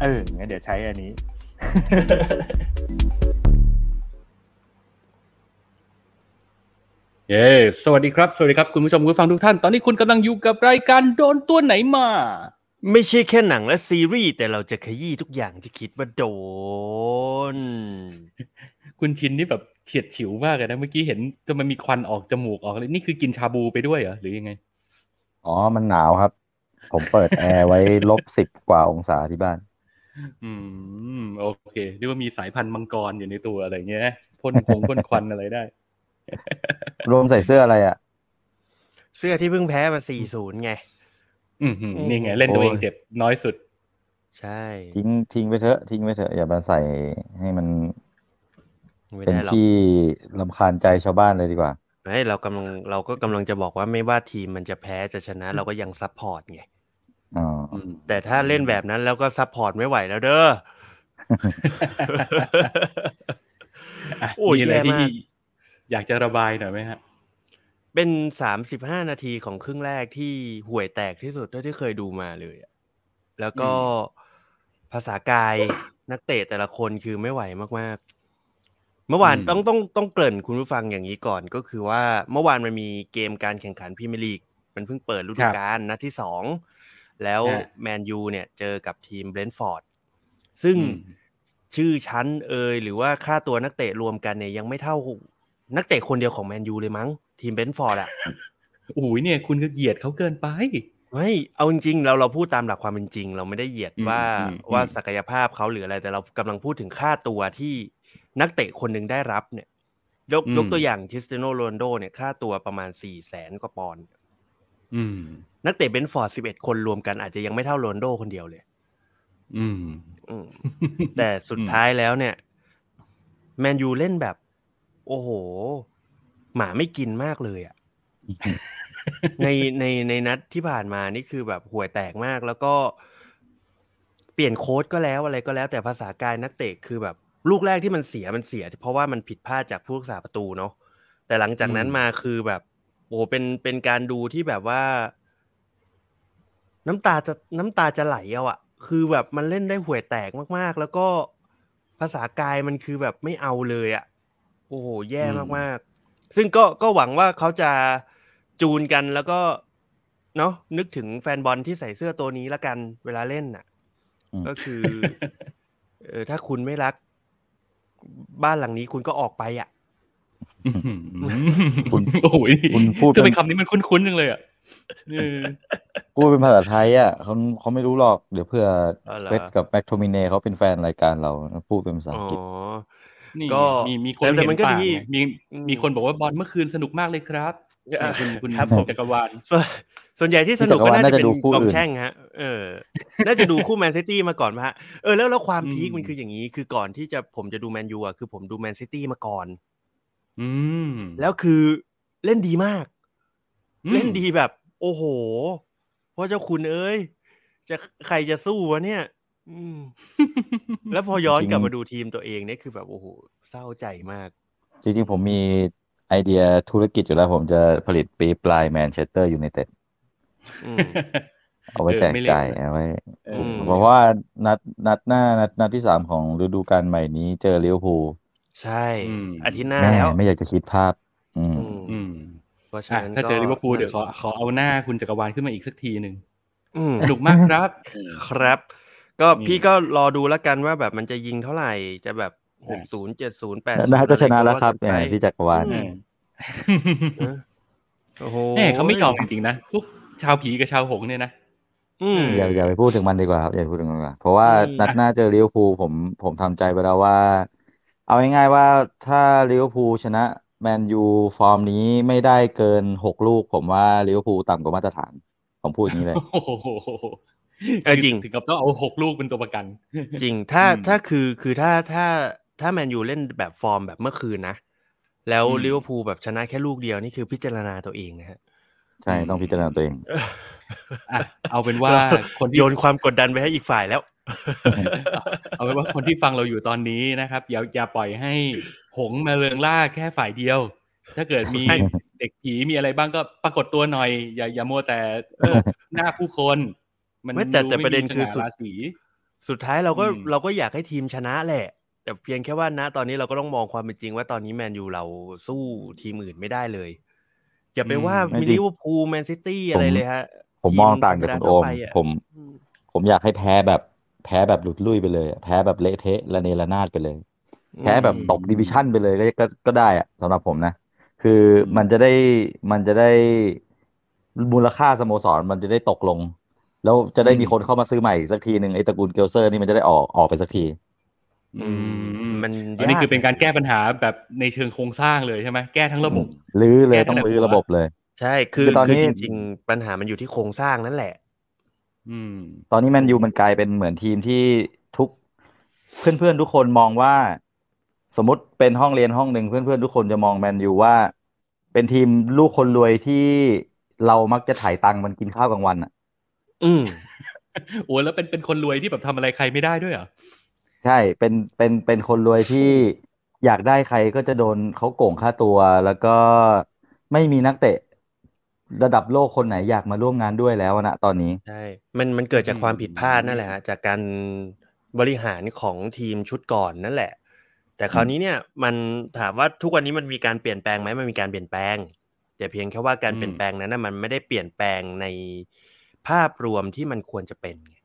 เอองั้นเดี๋ยวใช้อันนี้ เย้สวัสดีครับ สวัสดีครับ คุณผู้ชมคุณผู้ฟังทุกท่าน ตอนนี้คุณกำลังอยู่กับรายการโดนตัวไหนมา ไม่ใช่แค่หนังและซีรีส์ แต่เราจะขยี้ทุกอย่างที่คิดว่าโดน คุณชินนี่แบบเฉียดฉิวมากเลยนะ เมื่อกี้เห็นจะมันมีควันออกจมูกออกเลยนี่คือกินชาบูไปด้วยเหรอหรือยังไง อ๋อ มันหนาวครับ ผมเปิดแอร์ไว้ลบสิบกว่าองศาที่บ้าน อืม โอเคเรียกว่ามีสายพันธุ์มังกรอยู่ในตัวอะไรเงี้ยนะพ่นคงพ่นควันอะไรได้ รวมใส่เสื้ออะไรอะ เสื้อที่เพิ่งแพ้มา4-0ไง อืมนี่ไง เล่นตัวเองเจ็บน้อยสุด ใช่ ทิ้งทิ้งไปเถอะ ทิ้งไปเถอะอย่ามาใส่ให้มันไม่เป็นได้หรอกที่รำคาญใจชาวบ้านเลยดีกว่าเฮ้ยเรากำลังเราก็กำลังจะบอกว่าไม่ว่าทีมมันจะแพ้จะชนะ เราก็ยัง support ไงอ๋ออืม แต่ถ้าเล่นแบบนั้นแล้วก็ support ไม่ไหวแล้วเด้ออะโอ้ยมีอะไรแย่ที่มากอยากจะระบายหน่อยไหมฮะ เป็น35นาทีของครึ่งแรกที่ห่วยแตกที่สุดเท่าที่เคยดูมาเลยอะแล้วก็ภาษากายนักเตะแต่ละคนคือไม่ไหวมากๆ เมื่อวานอืมต้องต้องต้องเกริ่นคุณผู้ฟังอย่างนี้ก่อนก็คือว่าเมื่อวานมันมีเกมการแข่งขันพรีเมียร์ลีก มันเพิ่งเปิดฤดูกาลนัดที่สอง แล้วฮะแมนยูเนี่ยเจอกับทีมเบรนท์ฟอร์ดซึ่งอืมชื่อชั้นเอยหรือว่าค่าตัวนักเตะรวมกันเนี่ยยังไม่เท่านักเตะคนเดียวของแมนยูเลยมั้ง ทีมเบรนท์ฟอร์ดอะโอ้ยเนี่ยคุณก็เหยียดเขาเกินไปไม่เอาจริงๆเราเราพูดตามหลักความเป็นจริง เราไม่ได้เหยียดอืมว่าอืมว่าอืมศักยภาพเขาหรืออะไร แต่เรากำลังพูดถึงค่าตัวที่นักเตะคนหนึ่งได้รับเนี่ยยกยกตัวอย่างคริสเตียโนโรนัลโดเนี่ยค่าตัวประมาณสี่แสนกว่าปอนด์อืม นักเตะเบรนท์ฟอร์ดสิบเอ็ดคนรวมกันอาจจะยังไม่เท่าโรนัลโดคนเดียวเลยอืมอืมแต่สุดท้ายแล้วเนี่ย แมนยูเล่นแบบ โอ้โห หมาไม่กินมากเลยอะ่ะในในในนัดที่ผ่านมานี่คือแบบห่วยแตกมาก แล้วก็เปลี่ยนโค้ดก็แล้วอะไรก็แล้ว แต่ภาษากายนักเตะคือแบบ ลูกแรกที่มันเสียมันเสีย เพราะว่ามันผิดพลาดจากผู้รักษาประตูเนาะแต่หลังจากนั้นอืมมาคือแบบ โอ้โหเป็นเป็นการดูที่แบบว่า น้ำตาจะน้ำตาจะไหลเอาอะคือแบบมันเล่นได้ห่วยแตกมากๆ แล้วก็ภาษากายมันคือแบบไม่เอาเลยอะโอ้โหแย่อืมมากๆ ซึ่งก็ก็หวังว่าเขาจะจูนกันแล้วก็เนาะนึกถึงแฟนบอลที่ใส่เสื้อตัวนี้ละกันเวลาเล่นน่ะอืมก็คือ เออถ้าคุณไม่รัก บ้านหลังนี้คุณก็ออกไปอะ คุณโอ้ยคุณพูดจะเป็เป็นนคำนี้มันคุ้นๆจังเลยอะเออพูดเป็นภาษาไทยอะเขาเขาไม่รู้หรอก เดี๋ยวเพื่ออ๋อเหรอเฟสกับแม็กโทมิเน่เขาเป็นแฟนรายการเราพูดเป็นภาษาอ๋อัองกฤษนี่ก็มีมีคนแต่แต่เห็นมันก็ต่างดีไงมีอืมมมีคนบอกว่าบอลเมื่อคืนสนุกมากเลยครับอะคุณคุณครับผมจักรวาลส่วนส่วนใหญ่ที่สนุกพี่ก็จักรวาลน่าจะน่าจะเป็นดูคู่กองอื่นแช่งฮะ เออ น่าจะดูคู่แมนซิตี้มาก่อนมาฮะ เออแล้วแล้วความอืม peak มันคืออย่างนี้ คือก่อนที่จะผมจะดูแมนยูอะคือผมดูแมนซิตี้มาก่อน อืมแล้วคือเล่นดีมากอืมเล่นดีแบบ โอ้โหพระเจ้าคุณเอ้ย จะใครจะสู้วะเนี่ยอืมแล้วพอย้อนจริงกลับมาดูทีมตัวเองเนี่ยคือแบบโอ้โหเศร้าใจมาก จริงๆผมมีไอเดียธุรกิจอยู่แล้ว ผมจะผลิตปี๊บลายแมนเชสเตอร์ยูไนเต็ดอืมเอาไว้เออแจกไม่เล่นจ่ายเอาไว้เออมเพราะว่านัดนัดหน้านัดนัดที่สามของฤดูกาลใหม่นี้เจอลิเวอร์พูล ใช่อืมอาทิตย์หน้าแม่แล้วไม่อยากจะคิดภาพ อืมอืมอืมเพราะฉะอะนั้นถ้าเจอก็ลิเวอร์พูลเดี๋ยวขอขอเอาหน้าคุณจักรวาลขึ้นมาอีกสักทีหนึ่งอืมสนุกมากครับ ครับ ก็นี่พี่ก็รอดูแล้วกันว่าแบบมันจะยิงเท่าไหร่จะแบบห่างศูนย์เจ็ดศูนย์แปดน่าก็ชนะแล้วครับเนี่ยที่จักรวาลเออโอ้โหแน่เขาไม่ยอมจริงๆนะพวกชาวผีกับชาวหงส์เนี่ยนะอืมอย่าอย่าไปพูดถึงมันดีกว่าครับอย่าไปพูดถึงมันดีกว่าเพราะว่าอืมนัดหน้าเจอลิเวอร์พูลผมผมทำใจไปแล้วว่า เอาง่ายๆว่าถ้าลิเวอร์พูลชนะแมนยูฟอร์มนี้ไม่ได้เกินหกลูก ผมว่าลิเวอร์พูลต่ำกว่ามาตรฐานผมพูดอย่างนี้เลยโอ้โหเออจริงถึงกับต้องเอาหกลูกเป็นตัวประกัน จริงถ้าอืมถ้าคือคือถ้าถ้าถ้าแมนยูเล่นแบบฟอร์มแบบเมื่อคืนนะ แล้วอืมลิเวอร์พูลแบบชนะแค่ลูกเดียวนี่คือพิจารณาตัวเองนะฮะใช่ต้องพิจารณาตัวเองอะเอาเป็นว่าคนที่โยนความกดดันไปให้อีกฝ่ายแล้ว เอาเป็นว่าคนที่ฟังเราอยู่ตอนนี้นะครับ อย่าอย่าปล่อยให้หงส์มาเริงร่าแค่ฝ่ายเดียว ถ้าเกิดมีใช่เด็กผีมีอะไรบ้างก็ปรากฏตัวหน่อย อย่าอย่ามัวแต่เออหน้าผู้คน มันไม่แต่ดูแต่ประเด็นมีคือสสุดง่าราศีสุดท้ายเราก็อืมเราก็อยากให้ทีมชนะแหละ แต่เพียงแค่ว่านะตอนนี้เราก็ต้องมองความเป็นจริงว่าตอนนี้แมนยูเราสู้ทีมอื่นไม่ได้เลยอย่าไปว่าไม่มิจริงลิเวอร์พูลแมนซิตี้อะไรเลยฮะ ผมมองต่างจากคุณโอมธรรดาทั่วไปอะผมอืมผมอยากให้แพ้แบบ แพ้แบบหลุดลุ่ยไปเลยอะแพ้แบบเละเทะระเนระนาดไปเลย แพ้แบบตก division ไปเลยก็ก็ก็ได้อะสำหรับผมนะ คือมันจะได้มันจะได้มูลค่าสโมสรมันจะได้ตกลง แล้วจะได้มีคนเข้ามาซื้อใหม่อีกสักทีหนึ่งไอ้ตระกูลเกลเซอร์นี่มันจะได้ออกออกไปสักที อืมมันอันนี้ยากคือเป็นการแก้ปัญหาแบบในเชิงโครงสร้างเลยใช่ไหมแก้ทั้งระบบรื้อเลยแก้ต้องแต่รื้อหัวระบบเลย ใช่คือคือตอนคือนี้ จริง ๆ ปัญหามันอยู่ที่โครงสร้างนั่นแหละอืม ตอนนี้แมนยูมันกลายเป็นเหมือนทีมที่ทุกเพื่อนๆทุกคนมองว่า สมมติเป็นห้องเรียนห้องหนึ่งเพื่อนๆทุกคนจะมองแมนยูว่า เป็นทีมลูกคนรวยที่เรามักจะถ่ายตังค์มันกินข้าวกลางวันอะ อืมโอ้แล้วเป็นเป็นคนรวยที่แบบทำอะไรใครไม่ได้ด้วยเหรอใช่เป็นเป็นเป็นคนรวยที่อยากได้ใครก็จะโดนเขาโกงค่าตัว แล้วก็ไม่มีนักเตะ ระดับโลกคนไหนอยากมาร่วมงานด้วยแล้วนะตอนนี้ใใช่มันมันเกิดจากอืมความผิดพลาดนั่นแหละฮะจากการบริหารของทีมชุดก่อนนั่นแหละ แต่คราวนี้เนี่ยมันถามว่าทุกวันนี้มันมีการเปลี่ยนแปลงไหมมันมีการเปลี่ยนแปลงแต่เพียงแค่ว่าการเปลี่ยนแปลงนั้นนะมันไม่ได้เปลี่ยนแปลงในภาพรวมที่มันควรจะเป็นไง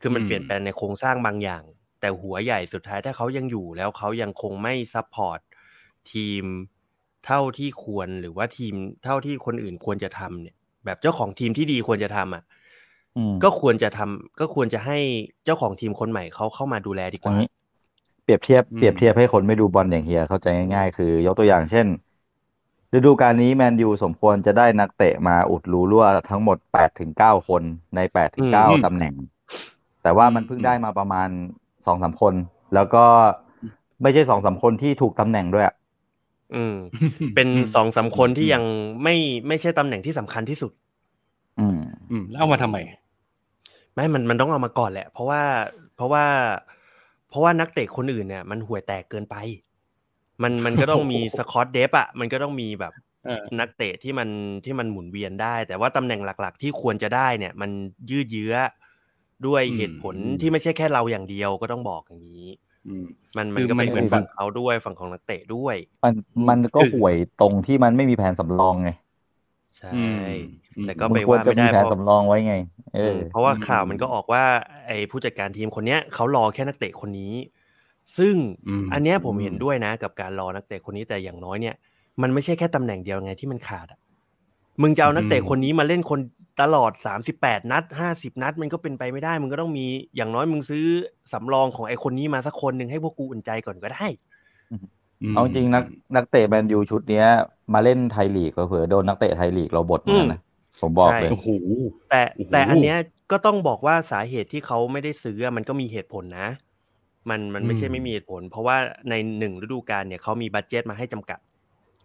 คือมันอืมเปลี่ยนแปลงในโครงสร้างบางอย่าง แต่หัวใหญ่สุดท้ายถ้าเขายังอยู่แล้วเขายังคงไม่ support ทีม เท่าที่ควรหรือว่าทีมเท่าที่คนอื่นควรจะทำเนี่ย แบบเจ้าของทีมที่ดีควรจะทำอะอืมก็ควรจะทำก็ควรจะให้เจ้าของทีมคนใหม่เขาเข้ามาดูแลดีกอันว่านี้เปรียบเทียบอืมเปรียบเทียบให้คนไม่ดูบอลอย่างเฮียเข้าใจง่ายๆ คือ ยกตัวอย่างเช่นฤดูกาลนี้แมนยูสมควรจะได้นักเตะมาอุดรูรั่วทั้งหมดแปดถึงเก้าคนในแปดถึงเก้าอืมตำแหน่ง แต่ว่ามันเพิ่งได้มาประมาณสองสามคน แล้วก็ไม่ใช่สองสามคนที่ถูกตำแหน่งด้วย อะอืม เป็นสองสามคนที่ยังไม่ไม่ใช่ตำแหน่งที่สำคัญที่สุด อืม อืม แล้วเอามาทำไม ไม่มันมันต้องเอามาก่อนแหละ เพราะว่า เพราะว่า เพราะว่านักเตะคนอื่นเนี่ย มันห่วยแตกเกินไป มันมันก็ต้องมีสกอตเดฟอะมันก็ต้องมีแบบเออนักเตะที่มันที่มันหมุนเวียนได้ แต่ว่าตำแหน่งหลัก ๆ ที่ควรจะได้เนี่ย มันยืดเยื้อด้วยอืมเหตุผลที่ไม่ใช่แค่เราอย่างเดียวก็ต้องบอกอย่างนี้อื มมันมัคืนอก็เป็นมันเหมือนฝั่งเขาด้วยฝั่งของนักเตะด้วย มันมันก็คือห่วยตรงที่มันไม่มีแผนสำรองไงใช่อืมแต่ก็มันไปควรว่าจะไม่มีได้แผนเพราะสำรองไว้ไง เออ เพราะว่าอืมข่าวมันก็ออกว่า ไอ้ผู้จัดการทีมคนเนี้ยเขารอแค่นักเตะคนนี้ ซึ่งอืมอันเนี้ยผมเห็นด้วยนะ กับการรอนักเตะคนนี้แต่อย่างน้อยเนี่ย มันไม่ใช่แค่ตำแหน่งเดียวไงที่มันขาดอะ มึงจะเอานักเตะอืมคนนี้มาเล่นคนตลอดสามสิบแปดนัดห้าสิบนัด มันก็เป็นไปไม่ได้ มึงก็ต้องมีอย่างน้อยมึงซื้อสำรองของไอ้คนนี้มาสักคนหนึ่งให้พวกกูอุ่นใจก่อนก็ได้มเอาจริงนักนักเตะแมนยูชุดเนี้ย มาเล่นไทยลีกเผื่อๆโดนนักเตะไทยลีกเราบดเหมือนกันนะผมบอกใช่เลยโอ้โหแต่โอ้โหแต่อันเนี้ยก็ต้องบอกว่าสาเหตุที่เขาไม่ได้ซื้ออะมันก็มีเหตุผลนะ มันมันไม่ใช่อืมไม่มีเหตุผล เพราะว่าในหนึ่งฤดูกาลเนี่ยเขามีบัตเจ็ตมาให้จำกัด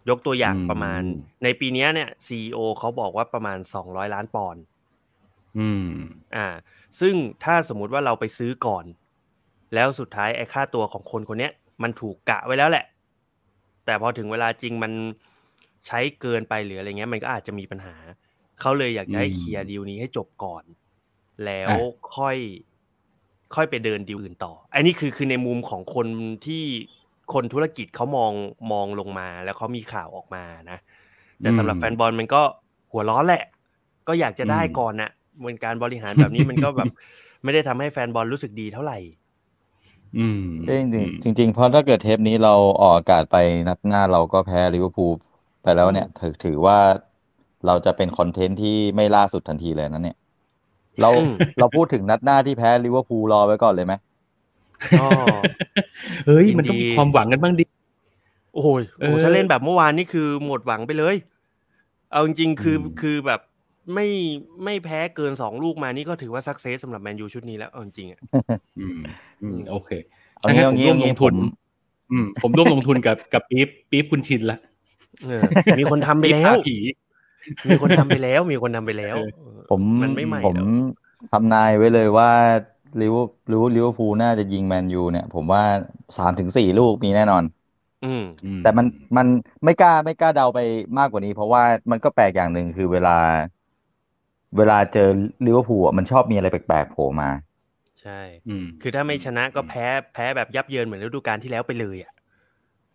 ยกตัวอย่างอืมประมาณ ในปีเนี้ยเนี่ยซีอเขาบอกว่าประมาณสองร้อยล้านปอนด์อืมอ่า ซึ่งถ้าสมมุติว่าเราไปซื้อก่อน แล้วสุดท้ายไอ้ค่าตัวของคนคนเนี้ย มันถูกกะไว้แล้วแหละ แต่พอถึงเวลาจริงมันใช้เกินไปหรืออะไรเงี้ย มันก็อาจจะมีปัญหา เขาเลยอยากจะให้อืมเคลียร์ดีลนี้ให้จบก่อน แล้วอะค่อย ค่อยไปเดินดีลอื่นต่อ อันนี้คือคือในมุมของคนที่ คนธุรกิจเขามองมองลงมา แล้วเขามีข่าวออกมานะ แต่สำหรับแฟนบอลมันก็หัวร้อนแหละ ก็อยากจะได้ก่อนน่ะเหมือนการบริหารแบบนี้มันก็แบบ ไม่ได้ทำให้แฟนบอลรู้สึกดีเท่าไหร่อืมเอ้ยจริงๆจริงๆเพราะถ้าเกิดเทปนี้เราออกอากาศไปนัดหน้าเราก็แพ้ลิเวอร์พูลไปแล้วเนี่ยถือถือว่าเราจะเป็น content ที่ไม่ล่าสุดทันทีเลยนะเนี่ย เราอืมเราพูดถึงนัดหน้าที่แพ้ลิเวอร์พูลรอไว้ก่อนเลยไหมก็ เฮ้ยยินมันต้องดีมีความหวังกันบ้างดิโอ้โหเออถ้าเล่นแบบเมื่อวานนี่คือหมดหวังไปเลย เอาจริงๆคืออืมคือแบบไม่ไม่แพ้เกินสองลูกมานี่ก็ถือว่าสักเซสสำหรับแมนยูชุดนี้แล้วเอาจริงๆอะอืมอืมโอเคเอางี้งั้นเอางี้ผมร่วมเอางี้ลงทุนผมอืม ผมร่วมลงทุนกับกับปี๊บปี๊บคุณชินละเออมีคนทำไปปี๊บแล้วตาผีมีคนทำไปแล้ว มีคนทำไปแล้ว ผมมันไม่ใหม่ผมแล้วทำนายไว้เลยว่า ลิเวอร์ลิเวอร์ลิเวอร์พูลน่าจะยิงแมนยูเนี่ย ผมว่าสามถึงสี่ลูกมีแน่นอน อืมอืแต่มันมันไม่กล้าไม่กล้าเดาไปมากกว่านี้ เพราะว่ามันก็แปลกอย่างหนึ่งคือเวลา เวลาเจอลิเวอร์พูลอะมันชอบมีอะไรแปลกๆโผล่มา ใช่อืมคือถ้าไม่ชนะก็แพ้แพ้แบบยับเยินเหมือนฤดูกาลที่แล้วไปเลยอะ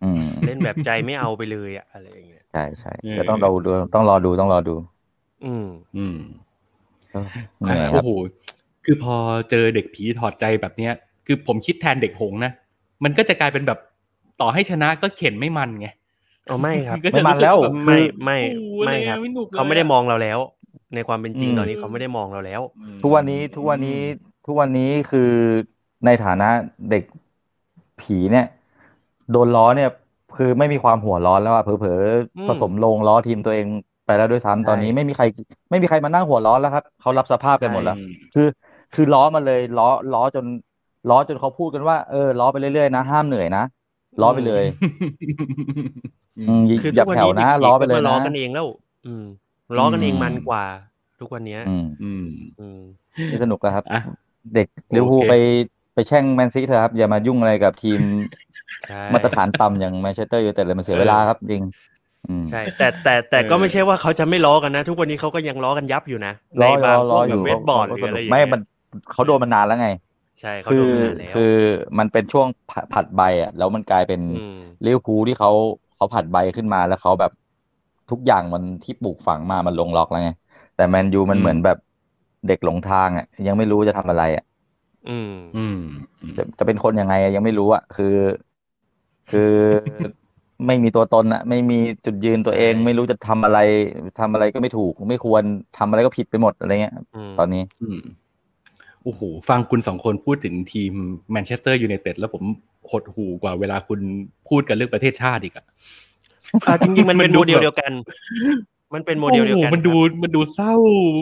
อืมเล่นแบบใจไม่เอาไปเลยอะอะไรอย่างเงี้ยใช่ใช่เออก็ต้องรอดูต้องรอดูต้องรอดู อืมอืมก็เหนื่อยครัโอ้บโห คือพอเจอเด็กผีถอดใจแบบเนี้ย คือผมคิดแทนเด็กหงส์นะ มันก็จะกลายเป็นแบบต่อให้ชนะก็เข็นไม่มันไงอ๋อไม่ครับก็จะไม่มันรู้สึกแล้วบบไม่ไม่โอ้โหไม่อะครับอะหนุกลยเขาไม่ได้อะมองเราแล้ว ในความเป็นจริงอืมตอนนี้เขาไม่ได้มองเราแล้ว ทุกวันนี้ทุกวันนี้ทุกวันนี้คือในฐานะเด็กผีเนี่ย โดนล้อเนี่ย คือไม่มีความหัวร้อนแล้วอะเผลออืมๆผสมลงล้อทีมตัวเองไปแล้วด้วยซ้ำใช่ตอนนี้ไม่มีใคร ไม่มีใครมานั่งหัวร้อนแล้วครับเขารับสภาพกันหมดแล้วอืมคือ คือล้อมาเลยล้อล้อจนล้อจนเขาพูดกันว่าเออล้อไปเรื่อยๆนะห้ามเหนื่อยนะล้อไปเลยอืมคืออทุย่ากวันแผ่วนี้นะเด็กๆล้อไปเลยก็มาล้อนะกันเองแล้ว อืมล้อกันเองอืมมันกว่า ทุกวันเนี้ย อืมอืมอืมนี่สนุกแล้วครับอะเด็กลิเวอร์พูลโอเคไปไปแช่งแมนซีเถอะครับ อย่ามายุ่งอะไรกับทีมใช่มาตรฐานต่ำอย่างแมนเชสเตอร์ยูไนเต็ดเลยมันเสียเวลาครับจริงอืมใช่ แต่แต่แต่ก็เออไม่ใช่ว่าเขาจะไม่ล้อกันนะ ทุกวันนี้เขาก็ยังล้อกันยับอยู่นะรในอรบาองรพอวกอแบบยู่เว็บบอร์ดหรืออะไรอย่างไม่เงี้ยมัน เขาโดนมานานแล้วไง ใช่เขาคืโดอนมานานแล้วคือมันเป็นช่วงผผลัดใบอะ แล้วมันกลายเป็นมลิเวอร์พูลที่เขาเขาผลัดใบขึ้นมาแล้วเขาแบบทุกอย่างมันที่ปลูกฝังมามันลงล็อกแล้วไง แต่แมนยูมันอืมเหมือนแบบเด็กหลงทางอะ ยังไม่รู้จะทำอะไรอะอืมอืม อืมจะจะเป็นคนยังไงอะยังไม่รู้อะคือ คือไม่มีตัวตนอะไม่มีจุดยืนตัวเองใช่ไม่รู้จะทำอะไรทำอะไรก็ไม่ถูก ไม่ควรทำอะไรก็ผิดไปหมดอะไรเงี้ยอืมตอนนี้อืม โอ้โหฟังคุณสองคนพูดถึงทีมแมนเชสเตอร์ยูไนเต็ดแล้วผมหดหู่กว่าเวลาคุณพูดกันเรื่องประเทศชาติอีกอะอ่าจริงๆมันเป็นมันดูโมเดลแบบเดียวกัน มันเป็นโมเดลเดียวกันโอ้โหมันดูครับมันดูเศร้า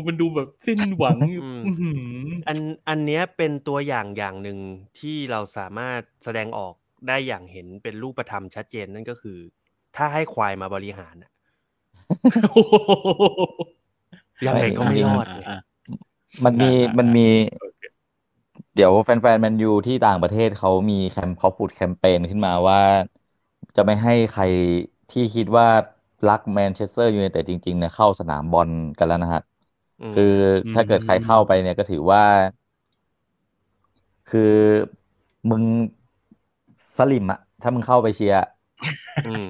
มันดูแบบสิ้นหวังอืมอื้อหืออันอันเนี้ยเป็นตัวอย่างอย่างหนึ่งที่เราสามารถแสดงออกได้อย่างเห็นเป็นรูปธรรมชัดเจนนั่นก็คือ ถ้าให้ควายมาบริหารน่ะยังไงก็ไม่รอดไงะ มันมีอ่าอ่ามันมีโอเคเดี๋ยวแฟนๆแมนยูที่ต่างประเทศเขามีแคมเขาพูดแคมเปญขึ้นมาว่า จะไม่ให้ใครที่คิดว่ารักแมนเชสเตอร์ยูไนเต็ดจริงๆเนี่ยเข้าสนามบอลกันแล้วนะฮะมคือถ้าเกิดใครเข้าไปเนี่ยก็ถือว่า คือมึงสลิ่มอะถ้ามึงเข้าไปเชียร์ม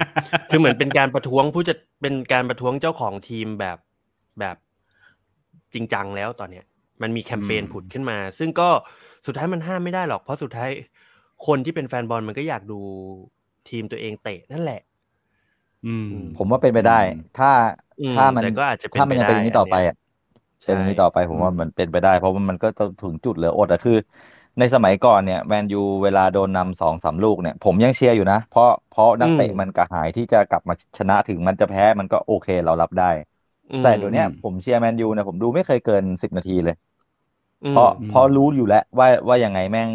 คือเหมือนเป็นการประท้วงผู้จะเป็นการประท้วงเจ้าของทีมแบบแบบ จริงจังแล้วตอนเนี้ย มันมีแคมเปญอืมผุดขึ้นมา ซึ่งก็สุดท้ายมันห้ามไม่ได้หรอก เพราะสุดท้ายคนที่เป็นแฟนบอลมันก็อยากดูทีมตัวเองเตะนั่นแหละ อืม ผมว่าเป็นไปได้อืมถ้าอืมถ้ามันแต่ก็อาจจะเป็นถ้ามันยังเป็นไปได้อย่างนี้ต่อไปอะใช่เป็นอย่างนี้ต่อไปผมว่าอืมมันเป็นไปได้ เพราะว่ามันก็ต้องถึงจุดเหลืออดอะคือ ในสมัยก่อนเนี่ยแมนยูเวลาโดนนำสองสามลูกเนี่ย ผมยังเชียร์อยู่นะ เพราะเพราะนักเตะมันกระหายที่จะกลับมาชนะถึงมันจะแพ้มันก็โอเคเรารับได้อืม แต่เดี๋ยวเนี้ยอืมผมเชียร์แมนยูเนี่ยผมดูไม่เคยเกินสิบนาทีเลยอืมเพราะอืมเพราะรู้อยู่แล้วว่าว่ายังไงแม่ง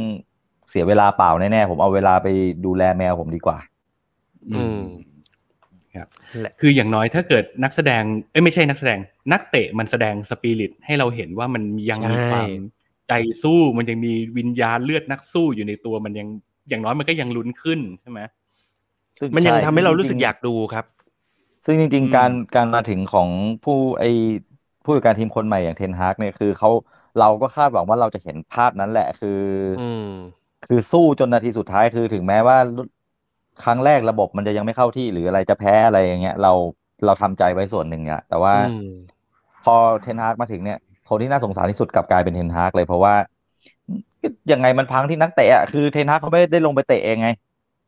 เสียเวลาเปล่าแน่ๆผมเอาเวลาไปดูแลแมวผมดีกว่า อืมครับนั่นแหละคืออย่างน้อยถ้าเกิดนักแสดงเอ้ยไม่ใช่นักแสดง นักเตะมันแสดงสปิริตให้เราเห็นว่ามันยังมีใช่ความใจสู้มันยังมีวิญญาณเลือดนักสู้อยู่ในตัวมันยังอย่างน้อยมันก็ยังลุ้นขึ้นใช่ไหมซึ่งมันยังช่ทำให้เรารู้สึกจงๆอยากดูครับ ซึ่งจริงอืมๆการการมาถึงของผู้ไอผู้จัดการทีมคนใหม่อย่างเทนฮากเนี่ยคือเขาเราก็คาดหวังว่าเราจะเห็นภาพนั้นแหละคือออืมคือสู้จนนาทีสุดท้ายคือถึงแม้ว่าครั้งแรกระบบมันจะยังไม่เข้าที่หรืออะไรจะแพ้อะไรอย่างเงี้ย เราเราทำใจไว้ส่วนหนึ่งอะแต่ว่าอืมพอเทนฮากมาถึงเนี่ย คนที่น่าสงสารที่สุดกลับกลายเป็นเทนฮากเลยเพราะว่าก็ยังไงมันพังที่นักเตะอะคือเทนฮากเขาไม่ได้ลงไปเตะเองไง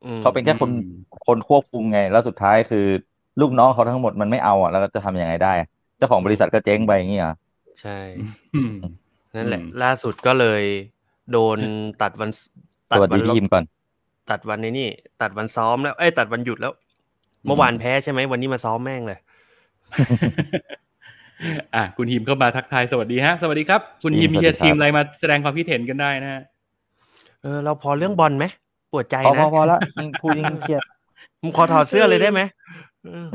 อืมเขาเป็นแค่คนอืมคนควบคุมไง แล้วสุดท้ายคือ ลูกน้องเขาทั้งหมดมันไม่เอาอะแล้วจะทำยังไงได้อะเจ้าของบริษัทก็เจ๊งไปอย่างเงี้ยเหรอใช่อืมนั่นแหละอืมล่าสุดก็เลย โดนตัดวันสวัสดีลพี่ยิมก่อน ตัดวันในนี่ ตัดวันซ้อมแล้วเอ้ยตัดวันหยุดแล้ว เมื่อวานแพ้ใช่ไหมวันนี้มาซ้อมแม่งเลยอะคุณฮิมเข้ามาทักทายสวัสดีฮะ สวัสดีครับ คุณฮิมสมีวัสดีครับทีมอะไรมาแสดงความคิดเห็นกันได้นะฮะเออเราพอเรื่องบอลไหมปวดใจพอพนะอพอละยิ่งพูดยิ่งเครียดผมขอถอดเสื้อเลยได้ไหมเออ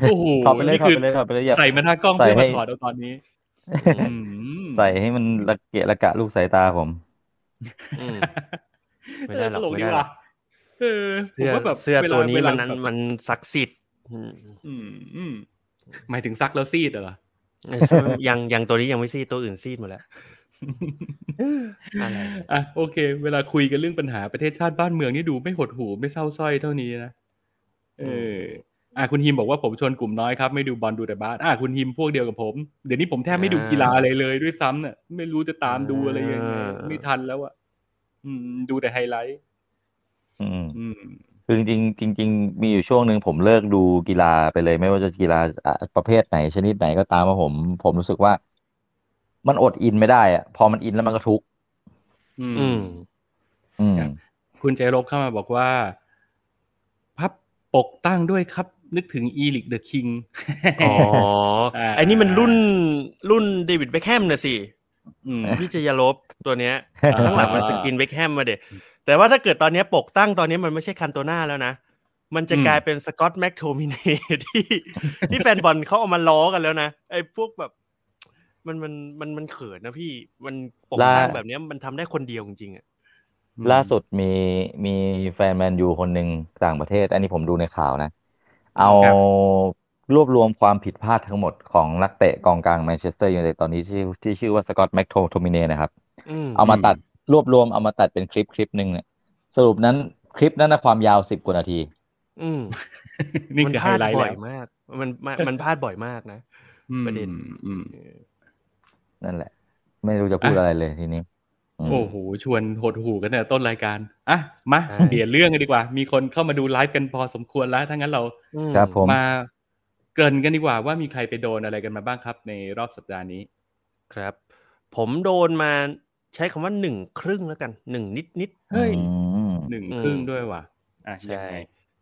โอ้โหถอดไปเลยนี่ถอดคือไปเลยถอดไปเลยอย่าใส่มาหน้ากล้องใส่เพื่อให้มาถอดเอาตอนนี้อืมใส่ให้มันระเกะระกะลูกสายตาผมอืมไม่เอได้อหรตอกลกไม่ดีได้หรว่ะอกเออผมเสื้อว่าแบบเสื้อลาตัวนี้เวลามันแบบมันศักดิ์สิทธิ์อืมอืมอืมหมายถึงซักแล้วซีดเหรอยังยังตัวนี้ยังไม่ซีดตัวอื่นซีดหมดแล้วอะไรอะโอเค เวลาคุยกันเรื่องปัญหาประเทศชาติบ้านเมืองนี่ดูไม่หดหูไม่เศร้าสร้อยเท่านี้นะเออ อะคุณฮิมบอกว่าผมชนกลุ่มน้อยครับไม่ดูบอลดูแต่บาสอะคุณฮิมพวกเดียวกับผม เดี๋ยวนี้ผมแทบไม่ดูกีฬาอะไรเลยด้วยซ้ำเนี่ยไม่รู้จะตามดูอะไรยังไงไม่ทันแล้วอะอืม ดูแต่ไฮไลท์อืมอืมคือจริงๆจริงๆมีอยู่ช่วงหนึ่งผมเลิกดูกีฬาไปเลย ไม่ว่าจะกีฬาอะประเภทไหนชนิดไหนก็ตามว่าผม ผมรู้สึกว่า มันอดอินไม่ได้อะพอมันอินแล้วมันก็ทุกข์อืม อืมอืมครับคุณใจรบเข้ามาบอกว่า พับปกตั้งด้วยครับ นึกถึงเอริก the Kingอ๋ออ่าไอ้นี่มันรุ่นรุ่นเดวิดเบคแฮมนะสิอืมพี่จะยาลบตัวเนี้ยอ่าข้างหลังมันสกรีนเบคแฮมมาเด็แต่ว่าถ้าเกิดตอนเนี้ยปกตั้งตอนนี้มันไม่ใช่คันโตนาแล้วนะ มันจะอืมกลายเป็นสกอตแม็กโทมิเนที่ที่แฟนบอลเขาเอามาล้อกันแล้วนะ ไอ้พวกแบบ มันมันมันมันเขินนะพี่มันปกตั้งล่าแบบเนี้ยมันทำได้คนเดียวจริงๆอะล่าสุดมีมีแฟนแมนยูคนหนึ่งต่างประเทศ อันนี้ผมดูในข่าวนะ เอาครับรวบรวมความผิดพลาดทั้งหมดของนักเตะกองกลางแมนเชสเตอร์ยูไนเต็ดตอนนี้ที่ที่ชื่อว่าสกอตแม็กโทโทมิเนนะครับอืมเอามาตัดรวบรวมเอามาตัดเป็นคลิปคลิปหนึ่งเนี่ยสรุปนั้นคลิปนั้นนะความยาวสิบกว่านาที อืมนี่มันคือพไฮลาดไลท์บ่แล้อยวมากมันมันมันพลาดบ่อยมากนะประเด็นอืมเออนั่นแหละ ไม่รู้จะพูดอะไรเลยทีนี้อืม โอ้โหชวนหดหูกันเนี่ยต้นรายการอะมาใช่เปลี่ยนเรื่องกันดีกว่า มีคนเข้ามาดูไลฟ์กันพอสมควรแล้วถ้างั้นเราอืมครับผมมาเกริ่นกันดีกว่าว่ามีใครไปโดนอะไรกันมาบ้างครับ ในรอบสัปดาห์นี้ครับ ผมโดนมาใช้คำว่าหนึ่งครึ่งแล้วกันหนึ่งนิดนิดเฮ้ยอืมหนึ่งอืมครึ่งด้วยว่ะอะๆใช่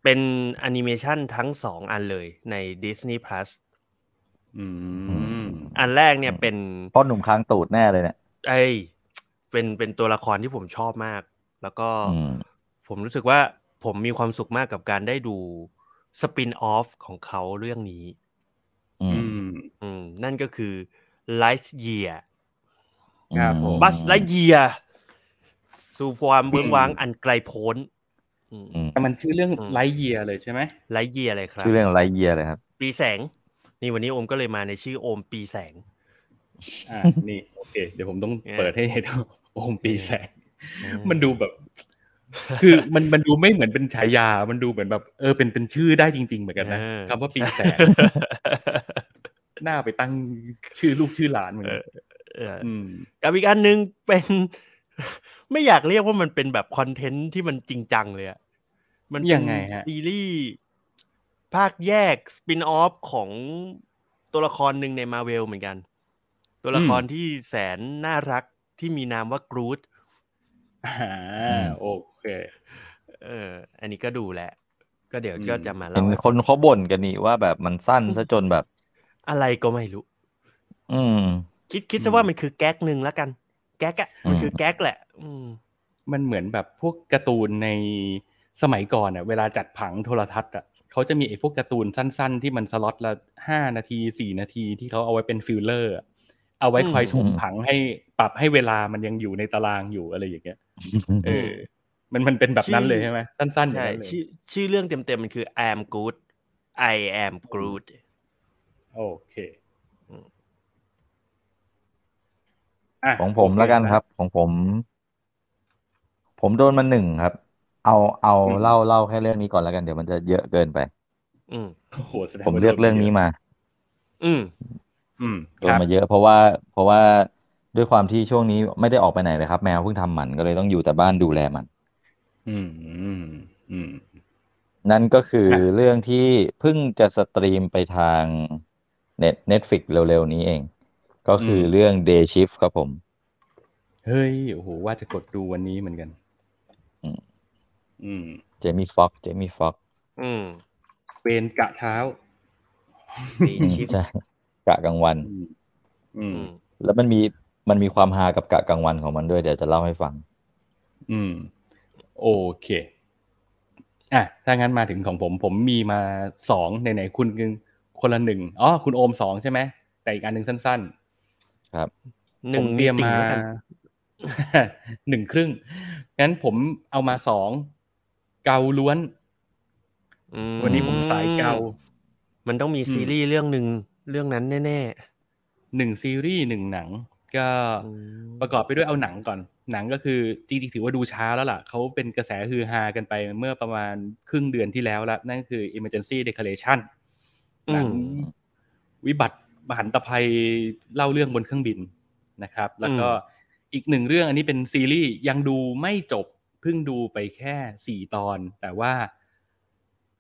เป็นแอนิเมชันทั้งสองอันเลยใน Disney Plus อืมอันแรกเนี่ยเป็นพ่อหนุ่มค้างตูดแน่เลยเนี่ยไอ้ เป็นเป็นตัวละครที่ผมชอบมาก แล้วก็อืมผมรู้สึกว่าผมมีความสุขมากกับการได้ดูสปินออฟของเขาเรื่องนี้ อือืมมอืม นั่นก็คือ Light Year ครับผมบัสไลเยียสู่ความเบื้องว้างอันไกลโพ้นอืมแต่มันชื่อเรื่องอืมไลท์เยียเลยใช่ไหมไลเยียเลยครับ ชื่อเรื่องไรเยียเลยครับ ปีแสง นี่วันนี้โอมก็เลยมาในชื่อโอมปีแสง อ่า นี่ โอเค เดี๋ยวผมต้องเนี่ยเปิดให้เห็น โอมปีแสงอืมมันดูแบบ คือมันมันดูไม่เหมือนเป็นฉายา มันดูเหมือนแบบเออเป็นเป็นชื่อได้จริง ๆ เหมือนกันนะเออคำว่าปีแสงหน้าไปตั้งชื่อลูกชื่อหลานเหมือนกันเอออืมกับอีกอันหนึงเป็นไม่อยากเรียกว่ามันเป็นแบบคอนเทนต์ที่มันจริงจังเลยอะมันเป็นยังไงฮะซีรีส์ภาคแยกสปินออฟของตัวละครหนึ่งในมาเวลเหมือนกัน ตัวละครที่แสนน่ารัก ที่มีนามว่ากรูดอ่าโอเค เออ อันนี้ก็ดูแหละ ก็เดี๋ยวอืมก็จะมาเห็เล่านให้คนเขาบ่นกันนี่ว่าแบบมันสั้นซะจนแบบ อะไรก็ไม่รู้ อืม คิดคิดซะว่ามันคือแก๊กหนึ่งแล้วกัน แก๊กอะมันคือแก๊กแหละ อืม มันเหมือนแบบพวกการ์ตูนในสมัยก่อนอะเวลาจัดผังโทรทัศน์อะเขาจะมีไอ้พวกการ์ตูนสั้น ๆ ที่มันสล็อตละห้านาทีสี่นาทีที่เขาเอาไว้เป็นฟิลเลอร์อะ เอาไว้คอยอืมถมผังให้ปรับให้เวลามันยังอยู่ในตารางอยู่อะไรอย่างเงี้ยเออมันมันเป็นแบบนั้นเลยใช่ไหมสั้นๆอย่างใช่นั้นเลยชื่อชื่อเรื่องเต็มๆมันคือ I am good I am Groot โอเคอืมอะของผมโอเคแล้วกันครับ ของผม ผมโดนมาหนึ่งครับ เอาเอาเล่าเล่าแค่เรื่องนี้ก่อนแล้วกันเดี๋ยวมันจะเยอะเกินไป อืมโอ้โหแสดงผมว่าเลือกเรื่องนี้มา อืมอืม โดคนรับมาเยอะ เพราะว่าเพราะว่าด้วยความที่ช่วงนี้ไม่ได้ออกไปไหนเลยครับ แมวเพิ่งทำหมันก็เลยต้องอยู่แต่บ้านดูแลมัน อืมอืมอืมนั่นก็คือครับเรื่องที่เพิ่งจะ stream ไปทางเน็ตเน็ตฟลิกซ์เร็วๆนี้เอง ก็คือเรื่อง Day Shift ครับผม เฮ้ย โอ้โห ว่าจะกดดูวันนี้เหมือนกัน อืมอืมเจมี่ฟ็อกซ์เจมี่ฟ็อกซ์อืมเวนกะเท้าดีชิปใช่ กะกลางวันอืมอืมอืม แล้วมันมีมันมีความฮากับกะกลางวันของมันด้วยเดี๋ยวจะเล่าให้ฟัง อืม โอเคอะถ้างั้นมาถึงของผม ผมมีมาสองไหนๆคุณคนละหนึ่งอ๋อคุณโอมสองใช่ไหมแต่อีกอันหนึ่งสั้นครับๆหนึ่งผมเตรียมติ่งมาแล้วกันหนึ่งครึ่งงั้นผมเอามาสองเกาล้วนอืมวันนี้ผมสายเกา มันต้องมีซีรีส์เรื่องหนึ่ง เรื่องนั้นแน่หนึ่งซีรีส์หนึ่งหนัง ก็ๆอืมประกอบไปด้วยเอาหนังก่อน หนังก็คือจริงๆถือว่าดูช้าแล้วล่ะเขาเป็นกระแสฮือฮากันไปเมื่อประมาณครึ่งเดือนที่แล้วละนั่นคือ Emergency Declaration หนังวิบัติมหันตภัยเล่าเรื่องบนเครื่องบินนะครับ แล้วก็อีกหนึ่งเรื่องอันนี้เป็นซีรีส์ยังดูไม่จบเพิ่งดูไปแค่สี่ตอน แต่ว่า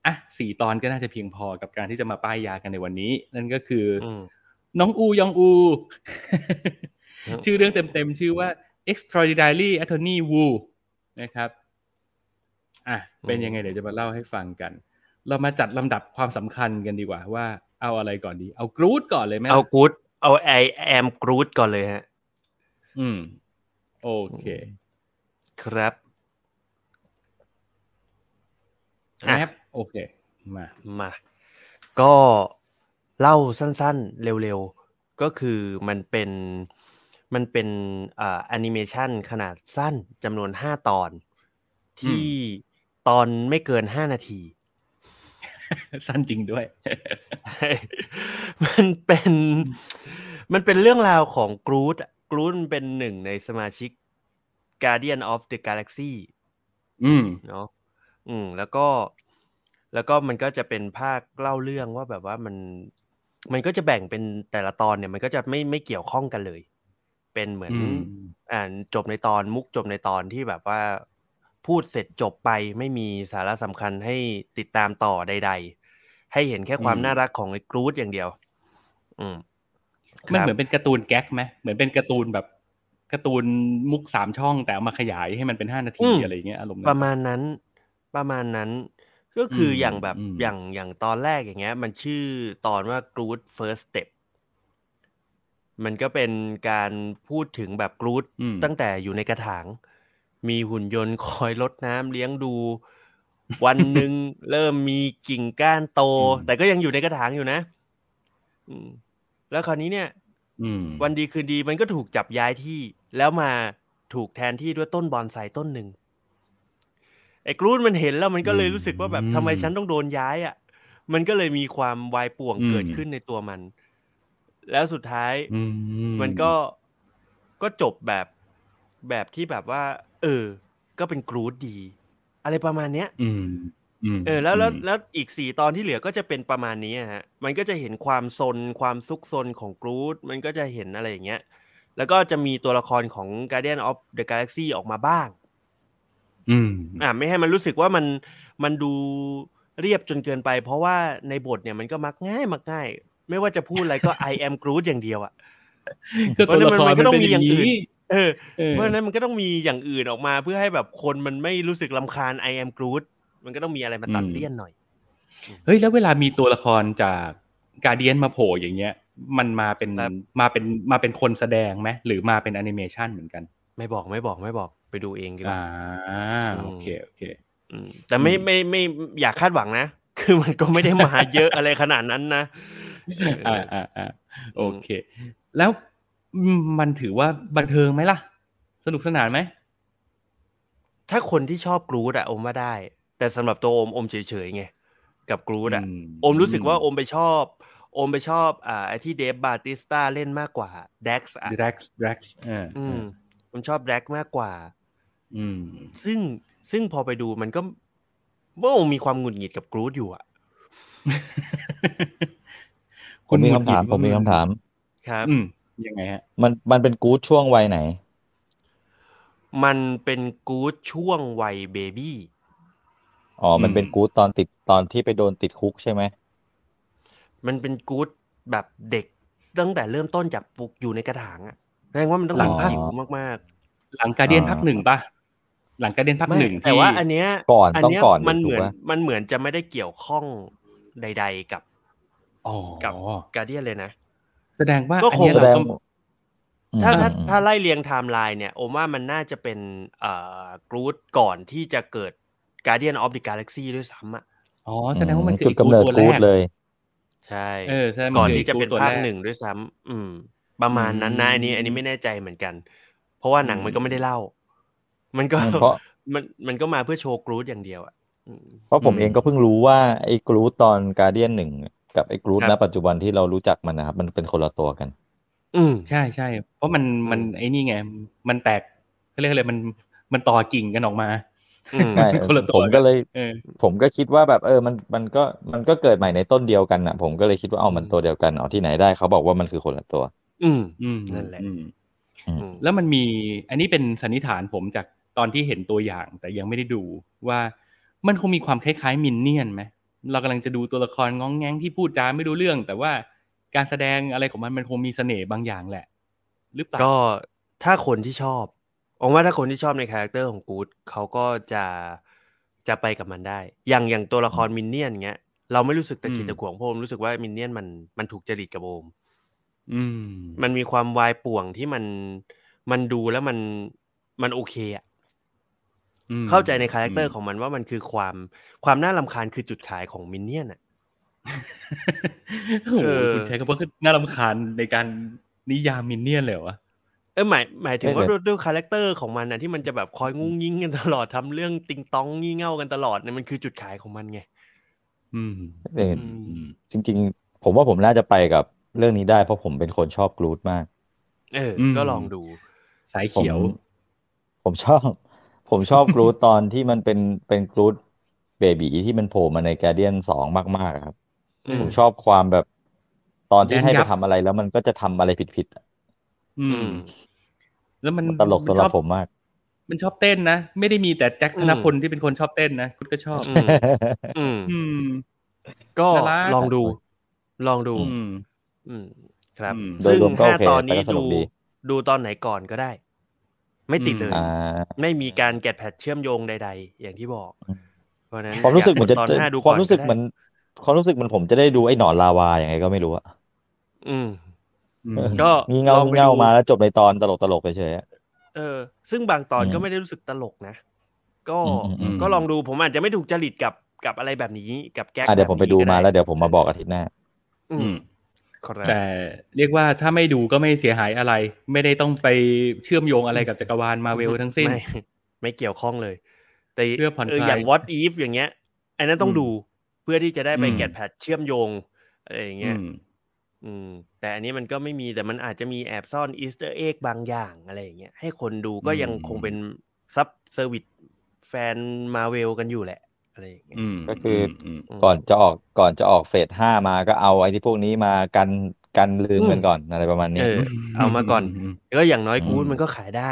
อะสี่ตอนก็น่าจะเพียงพอกับการที่จะมาป้ายยากันในวันนี้ นั่นก็คือออืมน้องอูยองอูครับชื่อเรื่องเต็มๆ ชื่อว่า Extraordinary Attorney Wu นะครับอะเป็นยังไงเดี๋ยวจะมาเล่าให้ฟังกัน เรามาจัดลำดับความสำคัญกันดีกว่า ว่าเอาอะไรก่อนดี เอากรูดก่อนเลยไหมเอากูดเอาไอแอมกรูดก่อนเลยฮะ อืม โอเค ครับ แออะปโอเค มามา ก็เล่าสั้นๆ เร็วๆ ก็คือมันเป็นมันเป็นอ่าแอนิเมชันขนาดสั้นจำนวนห้าตอน ที่ตอนไม่เกินห้านาที สั้นจริงด้วย มันเป็น มันเป็นเรื่องราวของกรูดกรูดมันเป็นหนึ่งในสมาชิก Guardian of the Galaxy อืมเนาะ อืม แล้วก็ แล้วก็มันก็จะเป็นภาคเล่าเรื่องว่าแบบว่ามัน มันก็จะแบ่งเป็นแต่ละตอนเนี่ย มันก็จะไม่ไม่เกี่ยวข้องกันเลย เป็นเหมือนอืมอ่านจบในตอนมุกจบในตอนที่แบบว่า พูดเสร็จจบไปไม่มีสาระสำคัญให้ติดตามต่อใด ๆ ให้เห็นแค่ความอืมน่ารักของไอ้กรูดอย่างเดียว อืมมันเหครับมือนเป็นการ์ตูนแก๊กไหมเหมือนเป็นการ์ตูนแบบการ์ตูนมุกสามช่องแต่เอามาขยายให้มันเป็นห้านาทีอะไรอย่างเงี้ยอารมณ์นั้นประมาณนั้น ประมาณนั้น ก็คืออมอย่างแบบอืมอย่างอย่างตอนแรกอย่างเงี้ย มันชื่อตอนว่า Groot First Step มันก็เป็นการพูดถึงแบบกรูดอืม ตั้งแต่อยู่ในกระถาง มีหุ่นยนต์คอยรดน้ำเลี้ยงดู วันหนึ่งเริ่มมีกิ่งก้านโต อืม แต่ก็ยังอยู่ในกระถางอยู่นะ อืม แล้วคราวนี้เนี่ย อืม วันดีคืนดีมันก็ถูกจับย้ายที่ แล้วมาถูกแทนที่ด้วยต้นบอนไซต้นหนึ่ง ไอ้กรูดมันเห็นแล้วมันก็เลยรู้สึกว่าแบบอืมทำไมฉันต้องโดนย้ายอะ มันก็เลยมีความวายป่วงอืมเกิดขึ้นในตัวมัน แล้วสุดท้ายอืมันก็ก็จบแบบแบบที่แบบว่า เออ ก็เป็นกรูดดี อะไรประมาณเนี้ยอืมมเออแล้วแล้วมแล้วอีกสี่ตอนที่เหลือก็จะเป็นประมาณนี้อะฮะ มันก็จะเห็นความซนความซุกซนของกรูดมันก็จะเห็นอะไรอย่างเงี้ย แล้วก็จะมีตัวละครของ Guardian of the Galaxy ออกมาบ้าง อืมอ่าไม่ให้มันรู้สึกว่ามันมันดูเรียบจนเกินไป เพราะว่าในบทเนี่ยมันก็มักง่ายมักง่าย ไม่ว่าจะพูดอะไรก็ I am Groot อย่างเดียวอะคือตัวละครมันก็ต้องมีอย่างอื่นนี้เออเออเพราะฉะนั้นมันก็ต้องมีอย่างอื่นออกมา เพื่อให้แบบคนมันไม่รู้สึกลำคาญ I am Groot มันก็ต้องมีอะไรมาตัดเลี่ยนหน่อยเฮ้ยแล้วเวลามีตัวละครจากการเดียนมาโผล่อย่างเงี้ย มันมาเป็นครับมาเป็นมาเป็นคนแสดงไหมหรือมาเป็นแอนิเมชันเหมือนกัน ไม่บอกไม่บอกไม่บอก ไปดูเองดีกว่าอ่าอืมโอเคโอเคอืมแต่ไม่อืมไม่ไม่อยากคาดหวังนะ คือมันก็ไม่ได้มาเยอะอะไรขนาดนั้นนะเออ่าออ่าอ่าโอเค แล้วมันถือว่าบันเทิงไหมล่ะ สนุกสนานไหม ถ้าคนที่ชอบกรูดอะอมว่าได้ แต่สำหรับตัวโอมอมเฉยๆไงกับกรูดอะอืมโอมรู้สึกว่าโอมไปชอบโอมไปชอบอ่าไอที่เดฟบาติสตาเล่นมากกว่าเด็กซ์อะดรักดรักอ่าอืมผมชอบแด็กมากกว่า อืม ซึ่งซึ่งพอไปดูมันก็ว่าโอมมีความหงุดหงิดกับกรูดอยู่อะผมมีคำถามหงุดหงิดผมมีคำถาม ครับอืมยังไงฮะ มันมันเป็นกู๊ดช่วงวัยไหน มันเป็นกรูดช่วงวัยเบบี้ อ๋อ มันอืมเป็นกู๊ดตอนติดตอนที่ไปโดนติดคุกใช่ไหม มันเป็นกู๊ดแบบเด็กตั้งแต่เริ่มต้นจากปลูกอยู่ในกระถางอะแสดงว่ามันต้องหลัหลังงภาคจิ๋วมากหลังการเดียนอ่าภาคหนึ่งป่ะ หลังการเดียนๆภาคไม่หนึ่งแต่ที่ว่าอันเนี้ยก่อนอันต้องเนี้ยก่อนมันถูเหมืกอนปะมันเหมือนจะไม่ได้เกี่ยวข้องใด ๆกับอ๋อกับการเดียนเลยนะ แสดงว่าก็อันคงเนี้ยแสดเรางก็อืมถ้าถ้าอืมถ้าไล่เรียงไทม์ไลน์เนี่ยโอมว่ามันน่าจะเป็นเอ่อกรูดก่อนที่จะเกิด Guardian of the Galaxy ด้วยซ้ำอะอ๋อแสดงว่ามันคือจุดไอ้กำเนิดตัวกูแรดกเลย ใช่เออแสดงก่อนมัที่จะเป็นตัวภาคแรกหนึ่งด้วยซ้ำอืม ประมาณนั้นนะอืมอันนี้ อันนี้ไม่แน่ใจเหมือนกัน เพราะว่าหนังมันก็ไม่ได้เล่า มันก็เพราะมันมันก็มาเพื่อโชว์กรูดอย่างเดียวอะอืมเพราะผมอืมเองก็เพิ่งรู้ว่าไอ้กรูดตอนการเดียนหนึ่งกับไอ้กรูดครัณบปัจจุบันที่เรารู้จักมันนะครับ มันเป็นคนละตัวกัน อืมใช่ใช่เพราะมันมันอืมไอ้นี่ไง มันแตกเขาเรียกอะไรมันมันต่อกิ่งกันออกมาอืมใช่คนละตัวผมก็เลยเออผมก็คิดว่าแบบเออมันมันก็มันก็เกิดใหม่ในต้นเดียวกันอะ ผมก็เลยคิดว่าเอามันตัวเดียวกันเอาที่ไหนได้เขาบอกว่ามันคือคนละตัว อืมอืมนั่นแหละอืมอืมอืมแล้วมันมี อันนี้เป็นสันนิษฐานผมจาก ตอนที่เห็นตัวอย่างแต่ยังไม่ได้ดูว่ามันคงมีความคล้ายๆมินเนี่ยนไหมเรากำลังจะดูตัวละครงองแงงที่พูดจาไม่รู้เรื่อง แต่ว่าการแสดงอะไรของมันมันคงมีเสน่ห์บางอย่างแหละ หรือเปล่าก็ถ้าคนที่ชอบผมว่าถ้าคนที่ชอบในคาแรคเตอร์ของกูดเขาก็จะจะไปกับมันได้ อย่างอย่างตัวละครมินเนี่ยนเงี้ยเราไม่รู้สึกตะขิดอืมตะขวงเพราะผมรู้สึกว่ามินเนี่ยนมันมันถูกจริตกับโอมอืมมันมีความวายป่วงที่มันมันดูแล้วมันมันโอเคอะอืม เข้าใจใน character ของมันว่ามันคือความความน่ารำคาญคือจุดขายของมินเนี่ยนอะโอ้โหเออคุณใช้คำว่าน่ารำคาญในการนิยามมินเนี่ยนเลยเหรอวะเออหมายหมายถึงไม่ว่าแต่ด้วยด้วย character ของมันนะที่มันจะแบบคอยงุ้งยิงกันตลอดทำเรื่องติงตองงี่เง่ากันตลอดเนี่ยมันคือจุดขายของมันไงอืมเอออืมอืมจริง ๆ ผมว่าผมน่าจะไปกับเรื่องนี้ได้เพราะผมเป็นคนชอบกรูทมาก เอออืมก็ลองดู สายผมเขียว ผมชอบ ผมชอบกรูดตอนที่มันเป็นเป็นกรูดเบบีที่มันโผล่มาในแกเดียนสองมากๆอะครับอืมผมชอบความแบบตอนที่แดนให้ยัไปบทำอะไรแล้วมันก็จะทำอะไรผิดๆอะอือืมมแล้วมันมันตลกมันสำหชรัอบบผมมาก มันชอบเต้นนะ ไม่ได้มีแต่แจ็คอืธมนพลที่เป็นคนชอบเต้นนะคุณก็ชอบ อืมอืมอืมก็น่ารักลองดู ลองดู อืมอืมครับอืมโดยซึ่งรวมก็ห้าโอเคตอนนี้แต่ก็สนุดูกดีดูตอนไหนก่อนก็ได้ ไม่ติดเลยอ่าไม่มีการแกะแพทเชื่อมโยงใด ๆ อย่างที่บอกอืมเพราะฉะนั้นความรู้สึกเหมือนจะยาดูตอนห้าดูความก่อนรู้สึกได้เหมือนความรู้สึกเหมือนผมจะได้ดูไอ้หนอนลาวาอย่างไงก็ไม่รู้อะอืมอืมก็งี่เง่าลองไปงี่เง่าดูมาแล้วจบในตอนตลกตลกไปเฉยๆอะเออ ซึ่งบางตอนอืมก็ไม่ได้รู้สึกตลกนะ ก็อืมอืมอืมก็ลองดูผมอาจจะไม่ถูกจริตกับกับอะไรแบบนี้กับแก๊กอะเดี๋ยวผมไปแบบนี้ดูก็มาได้แล้วเดี๋ยวผมมาบอกอาทิตย์หน้า อือืมมครับ แต่เรียกว่าถ้าไม่ดูก็ไม่เสียหายอะไร ไม่ได้ต้องไปเชื่อมโยงอะไรกับจักรวาลมาเวลทั้งสิ้น ไม่ไม่เกี่ยวข้องเลย แต่เพื่อผ่อนเออคลายอย่าง what if อย่างเงี้ยอันนั้นต้องอืมดูเพื่อที่จะได้ไปอืมแกะ part เชื่อมโยงอะไรอย่างเงี้ยอืมอืม แต่อันนี้มันก็ไม่มีแต่มันอาจจะมีแอบซ่อน Easter egg บางอย่างอะไรอย่างเงี้ยให้คนดูก็ยังอืมคงเป็นซับ service แฟนมาเวลกันอยู่แหละ อะไรอย่างเงี้ยอืมก็คืออืมมก่อนจะออกก่อนจะออก phase ห้ามาก็เอาไอ้ที่พวกนี้มากันกันลืมอืมกันก่อนอะไรประมาณนี้เออเอามาก่อนมก็อย่างน้อยอืมกู๊ดมันก็ขายได้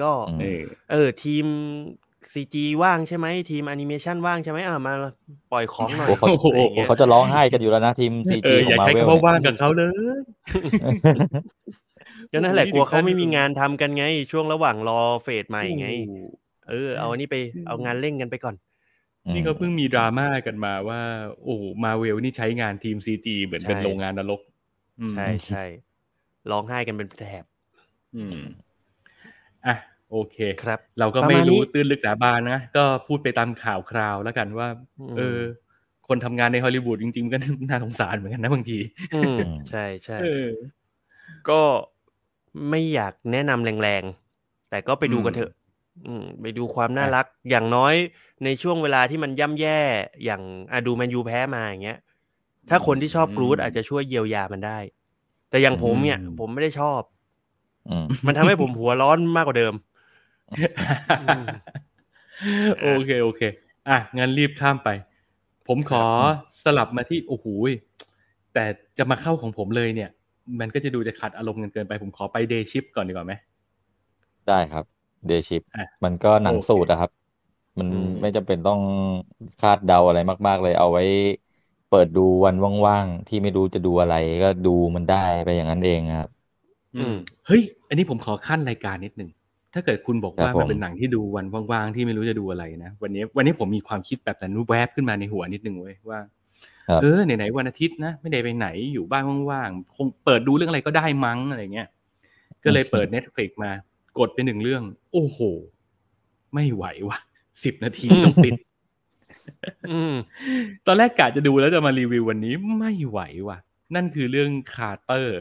ก็อืมเออเออทีม CG ว่างใช่ไหมทีมแอนิเมชันว่างใช่ไหมอ่ามาปล่อยของหน่อยโอ้เขาโอ้โหอะไรอย่างเงี้ยเขาจะร้องไห้กันอยู่แล้วนะทีม CG อขออย่างมาใช้เวลคำว่าว่างกับเขาเลยก็นั่นแหละโอ้กโหลัวเขาถึงขั้นไม่มีงานทำกันไง ช่วงระหว่างรอ phase ใหม่ไงโอ้โหเออ เอาอันนี้ไปเอางานเร่งกันไปก่อน นี่เขาเพิ่งมีดราม่ากันมาว่า โอ้มาเวลนี่ใช้งานทีมซีจีเหมือนเป็นใช่โรงงานนรกอืมใช่ใช่ร้องไห้กันเป็นแถบอืมอะโอเคครับ เราก็ประไม่มาณนี้รู้ตื้นลึกหนาบานนะ ก็พูดไปตามข่าวคราวแล้วกันว่าอืมเออ คนทำงานในฮอลลีวูดจริง ๆ ก็น่าสงสารเหมือนกันนะบางทีอืมใช่ใช่เออก็ไม่อยากแนะนำแรงๆ แต่ก็ไปดูกันอืมเถอะ อืมไปดูความน่าอะรักอย่างน้อยในช่วงเวลาที่มันย่ำแย่อย่างอะดูแมนยูแพ้มาอย่างเงี้ย ถ้าคนที่ชอบกรูดอาจจะช่วยเยียวยามันได้ แต่อย่างผมเนี่ย ผมไม่ได้ชอบอืมมันทำให้ผมหัวร้อนมากกว่าเดิมมโอเคโอเค อะงั้นรีบข้ามไป ผมขอสลับมาที่โอ้โหยแต่จะมาเข้าของผมเลยเนี่ย มันก็จะดูจะขัดอารมณ์กันเกินไปผมขอไปเดย์ชิปก่อนดีกว่าไหมได้ครับ เดชิปอะมันก็หนังโอเคสูตรอะครับ มันอืมไม่จำเป็นต้องคาดเดาอะไรมาก ๆ เลยเอาไว้ เปิดดูวันว่างๆที่ไม่รู้จะดูอะไรก็ดูมันได้ไปอย่างนั้นเองครับ อืมเฮ้ย อันนี้ผมขอขั้นรายการนิดนึงถ้าเกิดคุณบอกว่าครับผมมันเป็นหนังที่ดูวันว่างๆที่ไม่รู้จะดูอะไรนะวันนี้ วันนี้ผมมีความคิดแบบนั้นแวบขึ้นมาในหัวนิดนึงเว้ยว่าครับเออไหนๆวันอาทิตย์นะไม่ได้ไปไหนอยู่บ้านว่างๆคงเปิดดูเรื่องอะไรก็ได้มั้งอะไรเงี้ยก็เลยเปิด Netflix มา กดไปหนึ่งเรื่อง โอ้โห ไม่ไหวว่ะสิบนาทีต้องปิดอืมตอนแรกกะจะดูแล้วจะมารีวิววันนี้ไม่ไหวว่ะนั่นคือเรื่องคาร์เตอร์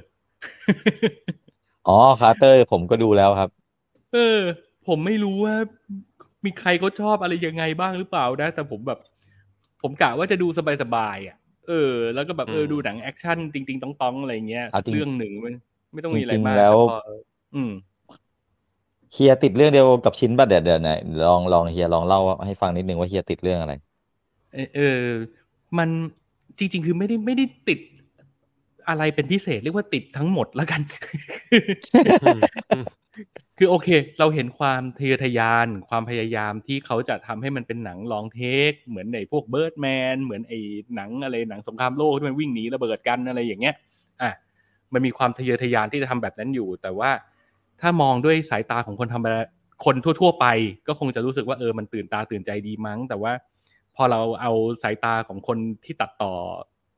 อ๋อคาร์เตอร์ ผมก็ดูแล้วครับ เออ ผมไม่รู้ว่า มีใครเขาชอบอะไรยังไงบ้างหรือเปล่านะ แต่ผมแบบ ผมกะว่าจะดูสบายๆอะ เออ แล้วก็แบบเอออืมดูหนังแอคชั่น ติงติงๆต้องต้องๆอะไรเงี้ยเอาจริงเรื่องหนึ่งมันไม่ต้องมีอะไรจริงๆมากแล้วต่พออืม เฮียติดเรื่องเดียวกับชิ้นป่ะเดี๋ยวเดี๋ยวไหนลองลองเฮียลองเล่าให้ฟังนิดนึงว่าเฮียติดเรื่องอะไรเออเออ มันจริง ๆ คือไม่ได้ไม่ได้ติดอะไรเป็นพิเศษเรียกว่าติดทั้งหมดแล้วกัน คือโอเค เราเห็นความทะเยอทะยาน ความพยายามที่เขาจะทำให้มันเป็นหนังลองเทค เหมือนในพวกเบิร์ดแมนเหมือนไอ้หนังอะไรหนังสงครามโลกที่มันวิ่งหนีระเบิดกันอะไรอย่างเงี้ย อะมันมีความทะเยอทะยานที่จะทำแบบนั้นอยู่ แต่ว่า ถ้ามองด้วยสายตาของคนธรรมดาคนทั่ว ๆ ไป ก็คงจะรู้สึกว่าเออมันตื่นตาตื่นใจดีมั้ง แต่ว่าพอเราเอาสายตาของคนที่ตัดต่อ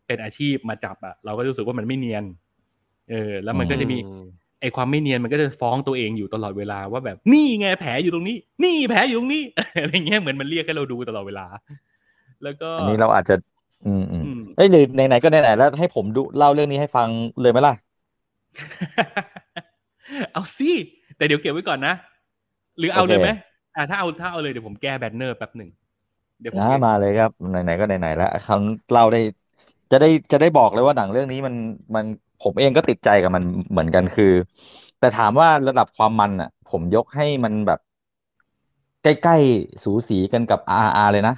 เป็นอาชีพมาจับอะเราก็รู้สึกว่ามันไม่เนียน เออ แล้วมันก็จะมีอืมไอความไม่เนียนมันก็จะฟ้องตัวเองอยู่ตลอดเวลาว่าแบบนี่ไงแผลอยู่ตรงนี้ นี่แผลอยู่ตรงนี้อะไรเงี้ยเหมือนมันเรียกให้เราดูตลอดเวลา แล้วก็อันนี้เราอาจจะ อืมอืมอืมเอ้ยหรือไหนๆก็ไหนๆแล้วให้ผมดูเล่าเรื่องนี้ให้ฟังเลยไหมล่ะ เอาสิแต่เดี๋ยวเก็บไว้ก่อนนะ หรือเอาโอเคเลยไหมอ่าถ้าเอาถ้าเอาเลยเดี๋ยวผมแก้แบนเนอร์แป๊บหนึ่งเดี๋ยวผมนะเก็บมาเลยครับไหนๆก็ไหนๆแล้วคำเล่าได้ จะได้จะได้บอกเลยว่าหนังเรื่องนี้มันมันผมเองก็ติดใจกับมันเหมือนกันคือ แต่ถามว่าระดับความมันอะ ผมยกให้มันแบบ ใกล้ๆสูสีกันกับ RR เลยนะ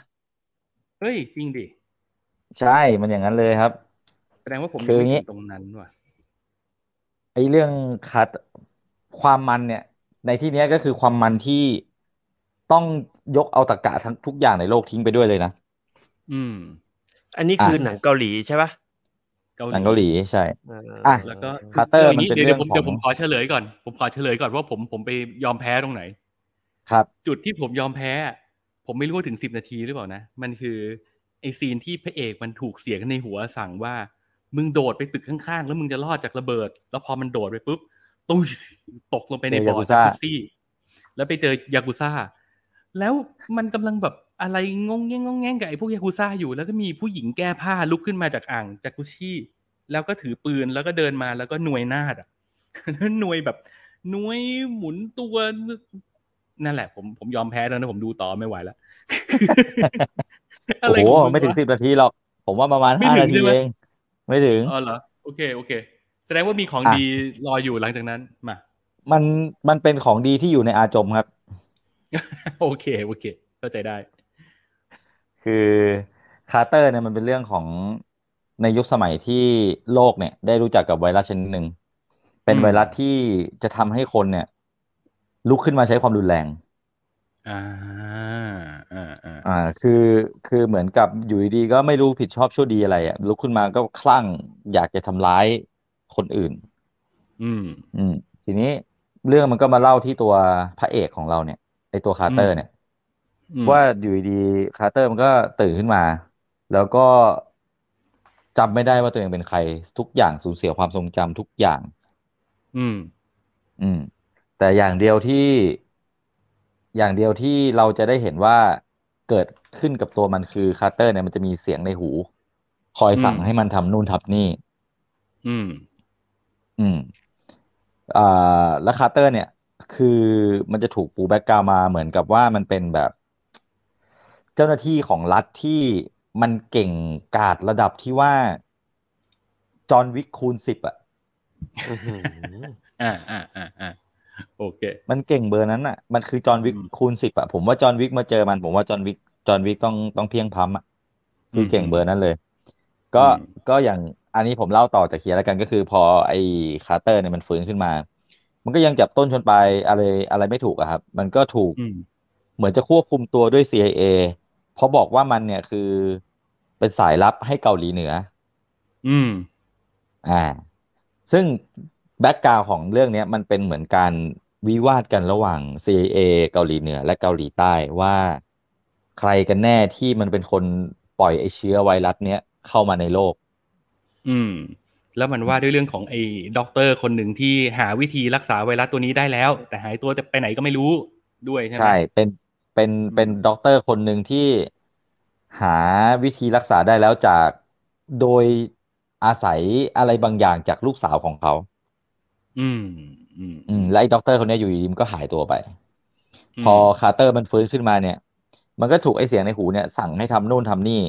เฮ้ยจริงดิใช่มันอย่างนั้นเลยครับ แสดงว่าผมคืยังอไม่งี้ถึงตรงนั้นว่ะไอ้เรื่องคัด ความมันเนี่ย ในที่เนี้ยก็คือความมันที่ต้องยกเอาตรรกะทั้งทุกอย่างในโลกทิ้งไปด้วยเลยนะ อืม อันนี้คือหนังเกาหลีใช่ปะเกาหหนังเกาหลีใช่อะแล้วก็คาร์เตอร์ย่างมันเป็นดี๋ยวเรื่องผมของเดี๋ยวผมขอเฉลยก่อน ผมขอเฉลยก่อนว่าผมผมไปยอมแพ้ตรงไหน ครับ จุดที่ผมยอมแพ้ ผมไม่รู้ว่าถึงสิบนาทีหรือเปล่านะ มันคือไอซีนที่พระเอกมันถูกเสียงในหัวสั่งว่า มึงโดดไปตึกข้างๆ แล้วมึงจะรอดจากระเบิด แล้วพอมันโดดไปปุ๊บ ตุ้ยตกลงไปในเจอบ่อยากุจากซ่าแท็กซี่ แล้วไปเจอยากุซ่า แล้วมันกำลังแบบอะไรงงแงงงงแงงกับไอ้พวกยากุซ่าอยู่ แล้วก็มีผู้หญิงแก้ผ้าลุกขึ้นมาจากอ่างจากกุชี่ แล้วก็ถือปืนแล้วก็เดินมาแล้วก็หน่วยนาดอะแล้วหน่วยแบบหน่วยหมุนตัวนั่นแหละ ผมผมยอมแพ้แล้วนะผมดูต่อไม่ไหวแล้วอะไรโอ้ขโหองมึงไม่ถึงวะสิบนาทีหรอก ผมว่าประมาณไม่ห้าถึงนาทีใช่ไหมเอง ไม่ถึงอ๋อเหรอโอเคโอเค แสดงว่ามีของอะดีรออยู่หลังจากนั้นมา มันมันเป็นของดีที่อยู่ในอาจมครับ โอเค โอเค เข้าใจได้ คือคาร์เตอร์เนี่ยมันเป็นเรื่องของในยุคสมัยที่โลกเนี่ย ได้รู้จักกับไวรัสชนิดหนึ่งเป็นอืมไวรัสที่จะทำให้คนเนี่ย ลุกขึ้นมาใช้ความรุนแรงอ่าอ่าอ่าอ่าคือคือเหมือนกับอยู่ดีๆก็ไม่รู้ผิดชอบชั่วดีอะไรอะลุกขึ้นมาก็คลั่งอยากจะทำร้าย คนอื่น อืม อืม ทีนี้เรื่องมันก็มาเล่าที่ตัวพระเอกของเราเนี่ยไอตัวคาร์เตอร์เนี่ยอืมว่าอยู่ดีๆคาร์เตอร์มันก็ตื่นขึ้นมา แล้วก็จำไม่ได้ว่าตัวเองเป็นใคร ทุกอย่างสูญเสียความทรงจำทุกอย่าง อืม อืม แต่อย่างเดียวที่ อย่างเดียวที่เราจะได้เห็นว่าเกิดขึ้นกับตัวมันคือคาร์เตอร์เนี่ยมันจะมีเสียงในหู คอยสั่งอืมให้มันทำนู่นทำนี่ อืม อืมอ่าแล้วคาร์เตอร์เนี่ย คือมันจะถูกปู background มาเหมือนกับว่ามันเป็นแบบ เจ้าหน้าที่ของรัฐที่มันเก่งกาจระดับที่ว่า จอห์นวิกคูณสิบอะอื้อหืออ่าอ่าอ่าอ่าโอเค มันเก่งเบอร์นั้นอะมันคือจอห์นวิกอืมคูณสิบอะผมว่าจอห์นวิกมาเจอมัน ผมว่าจอห์นวิกจอห์นวิกต้องต้องเพลี่ยงพล้ำอะคือเก่งเบอร์นั้นเลย ก็อืมก็อย่าง อันนี้ผมเล่าต่อจากเคียร์แล้วกันก็คือ พอไอ้คาร์เตอร์เนี่ยมันฟื้นขึ้นมา มันก็ยังจับต้นชนปลายอะไรอะไรไม่ถูกอะครับ มันก็ถูกอืมเหมือนจะควบคุมตัวด้วย CIA เพราะบอกว่ามันเนี่ยคือเป็นสายลับให้เกาหลีเหนือ อืม อ่า ซึ่ง background ของเรื่องเนี้ยมันเป็นเหมือนการวิวาทกันระหว่าง CIA เกาหลีเหนือ และเกาหลีใต้ว่าใครกันแน่ที่มันเป็นคนปล่อยไอเชื้อไวรัสเนี้ยเข้ามาในโลก อืม แล้วมันว่าด้วยเรื่องของไอ้ด็อกเตอร์คนหนึ่งที่หาวิธีรักษาไวรัสตัวนี้ได้แล้ว แต่หายตัวแต่ไปไหนก็ไม่รู้ด้วยใช่ไหมใช่เป็นเป็นเป็นด็อกเตอร์คนหนึ่งที่หาวิธีรักษาได้แล้วจากโดยอาศัยอะไรบางอย่างจากลูกสาวของเขา อืม อืม อืม และไอ้ด็อกเตอร์คนเนี้ยอยู่ดีๆมันก็หายตัวไปอืมพอคาร์เตอร์มันฟื้นขึ้นมาเนี่ย มันก็ถูกไอ้เสียงในหูเนี่ย สั่งให้ทำนู่นทำนี่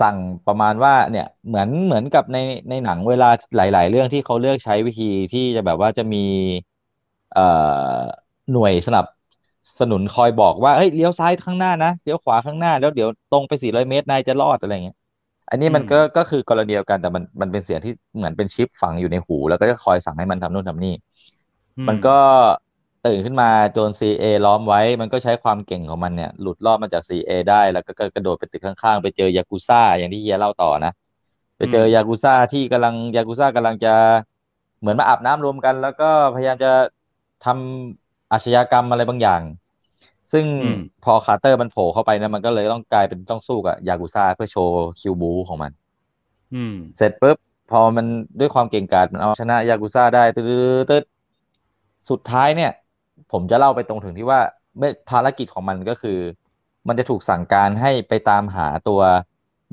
สั่งประมาณว่าเนี่ยเหมือนเหมือนกับในในหนังเวลาหลาย ๆ เรื่องที่เขาเลือกใช้วิธีที่จะแบบว่าจะมีเอ่อหน่วยสนับสนุนคอยบอกว่าเฮ้ยเลี้ยวซ้ายข้างหน้านะเลี้ยวขวาข้างหน้าแล้วเดี๋ยวตรงไปสี่ร้อยเมตรนายจะรอดอะไรเงี้ย อันนี้มันก็ก็คือกรณีเดียวกันแต่มันมันเป็นเสียงที่เหมือนเป็นชิปฝังอยู่ในหู แล้วก็จะคอยสั่งให้มันทำนู่นทำนี่อืมันก็ ตื่นขึ้นมาโดน CA ล้อมไว้ มันก็ใช้ความเก่งของมันเนี่ย หลุดรอดมาจาก CA ได้แล้วก็กระโดดไปตึกข้างๆ ไปเจอยากุซ่าอย่างที่เฮียเล่าต่อนะ ไปเจอยากุซ่าที่กำลังยากุซ่ากำลังจะเหมือนมาอาบน้ำรวมกัน แล้วก็พยายามจะทำอาชญากรรมอะไรบางอย่าง ซึ่งอืมพอคาร์เตอร์มันโผล่เข้าไปนะมันก็เลยต้องกลายเป็นต้องสู้กับยากุซ่าเพื่อโชว์คิวบูของมันอืมเสร็จปุ๊บพอมันด้วยความเก่งกาจมันเอาชนะยากุซ่าได้ตึ๊ดตึ๊ดสุดท้ายเนี่ย ผมจะเล่าไปตรงถึงที่ว่าภารกิจของมันก็คือ มันจะถูกสั่งการให้ไปตามหาตัว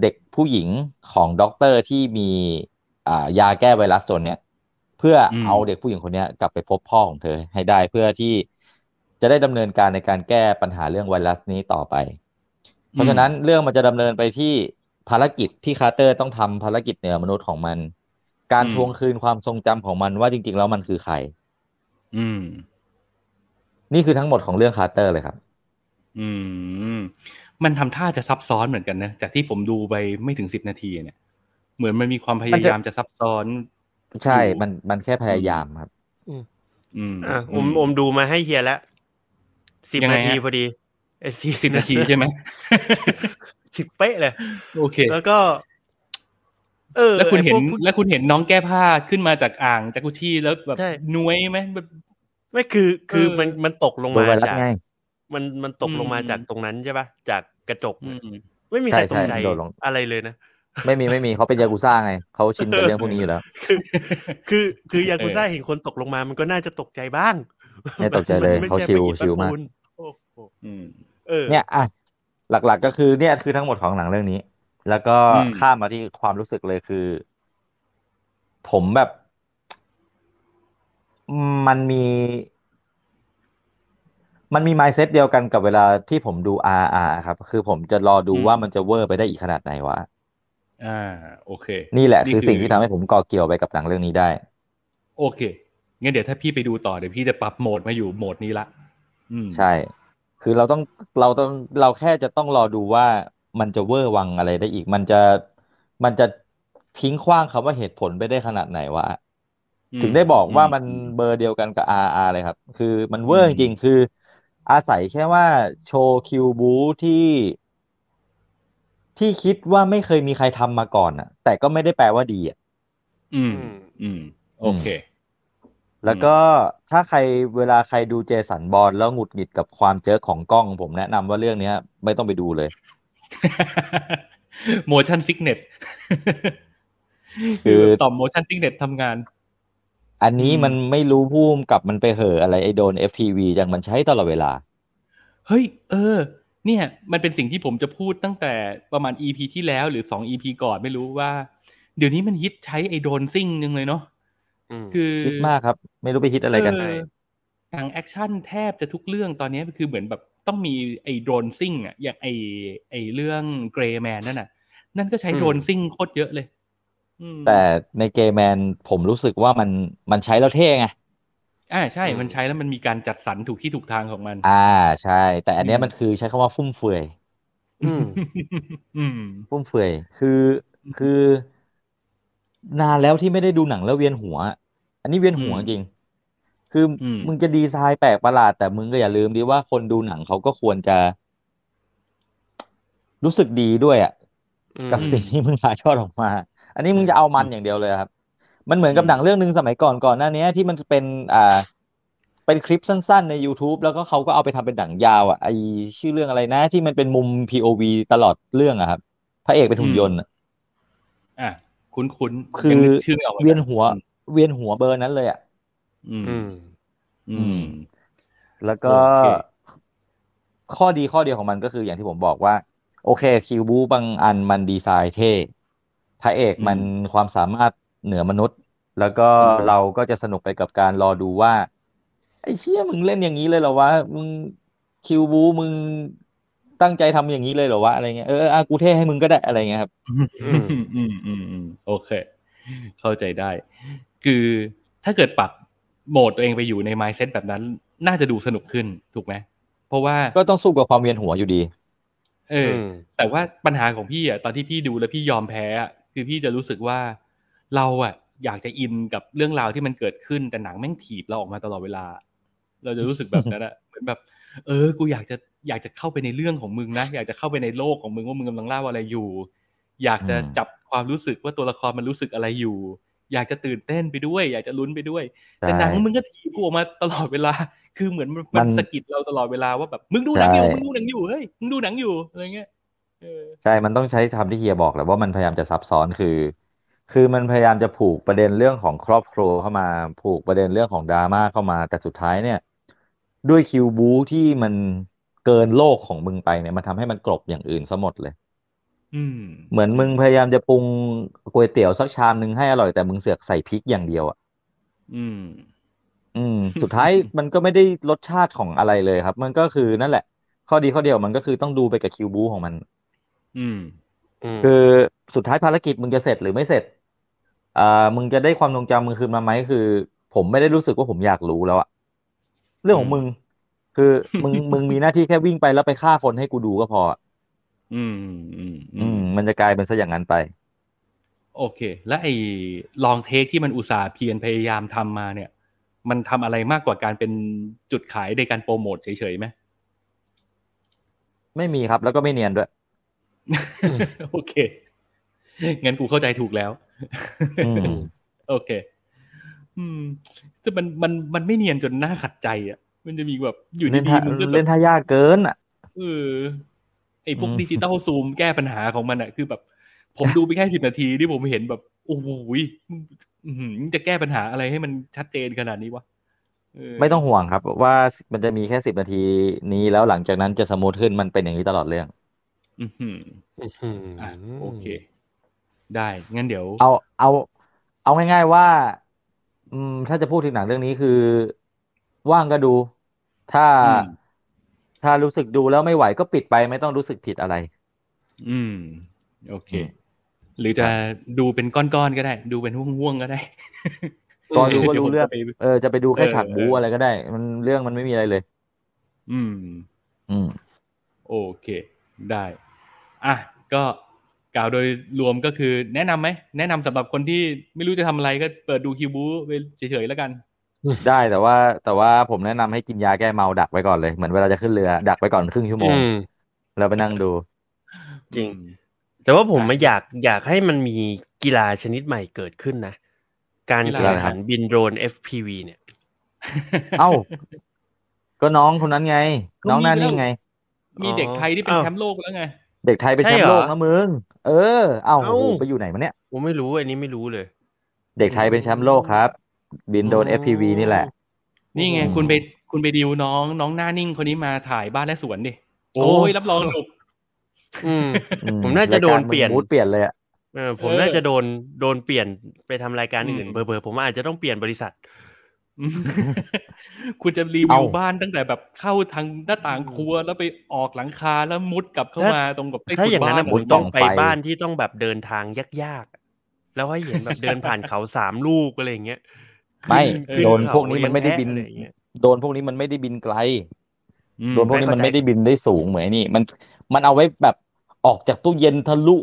เด็กผู้หญิงของด็อกเตอร์ที่มีายาแก้ไวรัสตัวเนี้ยเพื่อเอาเด็กผู้หญิงคนเนี้ยกลับไปพบพ่อของเธอให้ได้เพื่อที่จะได้ดำเนินการในการแก้ปัญหาเรื่องไวรัสนี้ต่อไป เพราะฉะนั้นเรื่องมันจะดำเนินไปที่ภารกิจที่คาร์เตอร์ต้องทำภารกิจเหนือมนุษย์ของมัน การทวงคืนความทรงจำของมันว่าจริง ๆ แล้วมันคือใคร อืม นี่คือทั้งหมดของเรื่องคาร์เตอร์เลยครับ อืม มันทำท่าจะซับซ้อนเหมือนกันนะ จากที่ผมดูไปไม่ถึงสิบนาทีเนี่ย เหมือนมันมีความพยายามจะซับซ้อน ใช่อยู่มันมันแค่พยายามครับอืมอะอมอมดูมาให้เฮียแล้วสิบยังไงนาทีฮะพอดีไอ้สิบนาทีใช่ไหมสิบเป๊ะเลยโอเค แล้วก็ เออ แล้วคุณเห็นไอ้พวกแล้วคุณเห็นน้องแก้ผ้าขึ้นมาจากอ่างจากกุชี่แล้วแบบใช่นุ้ยไหมแบบ ไม่คือคือเออมันมันตกลงโดยมาไวรัสจากไงมันมันตกลงมาอืมจากตรงนั้นใช่ปะจากกระจกอืมไม่มีใครใช่ตกใจใช่โดดลงอะไรเลยนะไม่มีไม่มีเขาเป็นยากุซ่าไงเขาชินกับเรื่องพวกนี้อยู่แล้ว คือคือคือยากุซ่าเห็นคนตกลงมา มันก็น่าจะตกใจบ้างไม่ตกใจเลยมันไม่เขาใช่ชิลไปหยิบชิลมากปูนโอ้โหอืมเออเนี่ยอะหลักๆก็คือเนี่ยคือทั้งหมดของหนังเรื่องนี้ แล้วก็อืมข้ามมาที่ความรู้สึกเลยคือ ผมแบบ มันมี มันมี mindset เดียวกันกับเวลาที่ผมดู RR ครับ คือผมจะรอดูว่ามันจะเวอร์ไปได้อีกขนาดไหนวะอ่า โอเค นี่แหละนี่คือคือสิ่งที่ทำให้ผมก่อเกี่ยวไปกับหนังเรื่องนี้ได้ โอเคงั้นเดี๋ยวถ้าพี่ไปดูต่อเดี๋ยวพี่จะปรับโหมดมาอยู่โหมดนี้ละอืมใช่ คือเราต้องเราต้องเราแค่จะต้องรอดูว่ามันจะเวอร์วังอะไรได้อีก มันจะมันจะทิ้งขว้างคำว่าเหตุผลไปได้ขนาดไหนวะอืม ถึงได้บอกว่ามันอืมเบอร์เดียวกันกับ RR เลยครับ คือมันเวอร์อืจมริงๆคือ อาศัยแค่ว่าโชว์คิวบูที่ ที่คิดว่าไม่เคยมีใครทำมาก่อนอะ แต่ก็ไม่ได้แปลว่าดีอะอืม อืมอืมโอเค แล้วก็ถ้าใครเวลาใครดูเจสันบอลแล้วหงุดหงิดกับความเจอของกล้อง ผมแนะนำว่าเรื่องเนี้ยไม่ต้องไปดูเลย motion sickness คือคือต่อม motion sickness ทำงาน อันนี้อืมมันไม่รู้พุ่มกับมันไปเหอะอะไรไอโดน FPV จังมันใช้ตลอดเวลา เฮ้ย เออ เนี่ย มันเป็นสิ่งที่ผมจะพูดตั้งแต่ประมาณ EP ที่แล้วหรือสอง EP ก่อนไม่รู้ว่า เดี๋ยวนี้มันฮิตใช้ไอโดรนซิ่งนึงเลยเนาะอืมคือคิดมากครับ ไม่รู้ไปคิดอะไรกันหนังแอคชั่นแทบจะทุกเรื่องตอนนี้คือเหมือนแบบต้องมีไอ้โดรนซิ่งอะอย่างไอ้ไอ้เรื่อง Gray Man นั่นน่ะ นั่นก็ใช้อืมโดรนซิ่งโคตรเยอะเลยอืม แต่ใน Gray Man ผมรู้สึกว่ามันมันใช้แล้วเท่ไงอ่าใช่อืมมันใช้แล้วมันมีการจัดสรรถูกที่ถูกทางของมัน อ่าใช่ แต่อันเนี้ยอืมมันคือใช้คำว่าฟุ่มเฟือยอืมอืมฟุ่มเฟือยคือคือ นานแล้วที่ไม่ได้ดูหนังแล้วเวียนหัว อันนี้เวียนหัวอืมจริง คืออมมึงจะดีไซน์แปลกประหลาด แต่มึงก็อย่าลืมดิว่าคนดูหนังเขาก็ควรจะ รู้สึกดีด้วยอะอืมกับสิ่งที่มึงถ่ายทอดออกมา อันนี้มึงจะเอามันอย่างเดียวเลยครับ มันเหมือนกับหนังเรื่องหนึ่งสมัยก่อนก่อนหน้านี้ที่มันเป็นอ่าเป็นคลิปสั้นๆใน YouTube แล้วก็เขาก็เอาไปทำเป็นหนังยาวอะไอชื่อเรื่องอะไรนะ ที่มันเป็นมุม POV ตลอดเรื่องอะครับ พระเอกเป็นหุ่นยนต์อะอะคุ้นคุ้นๆคือยังนึกชื่อไม่ออกหมือกัเวียนหัว เวียนหัวเบอร์นั้นเลยอะอืม อืมอืมแล้วก็โอเคข้อดีข้อเดียวของมันก็คืออย่างที่ผมบอกว่า โอเคคิวบูบางอันมันดีไซน์เท่ พระเอกมันความสามารถเหนือมนุษย์ แล้วก็เราก็จะสนุกไปกับการรอดูว่า ไอ้เชี่ยมึงเล่นอย่างนี้เลยเหรอวะมึงคิวบูมึงตั้งใจทำอย่างนี้เลยเหรอวะอะไรเงี้ยเอออากูเท่ให้มึงก็ได้อะไรเงี้ยครับ อืมอืมอืมอืมโอเค เข้าใจได้ คือถ้าเกิดปรับโหมดตัวเองไปอยู่ใน mindset แบบนั้น น่าจะดูสนุกขึ้นถูกไหมเพราะว่าก็ต้องสู้กับความเวียนหัวอยู่ดี เอออมแต่ว่าปัญหาของพี่อะตอนที่พี่ดูแล้วพี่ยอมแพ้อะ คือพี่จะรู้สึกว่าเราอะอยากจะอินกับเรื่องราวที่มันเกิดขึ้นแต่หนังแม่งถีบเราออกมาตลอดเวลา เราจะรู้สึกแบบนั้นอะเหมือนแบบ เออ กูอยากจะอยากจะเข้าไปในเรื่องของมึงนะ อยากจะเข้าไปในโลกของมึงว่ามึงกำลังเล่าอะไรอยู่ อยากจะอืมจับความรู้สึกว่าตัวละครมันรู้สึกอะไรอยู่ อยากจะตื่นเต้นไปด้วย อยากจะลุ้นไปด้วย แต่หนังมึงก็ถีบกูออกมาตลอดเวลา คือเหมือนมันมัมันนสะกิดเราตลอดเวลาว่าแบบมึงดูหนังอยู่ใช่มึงดูหนังอยู่เฮ้ยมึงดูหนังอยู่อะไรเงี้ยเออ ใช่ มันต้องใช้คำที่เฮียบอกแหละว่ามันพยายามจะซับซ้อนคือ คือมันพยายามจะผูกประเด็นเรื่องของครอบครัวเข้ามา ผูกประเด็นเรื่องของดราม่าเข้ามา แต่สุดท้ายเนี่ย ด้วยคิวบูที่มันเกินโลกของมึงไปเนี่ย มันทำให้มันกลบอย่างอื่นซะหมดเลย อืม เหมือนมึงพยายามจะปรุงก๋วยเตี๋ยวสักชามหนึ่งให้อร่อยแต่มึงเสือกใส่พริกอย่างเดียวอะ อืม อืม สุดท้ายมันก็ไม่ได้รสชาติของอะไรเลยครับ มันก็คือนั่นแหละ ข้อดีข้อเดียวมันก็คือต้องดูไปกับคิวบูของมัน อืมอืมคือสุดท้ายภารกิจมึงจะเสร็จหรือไม่เสร็จอ่ามึงจะได้ความทรงจำมึงคืนมาไหมคือ ผมไม่ได้รู้สึกว่าผมอยากรู้แล้วอะเรื่องของมึง คือมึงมึงมีหน้าที่แค่วิ่งไปแล้วไปฆ่าคนให้กูดูก็พออะอืมอืมอือืมมมันจะกลายเป็นซะอย่างนั้นไป โอเค แล้วไอ้ลองเทคที่มันอุตส่าห์เพียรพยายามทำมาเนี่ย มันทำอะไรมากกว่าการเป็นจุดขายในการโปรโมทเฉยๆไหมไม่มีครับ แล้วก็ไม่เนียนด้วย โอเค งั้นกูเข้าใจถูกแล้วอืมโอเค อืมแต่มันมันมันไม่เนียนจนหน้าขัดใจอะ มันจะมีแบบอยู่เล่นดีท่าๆมึงก็แบเล่นบท่ายากเกินอะ เออ ไอ้พวกอืมดิจิตอลซูมแก้ปัญหาของมันอะ คือแบบ ผมดูไปแค่สิบนาทีที่ผมเห็นแบบโอ้โหยอื้อหือจะแก้ปัญหาอะไรให้มันชัดเจนขนาดนี้วะเไม่ต้องห่วงครับ ว่ามันจะมีแค่สิบนาทีนี้แล้วหลังจากนั้นจะสมูทขึ้นมันเป็นอย่างนี้ตลอดเรื่อง อื้อหืออืมอะโอเค ได้งั้นเดี๋ยว เอาเอา เอาง่ายๆว่า อืม ถ้าจะพูดถึงหนังเรื่องนี้คือ ว่างก็ดู ถ้าอืมถ้ารู้สึกดูแล้วไม่ไหวก็ปิดไปไม่ต้องรู้สึกผิดอะไร อืม โอเคอืมหรือจะดูเป็นก้อนๆก็ได้ ดูเป็นห่วงๆก็ได้ตอนดูก็เดี๋ยวรู้ผมเรื่องจะไปเออจะไปดูแค่เออฉากบู๊เออออะไรก็ได้ มันเรื่องมันไม่มีอะไรเลย อืม อืม โอเค ได้ อะก็กล่าวโดยรวมก็คือแนะนำไหมแนะนำสำหรับคนที่ไม่รู้จะทำอะไรก็เปิดดูคิวบูไปเฉยๆแล้วกัน ได้แต่ว่าแต่ว่าผมแนะนำให้กินยาแก้เมาดักไว้ก่อนเลยเหมือนเวลาจะขึ้นเรือดักไว้ก่อนครึ่งชั่วโมง อืม แล้วไปนั่งดู จริงอืมแต่ว่าผมไม่อยากอยากให้มันมีกีฬาชนิดใหม่เกิดขึ้นนะ การกีฬาแข่งอะไรครัขับนบินโดรน FPV เนี่ยเอ้า ก็น้องคนนั้นไงก็น้องหน้ามีแล้วนิ่งไง มีเด็กไทยที่เป็นอ้าวแชมป์โลกแล้วไง เด็กไทยเป็นใช่แชมป์เหรโลอกนะมึง เออ เอ้าเอ้าโอ้โหไปอยู่ไหนมาเนี่ยผมไม่รู้อันนี้ไม่รู้เลย เด็กไทยเป็นแชมป์โลกครับ บินโดนอ๋อ FPV นี่แหละ นี่ไงอืมคุณไปคุณไปดิวน้องน้องหน้านิ่งคนนี้มาถ่ายบ้านและสวนดิ โอ้โอ้ยรับรองหนุกอืมอืผมน่าจะโดนเปลี่ยนรายการมึงมูดเปลี่ยนเลยอะเออผมเออน่าจะโดนโดนเปลี่ยนไปทำรายการอื่นอืมเบอร์เบอร์ผมอาจจะต้องเปลี่ยนบริษัทอืม คุณจะรีวิวเอ้าบ้านตั้งแต่แบบเข้าทางหน้าต่างครัวแล้วไปออกหลังคาแล้วมุดกลับเข้าถ้ามาตรงกับใต้ถ้าถุนอย่างนั้นบ้านนะผมะต้องไฟไปบ้านที่ต้องแบบเดินทางยากๆ แล้วให้เห็นแบบเดินผ่านเขาสามลูกอะไรอย่างเงี้ยไม่ขึ้โดนเขาพวกนี้มันไม่ได้บินเลี้ยงแพะอะไรอย่างเงี้ยโดนพวกนี้มันไม่ได้บินไกลอืมโดนพวกนี้ไม่มันเข้าใจไม่ได้บินได้สูงเหมือนไอ้นี่ มันมันเอาไว้แบบออกจากตู้เย็นทะลุ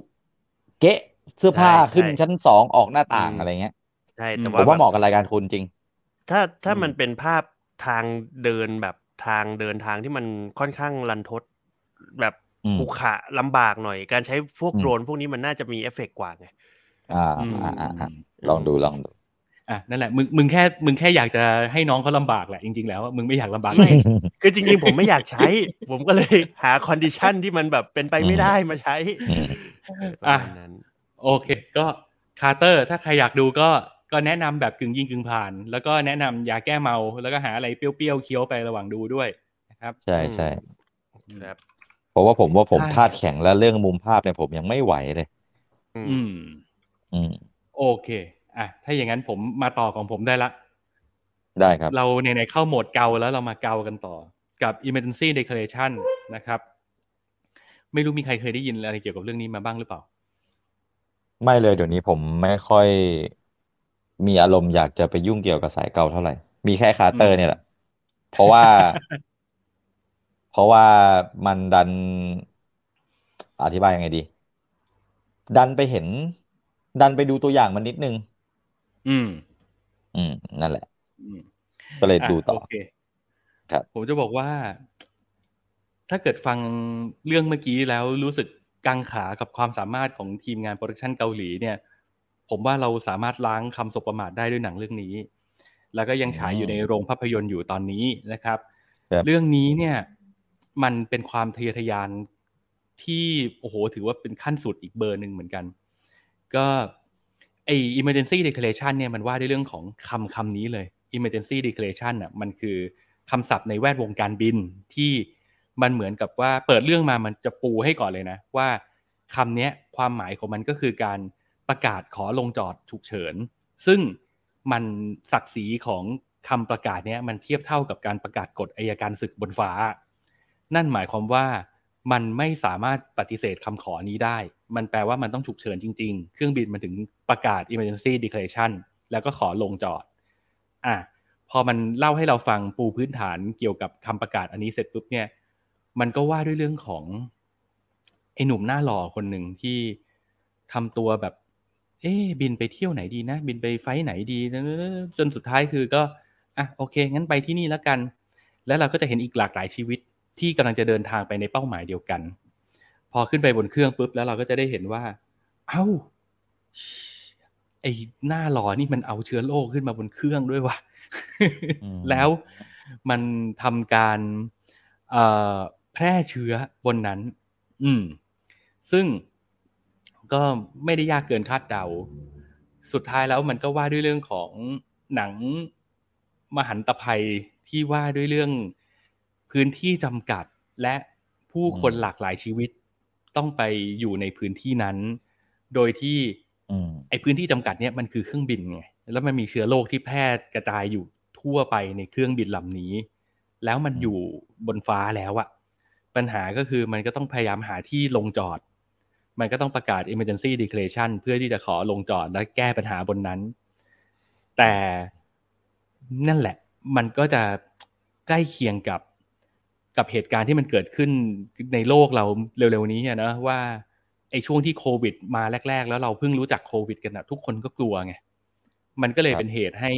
เกะเสื้อผ้าขึ้นชั้นสองออกหน้าต่างอะไรเงี้ยใช่แต่ผว่ามว่าเหแบบมาะกับรายการคุณจริง ถ้าถ้าอืมมันเป็นภาพทางเดินแบบทางเดินทางที่มันค่อนข้างรันทด แบบอืมขรุขระลำบากหน่อย การใช้พวกอืมโดรนพวกนี้มันน่าจะมีเอฟเฟกต์กว่าไงอ่าอืมอ่าอ่าอ่าลองดูลองดูอะนั่นแหละมึงมึงแค่มึงแค่อยากจะให้น้องเขาลำบากแหละจริง ๆ แล้วอะมึงไม่อยากลำบากไม่คือจริง ๆ ผมไม่อยากใช้ ผมก็เลยหา condition ที่มันแบบเป็นไปไม่ได้มาใช้อืมประมาณนั้นโอเค ก็คาร์เตอร์ ถ้าใครอยากดูก็ ก็แนะนำแบบกึ่งยิงกึ่งผ่าน แล้วก็แนะนำยาแก้เมา แล้วก็หาอะไรเปรี้ยวๆเคี้ยวไประหว่างดูด้วยนะครับ ใช่ใช่ครับเพราะว่าผมว่าผมใช่ธาตุแข็งแล้วเรื่องมุมภาพเนี่ยผมยังไม่ไหวเลยอืมอืม อืม โอเค อะ ถ้าอย่างนั้นผมมาต่อของผมได้ละ ได้ครับ เราในในๆเข้าโหมดเกาแล้วเรามาเกากันต่อกับ emergency declaration นะครับ ไม่รู้มีใครเคยได้ยินอะไรเกี่ยวกับเรื่องนี้มาบ้างหรือเปล่า ไม่เลยเดี๋ยวนี้ผมไม่ค่อย มีอารมณ์อยากจะไปยุ่งเกี่ยวกับสายเก่าเท่าไหร่ มีแค่คาร์เตอร์เนี่ยแหละ เพราะว่า เพราะว่ามันดัน อธิบายยังไงดี ดันไปเห็น ดันไปดูตัวอย่างมันนิดนึง อืม อืม นั่นแหละอืมก็เลยดูต่อโอเคครับ ผมจะบอกว่า ถ้าเกิดฟังเรื่องเมื่อกี้แล้วรู้สึกกังขากับความสามารถของทีมงานโปรดักชันเกาหลีเนี่ย ผมว่าเราสามารถล้างคำสบประมาทได้ด้วยหนังเรื่องนี้ แล้วก็ยังฉายอยู่ในโรงภาพยนตร์อยู่ตอนนี้นะครับครับเรื่องนี้เนี่ยมันเป็นความทะเยอทะยานที่โอ้โหถือว่าเป็นขั้นสุดอีกเบอร์หนึ่งเหมือนกัน ก็ไอ emergency declaration เนี่ยมันว่าด้วยเรื่องของคำคำนี้เลย emergency declaration อะมันคือคำศัพท์ในแวดวงการบินที่มันเหมือนกับว่าเปิดเรื่องมามันจะปูให้ก่อนเลยนะ ว่าคำเนี้ยความหมายของมันก็คือการ ประกาศขอลงจอดฉุกเฉิน ซึ่งมันศักดิ์ศรีของคำประกาศเนี้ยมันเทียบเท่ากับการประกาศกฎอายการศึกบนฟ้า นั่นหมายความว่ามันไม่สามารถปฏิเสธคำขอนี้ได้ มันแปลว่ามันต้องฉุกเฉินจริง ๆ เครื่องบินมันถึงประกาศ emergency declaration แล้วก็ขอลงจอด อะ พอมันเล่าให้เราฟังปูพื้นฐานเกี่ยวกับคำประกาศอันนี้เสร็จปุ๊บเนี่ย มันก็ว่าด้วยเรื่องของไอ้หนุ่มหน้าหล่อคนหนึ่งที่ทำตัวแบบ เอ๊ะบินไปเที่ยวไหนดีนะ บินไปไฟล์ไหนดี จนสุดท้ายคือก็อะโอเค งั้นไปที่นี่แล้วกัน แล้วเราก็จะเห็นอีกหลากหลายชีวิตที่กำลังจะเดินทางไปในเป้าหมายเดียวกัน พอขึ้นไปบนเครื่องปุ๊บแล้วเราก็จะได้เห็นว่า เอ้าไอ้หน้าหล่อนี่มันเอาเชื้อโรคขึ้นมาบนเครื่องด้วยว่ะอืมแล้วมันทำการเอ่อแพร่เชื้อบนนั้น อืม ซึ่ง ก็ไม่ได้ยากเกินคาดเดา สุดท้ายแล้วมันก็ว่าด้วยเรื่องของหนังมหันตภัยที่ว่าด้วยเรื่องพื้นที่จำกัดและผู้คนหลากหลายชีวิตต้องไปอยู่ในพื้นที่นั้น โดยที่อืมไอ้พื้นที่จำกัดเนี่ยมันคือเครื่องบินไงแล้วมันมีเชื้อโรคที่แพร่กระจายอยู่ทั่วไปในเครื่องบินลำนี้ แล้วมันอยู่บนฟ้าแล้วอะปัญหาก็คือมันก็ต้องพยายามหาที่ลงจอด มันก็ต้องประกาศ emergency declaration เพื่อที่จะขอลงจอดและแก้ปัญหาบนนั้น แต่นั่นแหละ มันก็จะใกล้เคียงกับกับเหตุการณ์ที่มันเกิดขึ้นในโลกเราเร็วๆนี้อะนะว่าไอ้ช่วงที่โควิด มาแรก ๆ แล้วเราเพิ่งรู้จักโควิด กันนะทุกคนก็กลัวไงมันก็เลยครับเป็นเหตุให้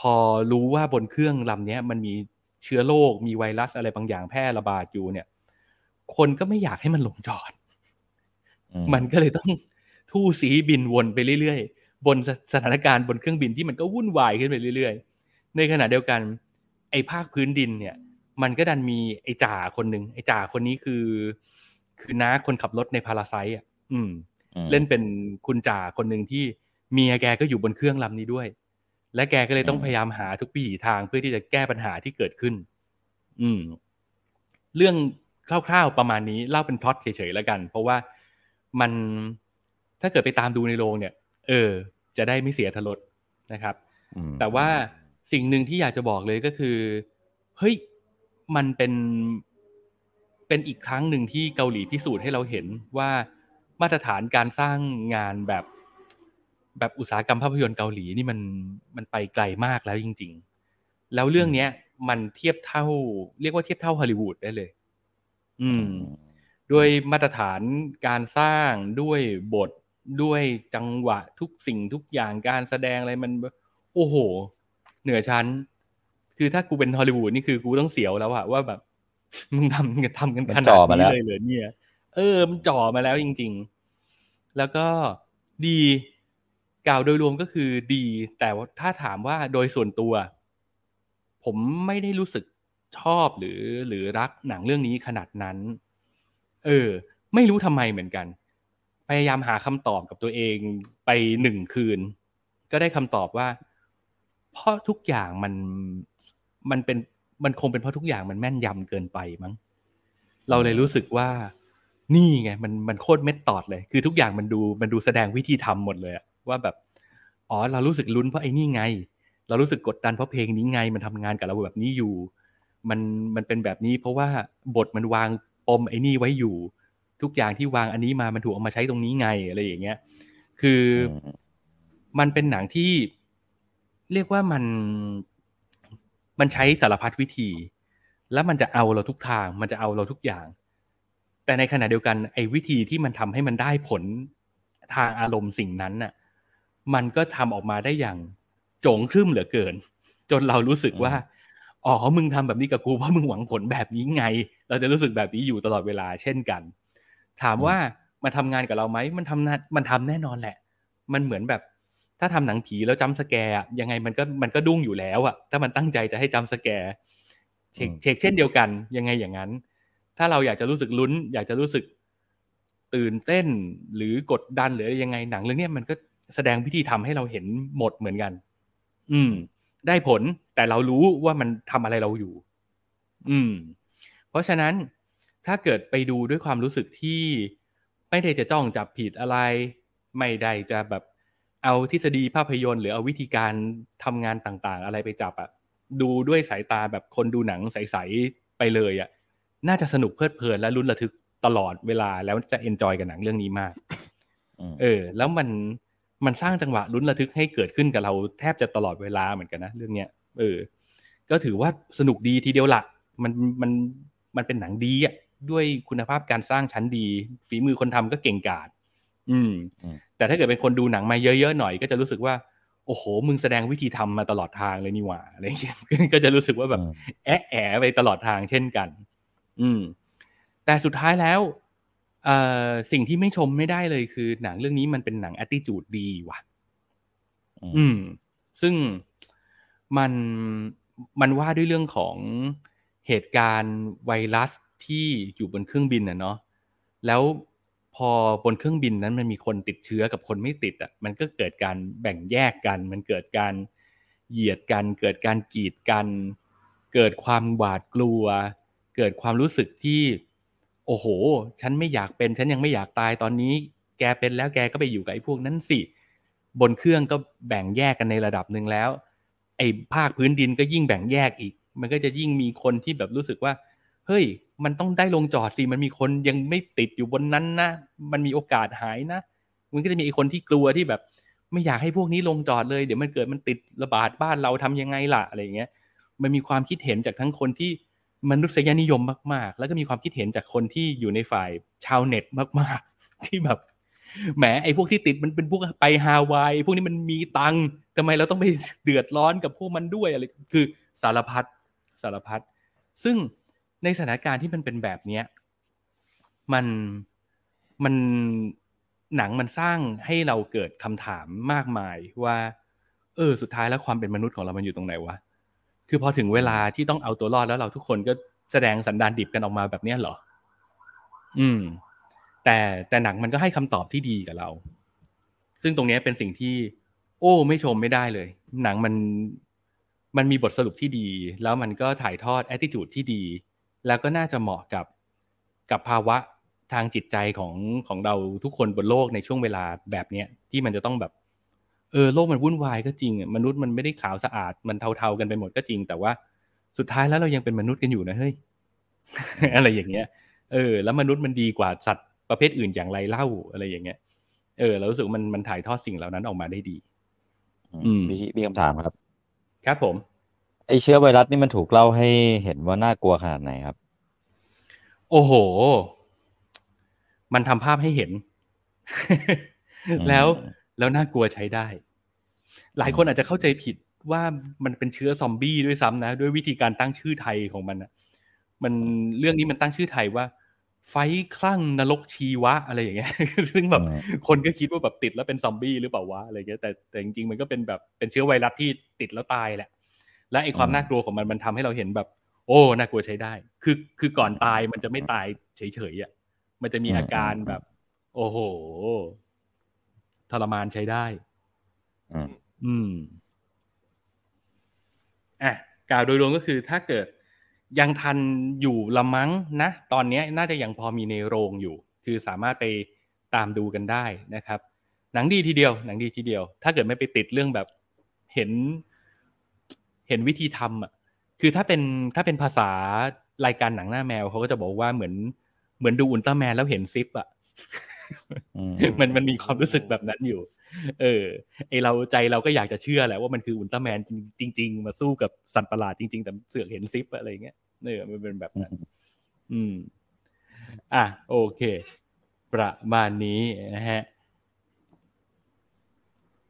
พอรู้ว่าบนเครื่องลำเนี้ยมันมีเชื้อโรคมีไวรัสอะไรบางอย่างแพร่ระบาดอยู่เนี่ย คนก็ไม่อยากให้มันลงจอดอื มมันก็เลยต้องทู่สีบินวนไปเรื่อยๆ บนสสถานการณ์บนเครื่องบินที่มันก็วุ่นวายขึ้นไปเรื่อยๆ ในขณะเดียวกัน ไอ้ภาคพื้นดินเนี่ย มันก็ดันมีไอ้จ่าคนหนึ่งไอ้จ่าคนนี้คือ คือน้าคนขับรถในพาราไซอะ อืมอืมเล่นเป็นคุณจ่าคนหนึ่งที่เมียแกก็อยู่บนเครื่องลำนี้ด้วย และแกก็เลยต้องอืมพยายามหาทุกวิถีทางเพื่อที่จะแก้ปัญหาที่เกิดขึ้น อืม เรื่องคร่าวๆประมาณนี้เล่าเป็นพล็อตเฉยๆแล้วกัน เพราะว่า มันถ้าเกิดไปตามดูในโรงเนี่ย เออ จะได้ไม่เสียทรสนะครับอืมแต่ว่าสิ่งหนึ่งที่อยากจะบอกเลยก็คือ เฮ้ย มันเป็นเป็นอีกครั้งหนึ่งที่เกาหลีพิสูจน์ให้เราเห็นว่ามาตรฐานการสร้างงานแบบแบบอุตสาหกรรมภาพยนตร์เกาหลีนี่มันมันไปไกลมากแล้วจริง ๆ แล้วเรื่องเนี้ย มันเทียบเท่า เรียกว่าเทียบเท่าฮอลลีวูดได้เลย อืม ด้วยมาตรฐานการสร้างด้วยบทด้วยจังหวะทุกสิ่งทุกอย่างการแสดงอะไรมัน โอ้โห เหนือชั้น คือถ้ากูเป็นฮอลลีวูดนี่คือกูต้องเสียวแล้วอะว่าแบบ มึงทำทำกันมันขนาจ่ดอมาแล้นี้วเลยเหรอเนี่ย เออมันจ่อมาแล้วจริง ๆ แล้วก็ดีกล่าวโดยรวมก็คือดี แต่ว่าถ้าถามว่าโดยส่วนตัว ผมไม่ได้รู้สึกชอบหรือหรือรักหนังเรื่องนี้ขนาดนั้น เออ ไม่รู้ทำไมเหมือนกันพพยายามหาคำตอบกับตัวเองไปหนึ่งคืน ก็ได้คำตอบว่า เพราะทุกอย่างมันมันเป็นมันคงเป็นเพราะทุกอย่างมันแม่นยำเกินไปมั้งเราเลยรู้สึกว่า นี่ไง มันมันโคตรเม็ดตอดเลย คือทุกอย่างมันดูมันดูแสดงวิธีทำหมดเลยว่าแบบอ๋อเรารู้สึกลุ้นเพราะไอ้นี่ไง เรารู้สึกกดดันเพราะเพลงนี้ไง มันทำงานกับเราแบบนี้อยู่ มันมันเป็นแบบนี้เพราะว่าบทมันวาง ปมไอ้นี่ไว้อยู่ ทุกอย่างที่วางอันนี้มามันถูกเอามาใช้ตรงนี้ไงอะไรอย่างเงี้ย คือมันเป็นหนังที่เรียกว่ามันมันใช้สารพัดวิธี แล้วมันจะเอาเราทุกทาง มันจะเอาเราทุกอย่าง แต่ในขณะเดียวกันไอ้วิธีที่มันทำให้มันได้ผลทางอารมณ์สิ่งนั้นน่ะ มันก็ทำออกมาได้อย่างโจงครึ่มเหลือเกิน จนเรารู้สึกว่า อ๋อ มึงทำแบบนี้กับกูเพราะมึงหวังผลแบบนี้ไง เราจะรู้สึกแบบนี้อยู่ตลอดเวลาเช่นกัน ถามว่ามันทำงานกับเราไหมมันทำนามันทำแน่นอนแหละ มันเหมือนแบบ ถ้าทำหนังผีแล้วจำสแกร์อะยังไงมันก็มันก็ดุ้งอยู่แล้วอะถ้ามันตั้งใจจะให้จำสแกร์เช็คอืมเช็คเช่นเดียวกัน ยังไงอย่างนั้น ถ้าเราอยากจะรู้สึกลุ้น อยากจะรู้สึกตื่นเต้นหรือกดดันหรืออะไรยังไงหนังเรื่องเนี้ยมันก็แสดงวิธีทำให้เราเห็นหมดเหมือนกัน อืม ได้ผลแต่เรารู้ว่ามันทำอะไรเราอยู่ อืม เพราะฉะนั้นถ้าเกิดไปดูด้วยความรู้สึกที่ไม่ได้จะจ้องจับผิดอะไร ไม่ได้จะแบบเอาทฤษฎีภาพยนตร์ หรือเอาวิธีการทำงานต่างๆ อะไรไปจับอะดูด้วยสายตาแบบคนดูหนังใสๆไปเลยอะน่าจะสนุกเพลิดเพลินและลุ้นระทึกตลอดเวลาแล้วจะเอนจอยกับหนังเรื่องนี้มากอืมเออ แล้วมันมันสร้างจังหวะลุ้นระทึกให้เกิดขึ้นกับเราแทบจะตลอดเวลาเหมือนกันนะเรื่องเนี้ยเออ ก็ถือว่าสนุกดีทีเดียวละมันมัน มันเป็นหนังดีอะด้วยคุณภาพการสร้างชั้นดี ฝีมือคนทำก็เก่งกาจอืมอืม แต่ถ้าเกิดเป็นคนดูหนังมาเยอะๆหน่อยก็จะรู้สึกว่า โอ้โห มึงแสดงวิธีทำมาตลอดทางเลยนี่หว่าอะไรอย่างเงี้ยก็จะรู้สึกว่าแบบอืมแอะแอะไปตลอดทางเช่นกัน อืม แต่สุดท้ายแล้วเอ่อสิ่งที่ไม่ชมไม่ได้เลยคือ หนังเรื่องนี้มันเป็นหนัง attitude ดีว่ะอืมอืม ซึ่งมันมันว่าด้วยเรื่องของ เหตุการณ์ไวรัสที่อยู่บนเครื่องบินอะเนาะแล้วพอบนเครื่องบินนั้นมันมีคนติดเชื้อกับคนไม่ติดอะมันก็เกิดการแบ่งแยกกัน มันเกิดการเหยียดกัน เกิดการกีดกัน เกิดความหวาดกลัว เกิดความรู้สึกที่ โอ้โห ฉันไม่อยากเป็น ฉันยังไม่อยากตายตอนนี้ แกเป็นแล้วแกก็ไปอยู่กับไอ้พวกนั้นสิ บนเครื่องก็แบ่งแยกกันในระดับหนึ่งแล้ว ไอ้ภาคพื้นดินก็ยิ่งแบ่งแยกอีก มันก็จะยิ่งมีคนที่แบบรู้สึกว่า เฮ้ย มันต้องได้ลงจอดสิมันมีคนยังไม่ติดอยู่บนนั้นนะ มันมีโอกาสหายนะ มันก็จะมีไอ้คนที่กลัวที่แบบ ไม่อยากให้พวกนี้ลงจอดเลยเดี๋ยวมันเกิดมันติดระบาดบ้านเราทำยังไงล่ะอะไรอย่างเงี้ย มันมีความคิดเห็นจากทั้งคนที่มนุษยนิยมมาก ๆ แล้วก็มีความคิดเห็นจากคนที่อยู่ในฝ่ายชาวเน็ตมาก ๆ ที่แบบแหมไอ้พวกที่ติดมันเป็นพวกไปฮาวายพวกนี้มันมีตังค์ทำไมเราต้องไปเดือดร้อนกับพวกมันด้วยอะไรคือสารพัด สารพัดซึ่งในสถานการณ์ที่มันเป็นแบบเนี้ยมันมันหนังมันสร้างให้เราเกิดคำถามมากมายว่า เออ สุดท้ายแล้วความเป็นมนุษย์ของเรามันอยู่ตรงไหนวะคือพอถึงเวลาที่ต้องเอาตัวรอดแล้วเราทุกคนก็แสดงสันดานดิบกันออกมาแบบเนี้ยเหรอ อืม แต่แต่หนังมันก็ให้คำตอบที่ดีกับเรา ซึ่งตรงนี้เป็นสิ่งที่ โอ้ ไม่ชมไม่ได้เลย หนังมัน มันมีบทสรุปที่ดี แล้วมันก็ถ่ายทอด attitude ที่ดี แล้วก็น่าจะเหมาะกับกับภาวะทางจิตใจของของเราทุกคนบนโลกในช่วงเวลาแบบเนี้ยที่มันจะต้องแบบ เออโลกมันวุ่นวายก็จริงอะมนุษย์มันไม่ได้ขาวสะอาดมันเทาๆกันไปหมดก็จริง แต่ว่าสุดท้ายแล้วเรายังเป็นมนุษย์กันอยู่นะเฮ้ยอะไรอย่างเงี้ย เออ แล้วมนุษย์มันดีกว่าสัตว์ประเภทอื่นอย่างไรเล่าอะไรอย่างเงี้ย เออเรารู้สึกว่ามันมันถ่ายทอดสิ่งเหล่านั้นออกมาได้ดี อืมมีมีคำถามครับ ครับผม ไอเชื้อไวรัสนี่มันถูกเล่าให้เห็นว่าน่ากลัวขนาดไหนครับ โอ้โห มันทำภาพให้เห็น แล้วแล้วน่ากลัวใช้ได้ หลายคนอาจจะเข้าใจผิดว่ามันเป็นเชื้อซอมบี้ด้วยซ้ำนะ ด้วยวิธีการตั้งชื่อไทยของมันนะมันเรื่องนี้มันตั้งชื่อไทยว่า ไฟคลั่งนรกชีวะอะไรอย่างเงี้ย ซึ่งแบบอืมคนก็คิดว่าแบบติดแล้วเป็นซอมบี้หรือเปล่าวะอะไรเงี้ย แต่แต่จริงๆมันก็เป็นแบบเป็นเชื้อไวรัสที่ติดแล้วตายแหละ และไอความน่ากลัวของมันมันทำให้เราเห็นแบบ โอ้ น่ากลัวใช้ได้ คือคือก่อนตายมันจะไม่ตายเฉยๆอะ มันจะมีอาการแบบ โอ้โห ทรมานใช้ได้ อืมอืมอะกล่าวโดยรวมก็คือถ้าเกิด ยังทันอยู่ละมั้งนะ ตอนเนี้ยน่าจะยังพอมีในโรงอยู่ คือสามารถไปตามดูกันได้นะครับ หนังดีทีเดียว หนังดีทีเดียว ถ้าเกิดไม่ไปติดเรื่องแบบเห็นเห็นวิธีทำอะคือถ้าเป็นถ้าเป็นภาษารายการหนังหน้าแมวเขาก็จะบอกว่าเหมือนเหมือนดูอุลตร้าแมนแล้วเห็นซิปอะอืมมันมันมีความรู้สึกแบบนั้นอยู่ เออไอเราใจเราก็อยากจะเชื่อแหละว่ามันคืออุลตร้าแมนจริง ๆ มาสู้กับสัตว์ประหลาดจริง ๆ แต่เสือกเห็นซิปอะไรเงี้ยเออมันเป็นแบบนั้น อืม อะโอเค ประมาณนี้นะฮะ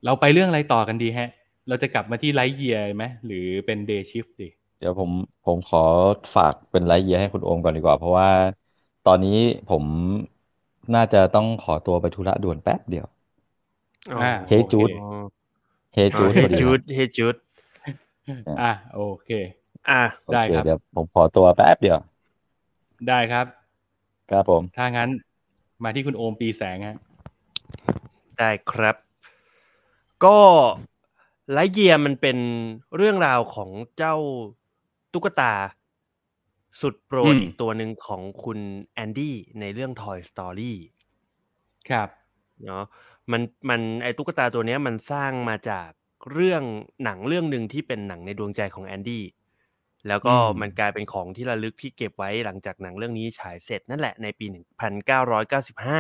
เราไปเรื่องอะไรต่อกันดีฮะ เราจะกลับมาที่ Lightyear ไหมหรือเป็น Day Shift ดีเดี๋ยวผมผมขอฝากเป็น Lightyear ให้คุณโอมก่อนดีกว่า เพราะว่าตอนนี้ผมน่าจะต้องขอตัวไปธุระด่วนแป๊บเดียวอ่า เฮ้ยจู๊ดโอเฮจู๊ดเฮพอดีจูครับเฮจู๊ดอะโอเค อะโอได้เคครับเดี๋ยวผมขอตัวแป๊บเดียว ได้ครับ ครับผม ถ้างั้นมาที่คุณโอมปีแสงฮะได้ครับ ก็ไลท์เยียมันเป็นเรื่องราวของเจ้าตุ๊กตา สุดโปรดอืมอีกตัวหนึ่งของคุณแอนดี้ในเรื่อง Toy Story ครับเนาะ มันมันไอตุ๊กตาตัวเนี้ยมันสร้างมาจากเรื่องหนังเรื่องหนึ่งที่เป็นหนังในดวงใจของแอนดี้แล้วก็อืมมันกลายเป็นของที่ระลึกที่เก็บไว้หลังจากหนังเรื่องนี้ฉายเสร็จนั่นแหละในปี 1995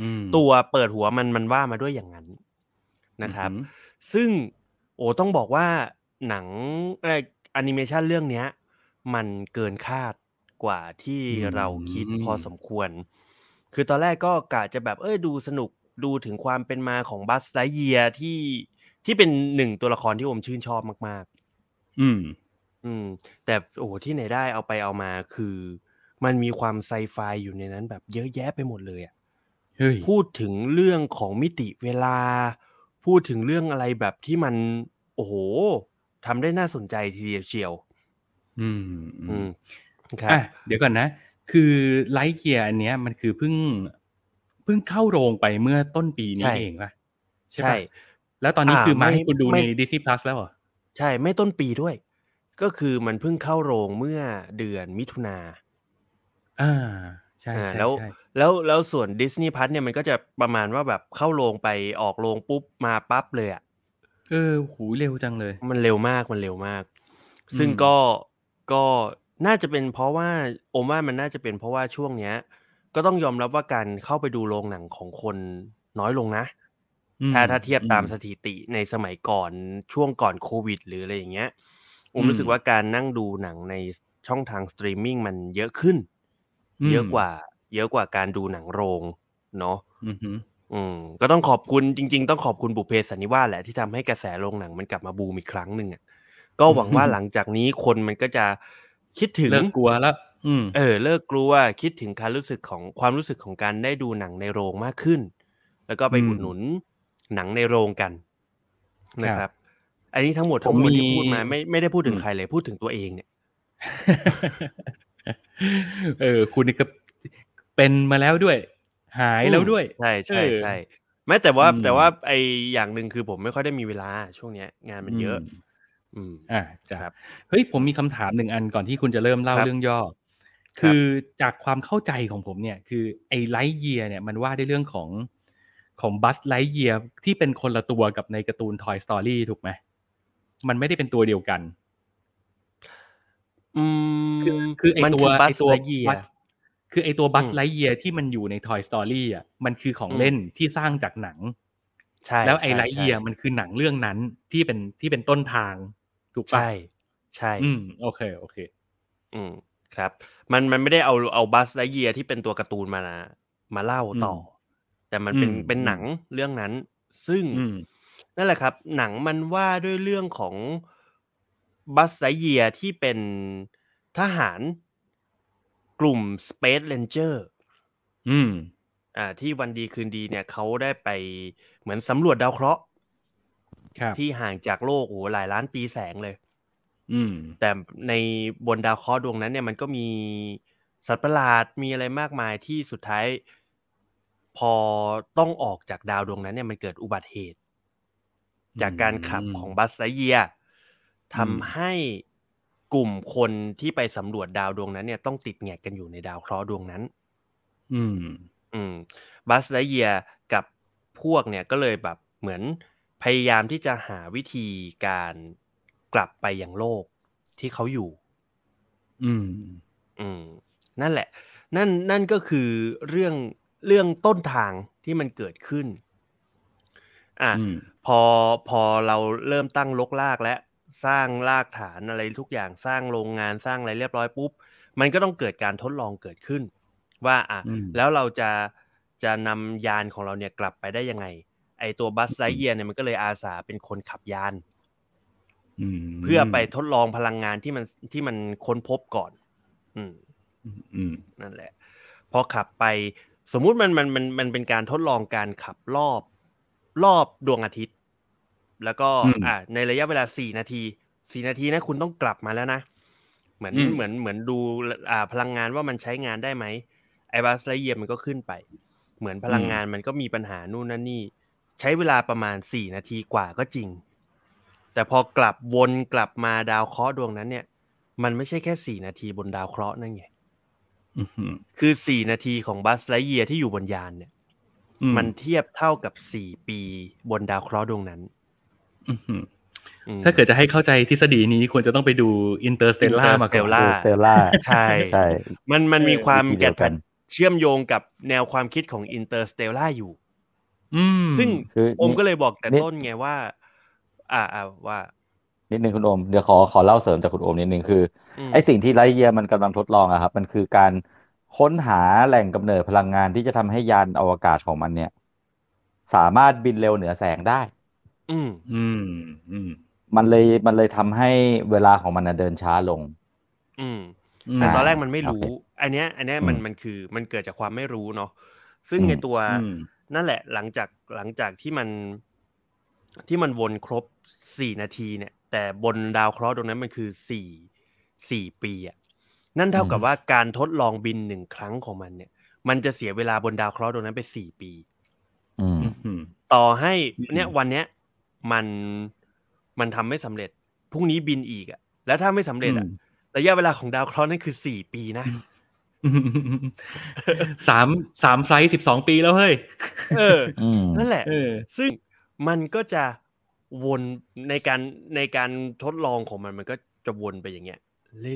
อืมตัวเปิดหัวมันมันว่ามาด้วยอย่างนั้นนะครับอืมซึ่งโอ้ต้องบอกว่าหนังเอ่อแอนิเมชันเรื่องเนี้ยมันเกินคาดกว่าที่เราคิดพอสมควร คือตอนแรกก็กะจะแบบเอ้ยดูสนุก ดูถึงความเป็นมาของบัสไลเยียที่ที่เป็นหนึ่งตัวละครที่ผมชื่นชอบมากอืมๆอืม แต่โอ้โหที่ไหนได้เอาไปเอามาคือ มันมีความไซไฟอยู่ในนั้นแบบเยอะแยะไปหมดเลยอะเฮ้ยพูดถึงเรื่องของมิติเวลา พูดถึงเรื่องอะไรแบบที่มัน โอ้โหทำได้น่าสนใจทีเดียวเชียว อืม อืมครัอะบเดี๋ยวก่อนนะ คือไลท์เกียร์อันเนี้ยมันคือเพิ่งเพิ่งเข้าโรงไปเมื่อต้นปีนี้ใช่เองป่ะใช่ปะแล้วตอนนี้อ่าคือมาไม่ให้คุณดูไม่ใน Disney Plus แล้วเหรอ ใช่ไม่ต้นปีด้วย ก็คือมันเพิ่งเข้าโรงเมื่อเดือนมิถุนาอ่าใช่อ่าใช่แล้วใช่แล้วแล้วส่วนดิสนีย์พัทเนี่ยมันก็จะประมาณว่าแบบเข้าโรงไปออกโรงปุ๊บมาปั๊บเลยอะเออหูเร็วจังเลย มันเร็วมากมันเร็วมาก ซึ่งอืมก็ก็น่าจะเป็นเพราะว่าโอมว่ามันน่าจะเป็นเพราะว่าช่วงเนี้ย ก็ต้องยอมรับว่าการเข้าไปดูโรงหนังของคนน้อยลงนะอืมถ้าถ้าเทียบตามอืสถิติในสมัยก่อนช่วงก่อนโควิด หรืออะไรอย่างเงี้ยผมอืมรู้สึกว่าการนั่งดูหนังในช่องทางสตรีมมิ่งมันเยอะขึ้นอืมเยอะกว่า เยอะกว่าการดูหนังโรงเนาะอือหืออืมก็ต้องขอบคุณจริง ๆ ต้องขอบคุณบุพเพสันนิวาสแหละที่ทำให้กระแสโรงหนังมันกลับมาบูมอีกครั้งหนึ่งอะก็หวังว่าหลังจากนี้คนมันก็จะคิดถึงเลิกกลัวแล้วอืม เออเลิกกลัวคิดถึงการรู้สึกของความรู้สึกของการได้ดูหนังในโรงมากขึ้น แล้วก็ไปอืมอุดหนุนหนังในโรงกันนะคครัรับบอันนี้ทั้งหมดผมทั้งมวลที่มีพูดมาไม่ไม่ได้พูดถึงอืมใครเลยพูดถึงตัวเองเนี่ย เออ คุณนี่ก็เป็นมาแล้วด้วย หายแล้วด้วยใช่ใช่เออใช่แม้แต่ว่าอืมแต่ว่าไออย่างหนึ่งคือผมไม่ค่อยได้มีเวลาช่วงเนี้ย งานมันเยอะมอืมอ่าจ้ะครับเฮ้ยผมมีคำถามหนึ่งอันก่อนที่คุณจะเริ่มเล่าครับเรื่องย่อ ครับคือจากความเข้าใจของผมเนี่ยคือไอ้ Lightyear เนี่ยมันว่าด้วยเรื่องของของ Buzz Lightyear ที่เป็นคนละตัวกับในการ์ตูน Toy Story ถูกไหมมันไม่ได้เป็นตัวเดียวกันอืมคือคือไอมันตัวคือบัไอสตัวไลเยีย Buzz- คือไอตัวบัสอืมไลเยียที่มันอยู่ใน Toy Story อะมันคือของอืมเล่นที่สร้างจากหนังใช่แล้วไอใช่ไลเยียใช่มันคือหนังเรื่องนั้นที่เป็นที่เป็นต้นทางถูกปะใช่ ใช่ อืมโอเค โอเค อืมครับ มันมันไม่ได้เอาเอาบัสไลเยียที่เป็นตัวการ์ตูนมามาเล่าต่ออมแต่มันเป็นอืมเป็นหนังเรื่องนั้น ซึ่งอืมนั่นแหละครับ หนังมันว่าด้วยเรื่องของบัสไลเยียที่เป็นทหารกลุ่ม Space Ranger อืม อ่า ที่วันดีคืนดีเนี่ยเขาได้ไปเหมือนสำรวจดาวเคราะห์ครับที่ห่างจากโลกโอ้โหหลายล้านปีแสงเลย อืม แต่ในบนดาวเคราะห์ดวงนั้นเนี่ยมันก็มีสัตว์ประหลาดมีอะไรมากมายที่สุดท้าย พอต้องออกจากดาวดวงนั้นเนี่ยมันเกิดอุบัติเหตุ จากการขับของบัสไลเยียทำให้กลุ่มคนที่ไปสำรวจดาวดวงนั้น เนี่ยต้องติดแงกกันอยู่ในดาวเคราะห์ดวงนั้น อืม อืมบัสไลเยียกับพวกเนี่ยก็เลยแบบเหมือนพยายามที่จะหาวิธีการ กลับไปยังโลกที่เขาอยู่ อืม อืม นั่นแหละ นั่นนั่นก็คือเรื่องเรื่องต้นทางที่มันเกิดขึ้น อะอืมพอพอเราเริ่มตั้งลกลากและสร้างรากฐานอะไรทุกอย่างสร้างโรงงานสร้างอะไรเรียบร้อยปุ๊บ มันก็ต้องเกิดการทดลองเกิดขึ้น ว่าอะอืมแล้วเราจะจะนำยานของเราเนี่ยกลับไปได้ยังไง ไอตัวบัสไลเยียเนี่ยมันก็เลยอาสาเป็นคนขับยานอืม เพื่อไปทดลองพลังงานที่มันที่มันค้นพบก่อนอืมอืมนั่นแหละ พอขับไป สมมุติมันมันมันมันเป็นการทดลองการขับรอบรอบดวงอาทิตย์ แล้วก็อืมอ่า ในระยะเวลาสี่นาทีสี่นาทีนะคุณต้องกลับมาแล้วนะเหมือนอืมเหมือนเหมือนดูอ่าพลังงานว่ามันใช้งานได้ไหมไอ้บัสไลเยียมันก็ขึ้นไป เหมือนพลังงานมันก็มีปัญหานู่นนั่นนี่ ใช้เวลาประมาณสี่นาทีกว่าก็จริง แต่พอกลับวนกลับมาดาวเคราะห์ดวงนั้นเนี่ย มันไม่ใช่แค่สี่นาทีบนดาวเคราะห์นั่นไงอืมคือสี่นาทีของ Buzz Lightyear ที่อยู่บนยานเนี่ยอืมันเทียบเท่ากับสี่ปีบนดาวเคราะห์ดวงนั้นอืมอืมถ้าเกิดจะให้เข้าใจทฤษฎีนี้ควรจะต้องไปดู Interstellar มาก่อน Interstellar ใช่ใช่ มันมันมีความวิธีแกเดียวกัดนเชื่อมโยงกับแนวความคิดของ Interstellar อยู่ อืมซึ่งคือโอมก็เลยบอกแต่นี่ต้นไงว่า อ่าอ่าว่า นิดนึงคุณโอมเดี๋ยวขอขอเล่าเสริมจากคุณโอมนิดนึงคือมไอสิ่งที่ไลท์เยียร์มันกำลังทดลองอะครับ มันคือการค้นหาแหล่งกำเนิดพลังงานที่จะทำให้ยานอวกาศของมันเนี่ย สามารถบินเร็วเหนือแสงได้ อืมอืมอืมมันเลยมันเลยทำให้เวลาของมันน่ะเดินช้าลง อืมอืมแต่ตอนแรกอ่ามันไม่รู้โอเคอันเนี้ย อันเนี้ยมันอืมมันคือมันเกิดจากความไม่รู้เนาะซึ่งอืมในตัวอืมนั่นแหละหลังจากหลังจากที่มันที่มันวนครบ สี่นาทีเนี่ย แต่บนดาวเคราะห์ตรงนั้นมันคือสี่สี่ปีอะนั่นเท่ากับว่าการทดลองบินหนึ่งครั้งของมันเนี่ย มันจะเสียเวลาบนดาวเคราะห์ตรงนั้นไปสี่ปีอืมอืมต่อให้อืมเนี่ยวันเนี้ยมันมันทำไม่สำเร็จพรุ่งนี้บินอีกอะแล้วถ้าไม่สำเร็จอะระยะเวลาของดาวเคราะห์นั่นคือสี่ปีนะสามสามไฟล์สิบสองปีแล้วเฮ้ยเอออืมนั่นแหละเออซึ่งมันก็จะ วนในการในการทดลองของมันมันก็จะวนไปอย่างเงี้ย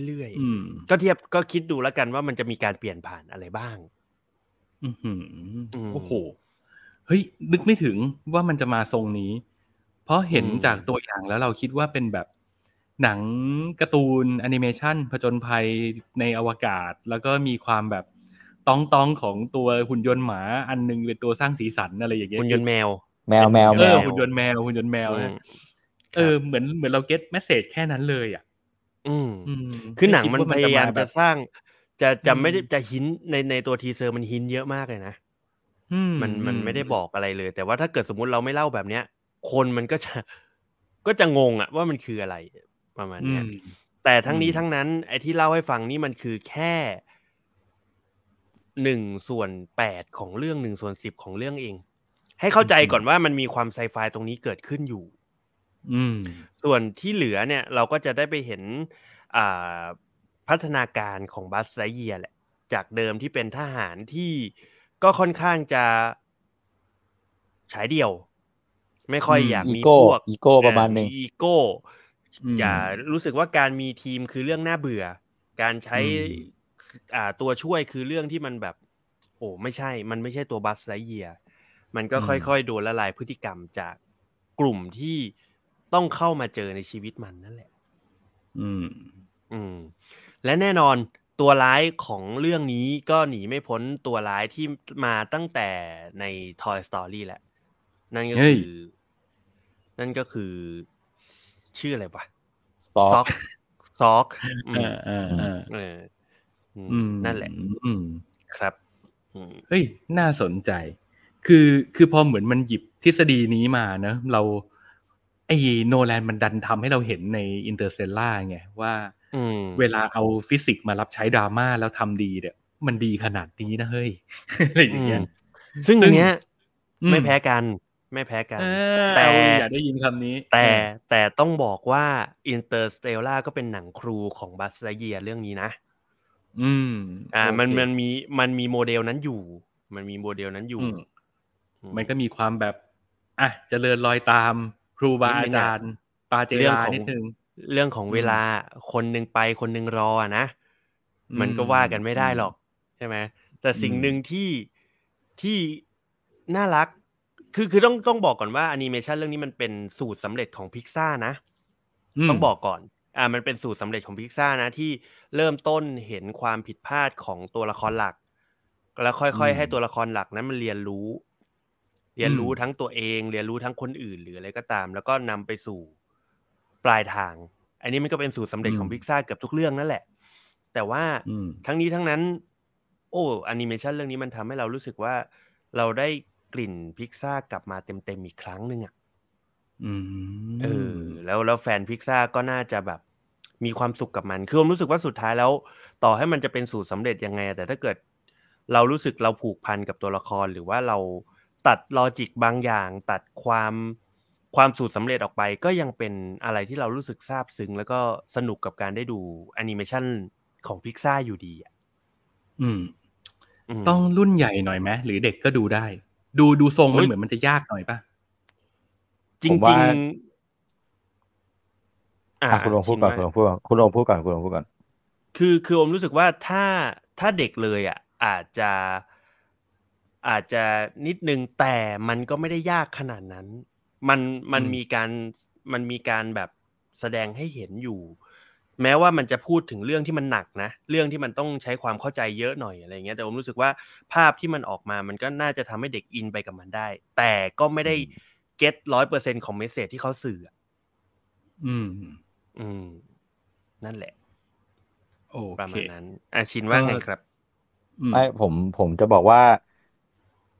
เรื่อยอืมๆก็เทียบก็คิดดูแล้วกันว่ามันจะมีการเปลี่ยนผ่านอะไรบ้างอื้อหืออืมโอ้โหเฮ้ยนึกไม่ถึงว่ามันจะมาทรงนี้ เพราะเห็นอืมจากตัวอย่างแล้วเราคิดว่าเป็นแบบหนังการ์ตูนแอนิเมชันผจญภัยในอวกาศ แล้วก็มีความแบบต้องต้องๆของตัวหุ่นยนต์หมาอันหนึงเป็นตัวสร้างสีสันอะไรอย่างเงี้ยหุ่นยนต์แมว แมวแมวเอแมอวหุ่นยนต์แมวหุ่นยนต์แมวอืนะมเออเหมือนเหมือนเราเก็ตแมสเซจแค่นั้นเลยอะ อืมอืมคือหนังมันไคิดพว่ยายามแบจะบสร้าง จะจะอืมไม่ได้จะหินในในตัวทีเซอร์มันหินเยอะมากเลยนะอืมันมันอืไม่ได้บอกอะไรเลย แต่ว่าถ้าเกิดสมมุติเราไม่เล่าแบบเนี้ย คนมันก็จะก็จะงงอะว่ามันคืออะไรประมาณอืเนี้ยมแต่ทั้งนี้อืมทั้งนั้น ไอ้ที่เล่าให้ฟังนี่มันคือแค่หนึ่งส่วนแปดของเรื่องหนึ่งส่วนสิบของเรื่องเอง ให้เข้าใจก่อนว่ามันมีความไซไฟตรงนี้เกิดขึ้นอยู่ อืม ส่วนที่เหลือเนี่ย เราก็จะได้ไปเห็นอ่าพัฒนาการของบัสไลเยียแหละ จากเดิมที่เป็นทหารที่ก็ค่อนข้างจะฉายเดี่ยว ไม่ค่อยอืมอยากอีมีโก้พวกอีโก้ประมาณหนึ่งอีโก้อืมอย่ารู้สึกว่าการมีทีมคือเรื่องน่าเบื่อ การใช้อืมอ่าตัวช่วยคือเรื่องที่มันแบบ โอ้ไม่ใช่ มันไม่ใช่ตัวบัสไลเยีย มันก็ค่อยๆโดนละลายพฤติกรรมจากกลุ่มที่ต้องเข้ามาเจอในชีวิตมันนั่นแหละ อืม อืม และแน่นอนตัวร้ายของเรื่องนี้ก็หนีไม่พ้นตัวร้ายที่มาตั้งแต่ใน Toy Story แหละ นั่นก็เฮ้ยคือ นั่นก็คือ ชื่ออะไรวะซอกซอกอืเอมอเออเออเอออืมอืมนั่นแหละอืมครับอืมเฮ้ย น่าสนใจ คือคือพอเหมือนมันหยิบทฤษฎีนี้มาเนอะเราไอ้โนแลนมันดันทำให้เราเห็นในอินเตอร์เซลล่าไงว่าอืมเวลาเอาฟิสิกส์มารับใช้ดราม่าแล้วทำดีเนี่ยมันดีขนาดนี้นะเฮ้ยอะไรอย่างเงี้ยซึ่งซึ่อังนเนี้ยอืมไม่แพ้กันไม่แพ้กันเออแต่เอาอยากได้ยินคำนี้ แต่แต่ต้องบอกว่า Interstellar ก็เป็นหนังครูของ Buzz Lightyear เรื่องนี้นะ อืม อ่า มันโอเคมันมีมันมีโมเดลนั้นอยู่ มันมีโมเดลนั้นอยู่อื มอืมันก็มีความแบบอะเจริญรอยตามครูบานิดนึอางอะจารย์ปาเจเรื่องราของนิดนึงเรื่องของอืมเวลาคนหนึ่งไปคนหนึ่งรออะนะอืมมันก็ว่ากันไม่ได้หรอกใช่ไหมแต่สิ่งอืมหนึ่งที่ที่น่ารัก คือคือต้องต้องบอกก่อนว่าแอนิเมชันเรื่องนี้มันเป็นสูตรสำเร็จของพิกซ่านะมต้องบอกก่อน อ่ามันเป็นสูตรสำเร็จของพิกซ่านะที่เริ่มต้นเห็นความผิดพลาดของตัวละครหลัก แล้วค่อยๆ ให้ตัวละครหลักนั้นมันเรียนรู้ เรียนรู้ทั้งตัวเอง เรียนรู้ทั้งคนอื่นหรืออะไรก็ตาม แล้วก็นำไปสู่ปลายทาง อันนี้มันก็เป็นสูตรสำเร็จของพิกซ่าเกือบทุกเรื่องนั่นแหละ แต่ว่าอืมทั้งนี้ทั้งนั้น โอ้แอนิเมชันเรื่องนี้มันทำให้เรารู้สึกว่าเราได้กลิ่นพิกซ่ากลับมาเต็มๆอีกครั้งหนึ่งอะอืมเออ แล้วแล้วแฟนพิกซ่าก็น่าจะแบบมีความสุขกับมัน คือผมรู้สึกว่าสุดท้ายแล้ว ต่อให้มันจะเป็นสูตรสำเร็จยังไง แต่ถ้าเกิด เรารู้สึกเราผูกพันกับตัวละครหรือว่าเรา ตัด logic บางอย่าง ตัดความความสูตรสำเร็จออกไป ก็ยังเป็นอะไรที่เรารู้สึกซาบซึ้งแล้วก็สนุกกับการได้ดูแอนิเมชันของพิกซ่าอยู่ดีอะอืมมต้องรุ่นใหญ่หน่อยไหมหรือเด็กก็ดูได้ ดูดูทรงมันเฮ้ยเหมือนมันจะยากหน่อยป่ะจผมริว่างๆอ่าอะคุณลงพูดก่อนชิคุณลว่างพูดก่อนคุณลงพูดก่อนคุณลงพูดก่อนคือคือผมรู้สึกว่าถ้าถ้าเด็กเลยอะ อาจจะ อาจจะนิดนึงแต่มันก็ไม่ได้ยากขนาดนั้น มันมันอืมมีการมันมีการแบบแสดงให้เห็นอยู่ แม้ว่ามันจะพูดถึงเรื่องที่มันหนักนะ เรื่องที่มันต้องใช้ความเข้าใจเยอะหน่อยอะไรเงี้ยแต่ผมรู้สึกว่าภาพที่มันออกมามันก็น่าจะทำให้เด็กอินไปกับมันได้ แต่ก็ไม่ได้เก็ตร้อยเปอร์เซ็นของเมสเซจที่เขาสื่ออะอืม อืม นั่นแหละโอประเคมาณนั้นอาชินว่าไงครับอืมไม่ผมผมจะบอกว่า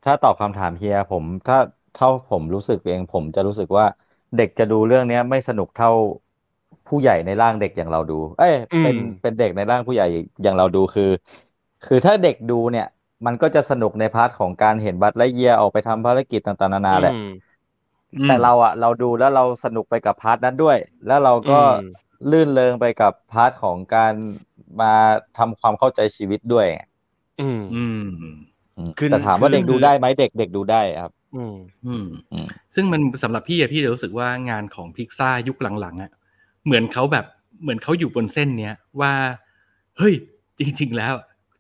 ถ้าตอบคำถามเฮียผม ถ้าเท่าผมรู้สึกเองผมจะรู้สึกว่าเด็กจะดูเรื่องเนี้ยไม่สนุกเท่าผู้ใหญ่ในร่างเด็กอย่างเราดู เอ้ย เป็นอืมเป็นเด็กในร่างผู้ใหญ่อย่างเราดูคือ คือถ้าเด็กดูเนี่ย มันก็จะสนุกใน part ของการเห็น Buzz Lightyear ออกไปทำภารกิจต่างๆนานาแหละอืมแต่เราอะเราดูแล้วเราสนุกไปกับ part นั้นด้วย แล้วเราก็อืมรื่นเริงไปกับ part ของการมาทำความเข้าใจชีวิตด้วย อืมอืมอืมคือ แต่ถามว่าคือเด็กดูได้ไหมเด็กเด็กดูได้ครับ อืมอืมอืมซึ่งมันสำหรับพี่อะพี่จะรู้สึกว่างานของพิกซ่ายุคหลังๆอะเหมือนเขาแบบเหมือนเขาอยู่บนเส้นเนี้ยว่า เฮ้ย จริง ๆ แล้ว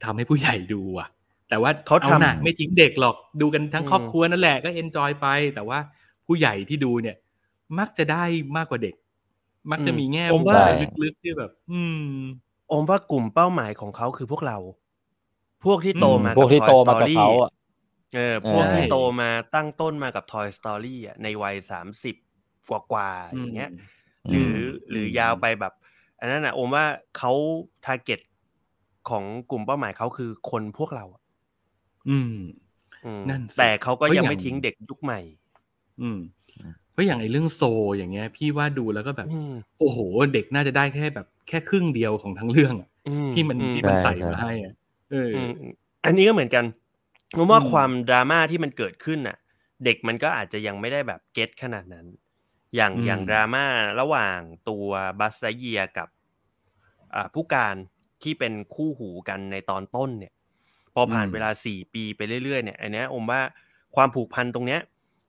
ทำให้ผู้ใหญ่ดูอะแต่ว่าเขาทำหนักไม่ทิ้งเด็กหรอกดูกันทั้งอืมครอบครัวนั่นแหละก็ enjoy ไป แต่ว่าผู้ใหญ่ที่ดูเนี่ย มักจะได้มากกว่าเด็ก มักจะมีแง่ผมมุมว่าลึกๆที่แบบ อืมอมว่ากลุ่มเป้าหมายของเขาคือพวกเรา พวกที่โตมาพวกที่ Toy โตมากับ Story เขาอะเออพวกที่ใช่โตมาตั้งต้นมากับ Toy Story อะในวัยสามสิบกว่ากว่าๆอย่างเงี้ย หรืออมหรือยาวไปแบบ อันนั้นนะโอมว่าเขาทาร์เก็ตของกลุ่มเป้าหมายเขาคือคนพวกเราอะอืมอืมนั่นสิแต่เขาก็เพราะยังอย่างไม่ทิ้งเด็กยุคใหม่ อืมเพราะอย่างไอ้เรื่องโซอย่างเงี้ย พี่ว่าดูแล้วก็แบบอืมโอ้โห เด็กน่าจะได้แค่แบบแค่ครึ่งเดียวของทั้งเรื่องอะอืที่มันอืที่มันใช่ใส่ใช่มาให้อะเออออืมอันนี้ก็เหมือนกันผมว่าอืมความดราม่าที่มันเกิดขึ้นน่ะ เด็กมันก็อาจจะยังไม่ได้แบบเก็ตขนาดนั้น อย่างอย่างดราม่าระหว่างตัวบัสไลเยียกับอ่าผู้การที่เป็นคู่หูกันในตอนต้นเนี่ย พอผ่านเวลาสี่ปีไปเรื่อยๆเนี่ยอันเนี้ยอมว่าความผูกพันตรงเนี้ย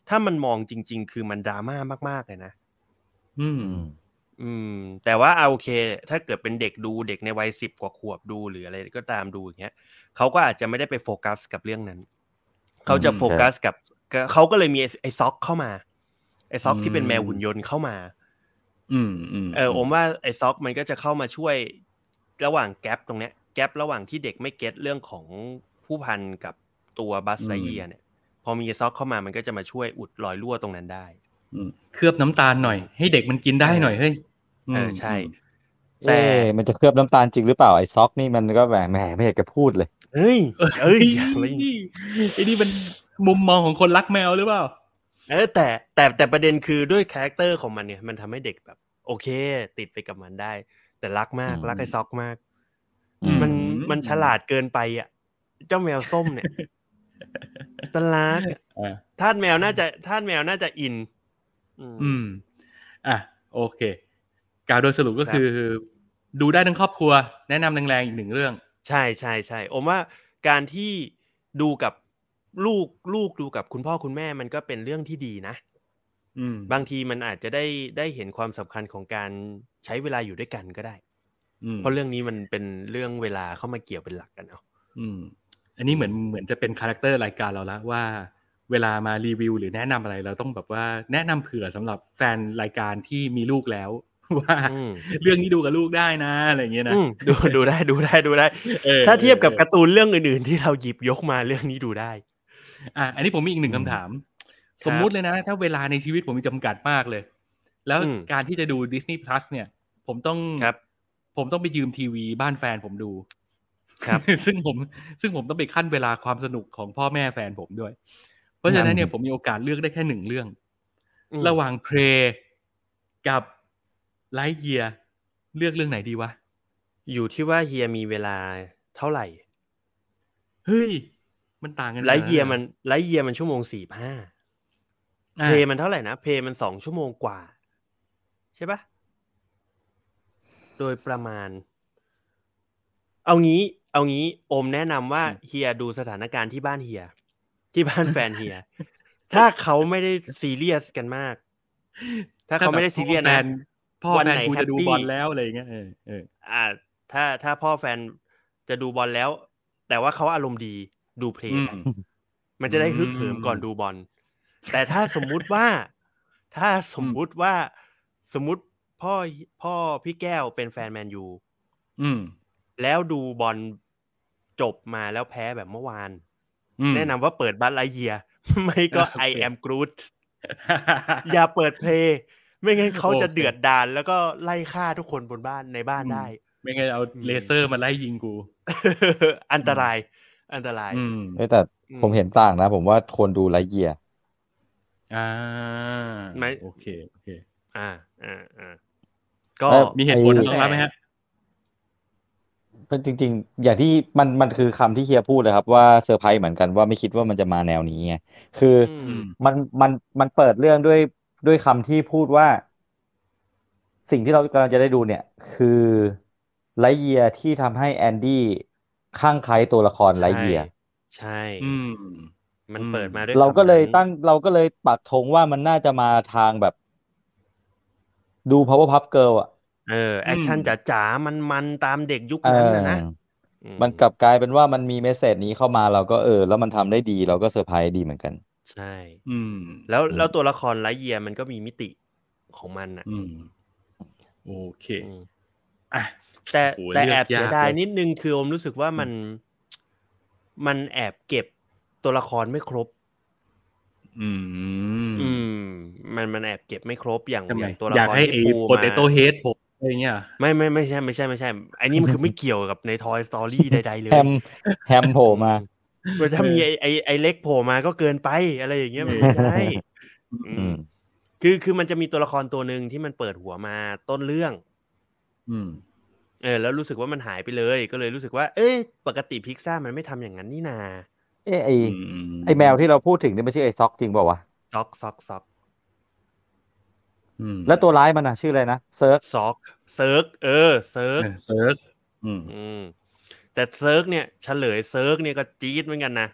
ถ้ามันมองจริง ๆ คือมันดราม่ามากๆเลยนะ อืม อืมอืม แต่ว่าเอาโอเค ถ้าเกิดเป็นเด็กดูเด็กในวัยสิบกว่าขวบดูหรืออะไรก็ตามดูอย่างเงี้ยเขาก็อาจจะไม่ได้ไปโฟกัสกับเรื่องนั้นเขาจะอืมโฟกัสกับก็เขาก็เลยมีไอ้ไอ้ซ็อกเข้ามาไอ้ซ็อกอืมที่เป็นแมวหุ่นยนต์เข้ามาอืมอืมเออผมว่าไอ้ซ็อกมันก็จะเข้ามาช่วยระหว่างแกลบตรงเนี้ยแกลบระหว่างที่เด็กไม่เก็ตเรื่องของผู้พันกับตัวบัสไลเยียเนี่ย พอมีไอ้ซ็อกเข้ามามันก็จะมาช่วยอุดรอยรั่วตรงนั้นได้อืม เคลือบน้ำตาลหน่อย ให้เด็กมันกินได้หน่อยเฮ้ยเออใช่มแต่เอ๊ะมันจะเคลือบน้ำตาลจริงหรือเปล่าไอ้ซ็อกนี่มันก็แหมแหมไม่อยากจะพูดเลย เฮ้ยเอ้เอ้ยยอะไรไอ้นี่เป็นมุมมองของคนรักแมวหรือเปล่าเออแต่แต่แต่ประเด็นคือด้วย character ของมันเนี่ย มันทำให้เด็กแบบ โอเค ติดไปกับมันได้ แต่รักมากอืมรักไอ้ Sox มากอืมมันอืมมันฉลาดเกินไปอะ เจ้าแมวส้มเนี่ยตลักอ่าทาสแมวน่าจะทาสแมวน่าจะอิน อืมอืม อะ โอเคกล่าวโดยสรุปก็ครับคือ ดูได้ทั้งครอบครัว แนะนำแรงๆอีกหนึ่งเรื่อง ใช่ใช่ใช่ผมว่าการที่ดูกับลูกลูกดูกับคุณพ่อคุณแม่มันก็เป็นเรื่องที่ดีนะอืมบางทีมันอาจจะได้ได้เห็นความสำคัญของการใช้เวลาอยู่ด้วยกันก็ได้อืมเพราะเรื่องนี้มันเป็นเรื่องเวลาเข้ามาเกี่ยวเป็นหลักกันเนาะอืมอันนี้เหมือนเหมือนจะเป็น character รายการเราละว่า เวลามารีวิว หรือแนะนำอะไรเราต้องแบบว่าแนะนำเผื่อสำหรับแฟนรายการที่มีลูกแล้วว่าอืมเรื่องนี้ดูกับลูกได้นะอะไรอย่างเงี้ยนะอืมดูดูได้ดูได้ดูได้ออถ้าเทียบกับออการ์ตูนเรื่องอื่นๆ ที่เราหยิบยกมาเรื่องนี้ดูได้ อะอันนี้ผมมีอีกหนึ่งอืคำมถาม สมมุติเลยนะ ถ้าเวลาในชีวิตผมมีจำกัดมากเลย แล้วอืมการที่จะดู Disney Plus เนี่ย ผมต้องครับผมต้องไปยืมทีวีบ้านแฟนผมดู ครับ ซึ่งผมซึ่งผมต้องไปขั้นเวลาความสนุกของพ่อแม่แฟนผมด้วยเพ ราะฉะนั้นเนี่ยผมมีโอกาสเลือกได้แค่หนึ่งเรื่องอืมระหว่างเพลกับ Lightyear เลือกเรื่องไหนดีวะ อยู่ที่ว่าเฮียมีเวลาเท่าไหร่ เฮ้ย มันต่างกัน Lightyear มัน Lightyear มันชั่วโมงสี่ห้าอะเพย์มันเท่าไหร่นะ เพย์มันสองชั่วโมงกว่า ใช่ปะโดยประมาณ เอางี้ เอางี้โอมแนะนำว่าเฮียดูสถานการณ์ที่บ้านเฮีย ที่บ้านแฟนเฮีย ถ้าเขาไม่ได้ซีเรียสกันมาก ถ้าเขาไม่ได้ซีเรียสแฟนะนพ่อวันแฟนไหนกูจะดู happy บอลแล้วอะไรอย่างเงี้ยเออเอออ่า ถ้าถ้าพ่อแฟนจะดูบอลแล้ว แต่ว่าเขาอารมณ์ดีดูเพลอืงมมันจะได้ฮึกเหิมก่อนดูบอล แต่ถ้าสมมุติว่า ถ้าสมมุติว่าสมมุติพ่อพ่อพี่แก้วเป็นแฟนแมนยูอืมแล้วดูบอลจบมาแล้วแพ้แบบเมื่อวานอืม แนะนำว่าเปิด Buzz Lightyear ไม่ก็โอเค I am Groot อย่าเปิดเพลงไม่งั้นเขาจะโอเคเดือดดานแล้วก็ไล่ฆ่าทุกคนบนบ้านในบ้านได้ ไม่งั้นเอาเลเซอร์มาไล่ยิงกู อันตราย อันตรายอืมเอ้ยแต่อืผมเห็นต่างนะ ผมว่าควรดู Lightyear อ่าไม่โอเคโอเค อ่าอ่าอ่าก็เอ้ยมีเหตุผลไอ้รองรับไหมฮะ เป็นจริง ๆ อย่างที่มันมันคือคำที่เฮียพูดเลยครับ ว่าเซอร์ไพรส์เหมือนกันว่าไม่คิดว่ามันจะมาแนวนี้ไงคืออือืมมมันมันมันเปิดเรื่องด้วยด้วยคำที่พูดว่า สิ่งที่เรากำลังจะได้ดูเนี่ย คือ Lightyear ที่ทำให้ Andy คลั่งไคล้ตัวละคร Lightyear ใช่อืมมันอืมเปิดมาด้วยเราก็เลยคำนั้นตั้งเราก็เลยปักธงว่ามันน่าจะมาทางแบบ ดู Powerpuff Girl อะ เออ action อืมจ๋าๆมันมันๆตามเด็กยุคเอนั้นอนะนะอืมันกลับกลายเป็นว่ามันมี message นี้เข้ามาเราก็เออ แล้วมันทำได้ดีเราก็เซอร์ไพรส์ดีเหมือนกัน ใช่ อืม แล้วอืมแล้วตัวละคร Lightyear มันก็มีมิติของมันอะอืมโอเคอืมอะแต่โอ้แต่เลืแออกบเสียยากดายเลยนิดนึงคืออมรู้สึกว่ามันมันแอบเก็บตัวละครไม่ครบ อืม อืม มันมันแอบเก็บไม่ครบอย่างทำอไมย่างตัวละอยากครให้ที่ไอ้ปูโปเตโต้มาเฮดผม อะไรเงี้ยไม่ไม่ไม่ใช่ไม่ใช่ไม่ใช่ไอ้นี่มันคือไม่เกี่ยวกับในทอยสตอรี่ใดๆเลยแฮมแฮมโผล่มามันถ้ามีไอ้ไอ้ไอ้เล็กโผล่มาก็เกินไปอะไรอย่างเงี้ยมันไม่ใช่อือืมมคือคือมันจะมีตัวละครตัวหนึ่งที่มันเปิดหัวมาต้นเรื่อง อืม เออ แล้วรู้สึกว่ามันหายไปเลย ก็เลยรู้สึกว่า เอ้ยปกติพิกซ่ามันไม่ทำอย่างนั้นนี่นาเอ้ไออืมไอแมวที่เราพูดถึงนี่ไม่ใช่ไอ Sox จริงเปล่าวะซอกซอกซอกอืม แล้วตัวร้ายมันอะชื่ออะไรนะ Zurg Sox Zurg เออ Zurg เออ Zurg อืมอืมแต่เซิร์กเนี่ยเฉลยเซิร์กเนี่ยก็จี๊ดเหมือนกันนะ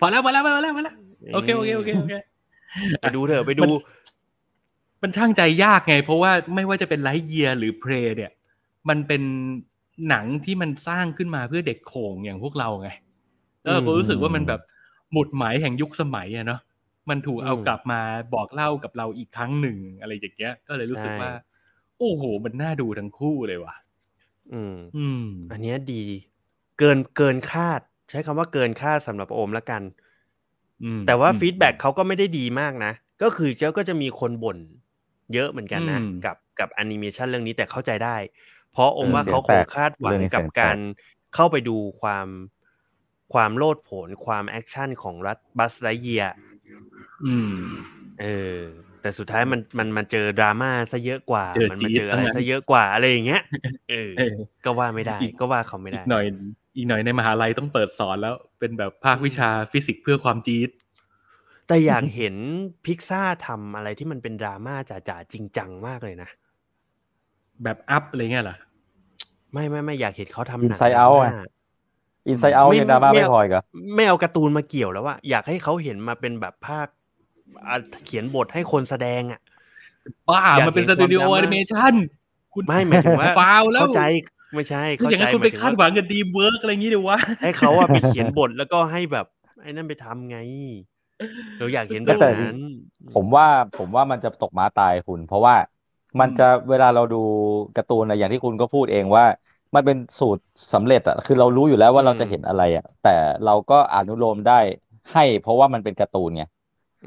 พอแล้วพอแล้วพอแล้วพอแล้วโอเคโอเคโอเคโอเคไปดูเถอะไปดู มันมันชั่งใจยากไง เพราะว่าไม่ว่าจะเป็น Lightyear หรือเพลเนี่ย มันเป็นหนังที่มันสร้างขึ้นมาเพื่อเด็กโข่งอย่างพวกเราไงแล้วเราก็รู้สึกว่ามันแบบหมุดหมายแห่งยุคสมัยอะเนาะ มันถูกเอาอืมกลับมาบอกเล่ากับเราอีกครั้งหนึ่งอะไรอย่างเงี้ย ก็เลยรู้สึกใช่ว่า โอ้โห มันน่าดูทั้งคู่เลยว่ะ อืม อืม อันเนี้ยดี เกินเกินคาด ใช้คำว่าเกินคาดสำหรับโอมละกันอืมแต่ว่าอืม feedback เขาก็ไม่ได้ดีมากนะ ก็คือก็ก็จะมีคนบ่นเยอะเหมือนกันนะอืมกับกับแอนิเมชันเรื่องนี้แต่เข้าใจได้ เพราะอมว่าเสียงเขาคแตงกคาดหวังเรื่องนี้กับเสียงแตกการเข้าไปดูความความโลดโผนความ action ของรัฐบัสไลเยีย อืม เออ แต่สุดท้ายมันมันมันเจอดราม่าซะเยอะกว่าเจอมันจี๊มาดเจออะไรซะงั้นซะเยอะกว่าอะไรอย่างเงี้ยเออเออก็ว่าไม่ได้อีกก็ว่าเขาไม่อีได้กหน่อย อีกหน่อยในมหาลัยต้องเปิดสอนแล้ว เป็นแบบภาควิชาฟิสิกส์เพื่อความจี๊ดแต่อยากเห็นพิกซ่าทำอะไรที่มันเป็นดราม่าจ๋าๆจริงจังมากเลยนะ แบบอัพอะไรเงี้ยเหรอไม่ไม่ไม่อยากเห็นเขาทำหนัง Inside ดรา Out ม่าไงอินไซด์เอาไม่ยังดราม่าไม่ไม่เอาพออีกเหรอไม่เอาการ์ตูนมาเกี่ยวแล้วว่าอยากให้เขาเห็นมาเป็นแบบภาคอะ เขียนบทให้คนแสดงอะบ้าอยากมันเป็นเห็สนตูดิโอความดราม่าแอนิเมชันคุณไม่หมายถึงว่าฟาวแล้วเข้าใจไม่ใช่คือเข้าอย่างใจนั้นคุณไปหมยถึงคาดหวังกับดีมเวิร์กอะไรอย่างงี้เดี๋ยววะให้เขาอะไปเขียนบทแล้วก็ให้แบบไอ้นั่นไปทำไงเราอยากเห็นแบบแต่นั้นผมว่าผมว่ามันจะตกม้าตายคุณ เพราะว่ามันจะเวลาเราดูการ์ตูนอะอย่างที่คุณก็พูดเองว่า มันเป็นสูตรสำเร็จอะคือเรารู้อยู่แล้วว่าเราจะเห็นอะไรอะแต่เราก็อนุโลมได้ให้ เพราะว่ามันเป็นการ์ตูนไง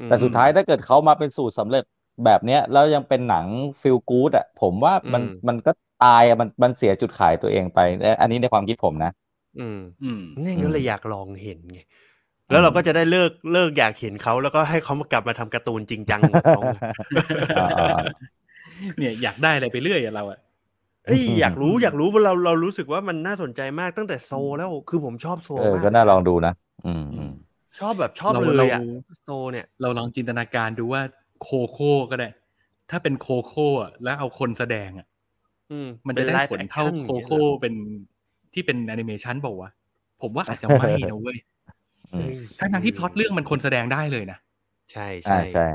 แต่สุดท้ายถ้าเกิดเขามาเป็นสูตรสำเร็จแบบเนี้ยแล้วยังเป็นหนังฟิลกู๊ดอะผมว่ามันอืมมันก็ตายอะมันมันเสียจุดขายตัวเองไปเอ่ออันนี้ในความคิดผมนะ อืมอืมนี่ก็เลยอยากลองเห็นไงแล้วเราก็จะได้เลิกเลิกอยากเห็นเขาแล้วก็ให้เขามากลับมาทำการ์ตูนจริงจังของเขาไงอ่าอ่าเนี่ยอยากได้อะไรไปเรื่อยอะเราอะเฮ้ยอยากรู้อยากรู้ว่าเราเรารู้สึกว่ามันน่าสนใจมากตั้งแต่โซแล้วคือผมชอบโซเออมากก็น่าลองดูนะอืมอืม ชอบแบบชอบเราเลยเราอะโซเนี่ย เราลองจินตนาการดูว่าโคโค่ก็ได้ ถ้าเป็นโคโค่อะแล้วเอาคนแสดงอะอืมมันจะได้ป็ live ผลเท่า action โคโค่เป็นที่เป็นแอนิเมชันบอกว่าวะผมว่าอาจจะไม่นะเว้ยอืมทั้งทที่พล็อตเรื่องมันคนแสดงได้เลยนะ ใช่อ่าใช่ใช่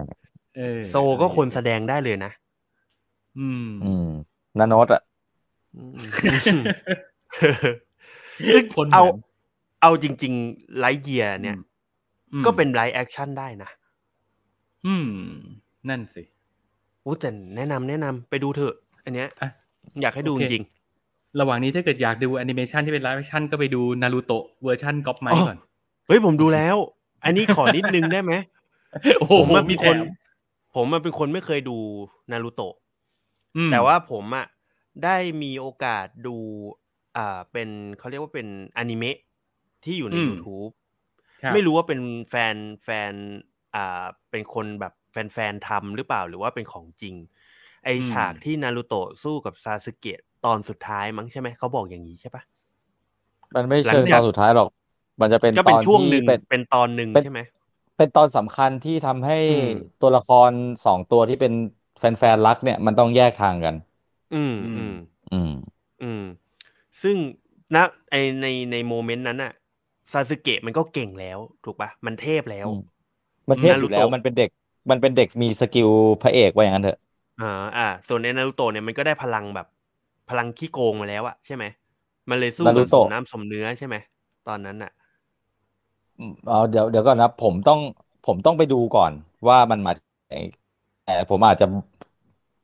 เออโซก็คนแสดงได้เลยนะ อืม อืมนาโนตอะอืมซึ่งคนเหมือนเอาเอาจริง ๆ ไลท์เยียเนี่ยอืม ก็เป็นไลท์แอคชั่นได้นะ อืม นั่นสิอู้แต่แนะนำแนะนำไปดูเถอะ อันเนี้ยอะอยากให้ดูโอจเคริง ระหว่างนี้ถ้าเกิดอยากดูแอนิเมชันที่เป็น live action ก็ไปดูนารูโตะเวอร์ชันก๊อปไมอ๋อก่อนๆเฮ้ยผมดูแล้ว อันนี้ขอนิดนึงได้ไหมโอ้โหผมอะมีมีแถคนมผมอะเป็นคนไม่เคยดูนารูโตะอืมแต่ว่าผมอะได้มีโอกาสดู อ่าเป็นเขาเรียกว่าเป็นอนิเมะที่อยู่ใน YouTube ครับ ไม่รู้ว่าเป็นแฟนแฟนอ่าเป็นคนแบบแฟนๆทำหรือเปล่าหรือว่าเป็นของจริง ไอฉากที่นารูโตะสู้กับซาสึเกะตอนสุดท้ายมั้งใช่ไหมเขาบอกอย่างนี้ใช่ปะมันไม่หลัเชิงงจาตกอนสุดท้ายหรอก มันจะเป็นก็ตเป็นอนช่วงหที่นึ่งเป็นเป็นตอนหนึ่งเป็นใช่ไหมเป็นตอนสำคัญที่ทำให้อืมตัวละครสองตัวที่เป็นแฟนๆรักเนี่ยมันต้องแยกทางกัน อืมอือืมมอืมอืมซึ่งณไอในใน moment นั้นอะ ซาสึเกะมันก็เก่งแล้วถูกปะมันเทพแล้วอืมมันเทพอยู่แล้วนารูโตะมันเป็นเด็ก มันเป็นเด็กมี skill พระเอกว่าอย่างนั้นเถอะอ่าอ่า ส่วนในนารูโตะเนี่ยมันก็ได้พลังแบบ พลังขี้โกงมาแล้วอะใช่ไหมมันเลยสู้นารูกันสโตะมน้ำสมเนื้อใช่ไหมตอนนั้นอะอืมเอาเดี๋ยวเดี๋ยวก่อนนะผมต้องผมต้องไปดูก่อนว่ามันมาไอ้แต่ผมอาจจะ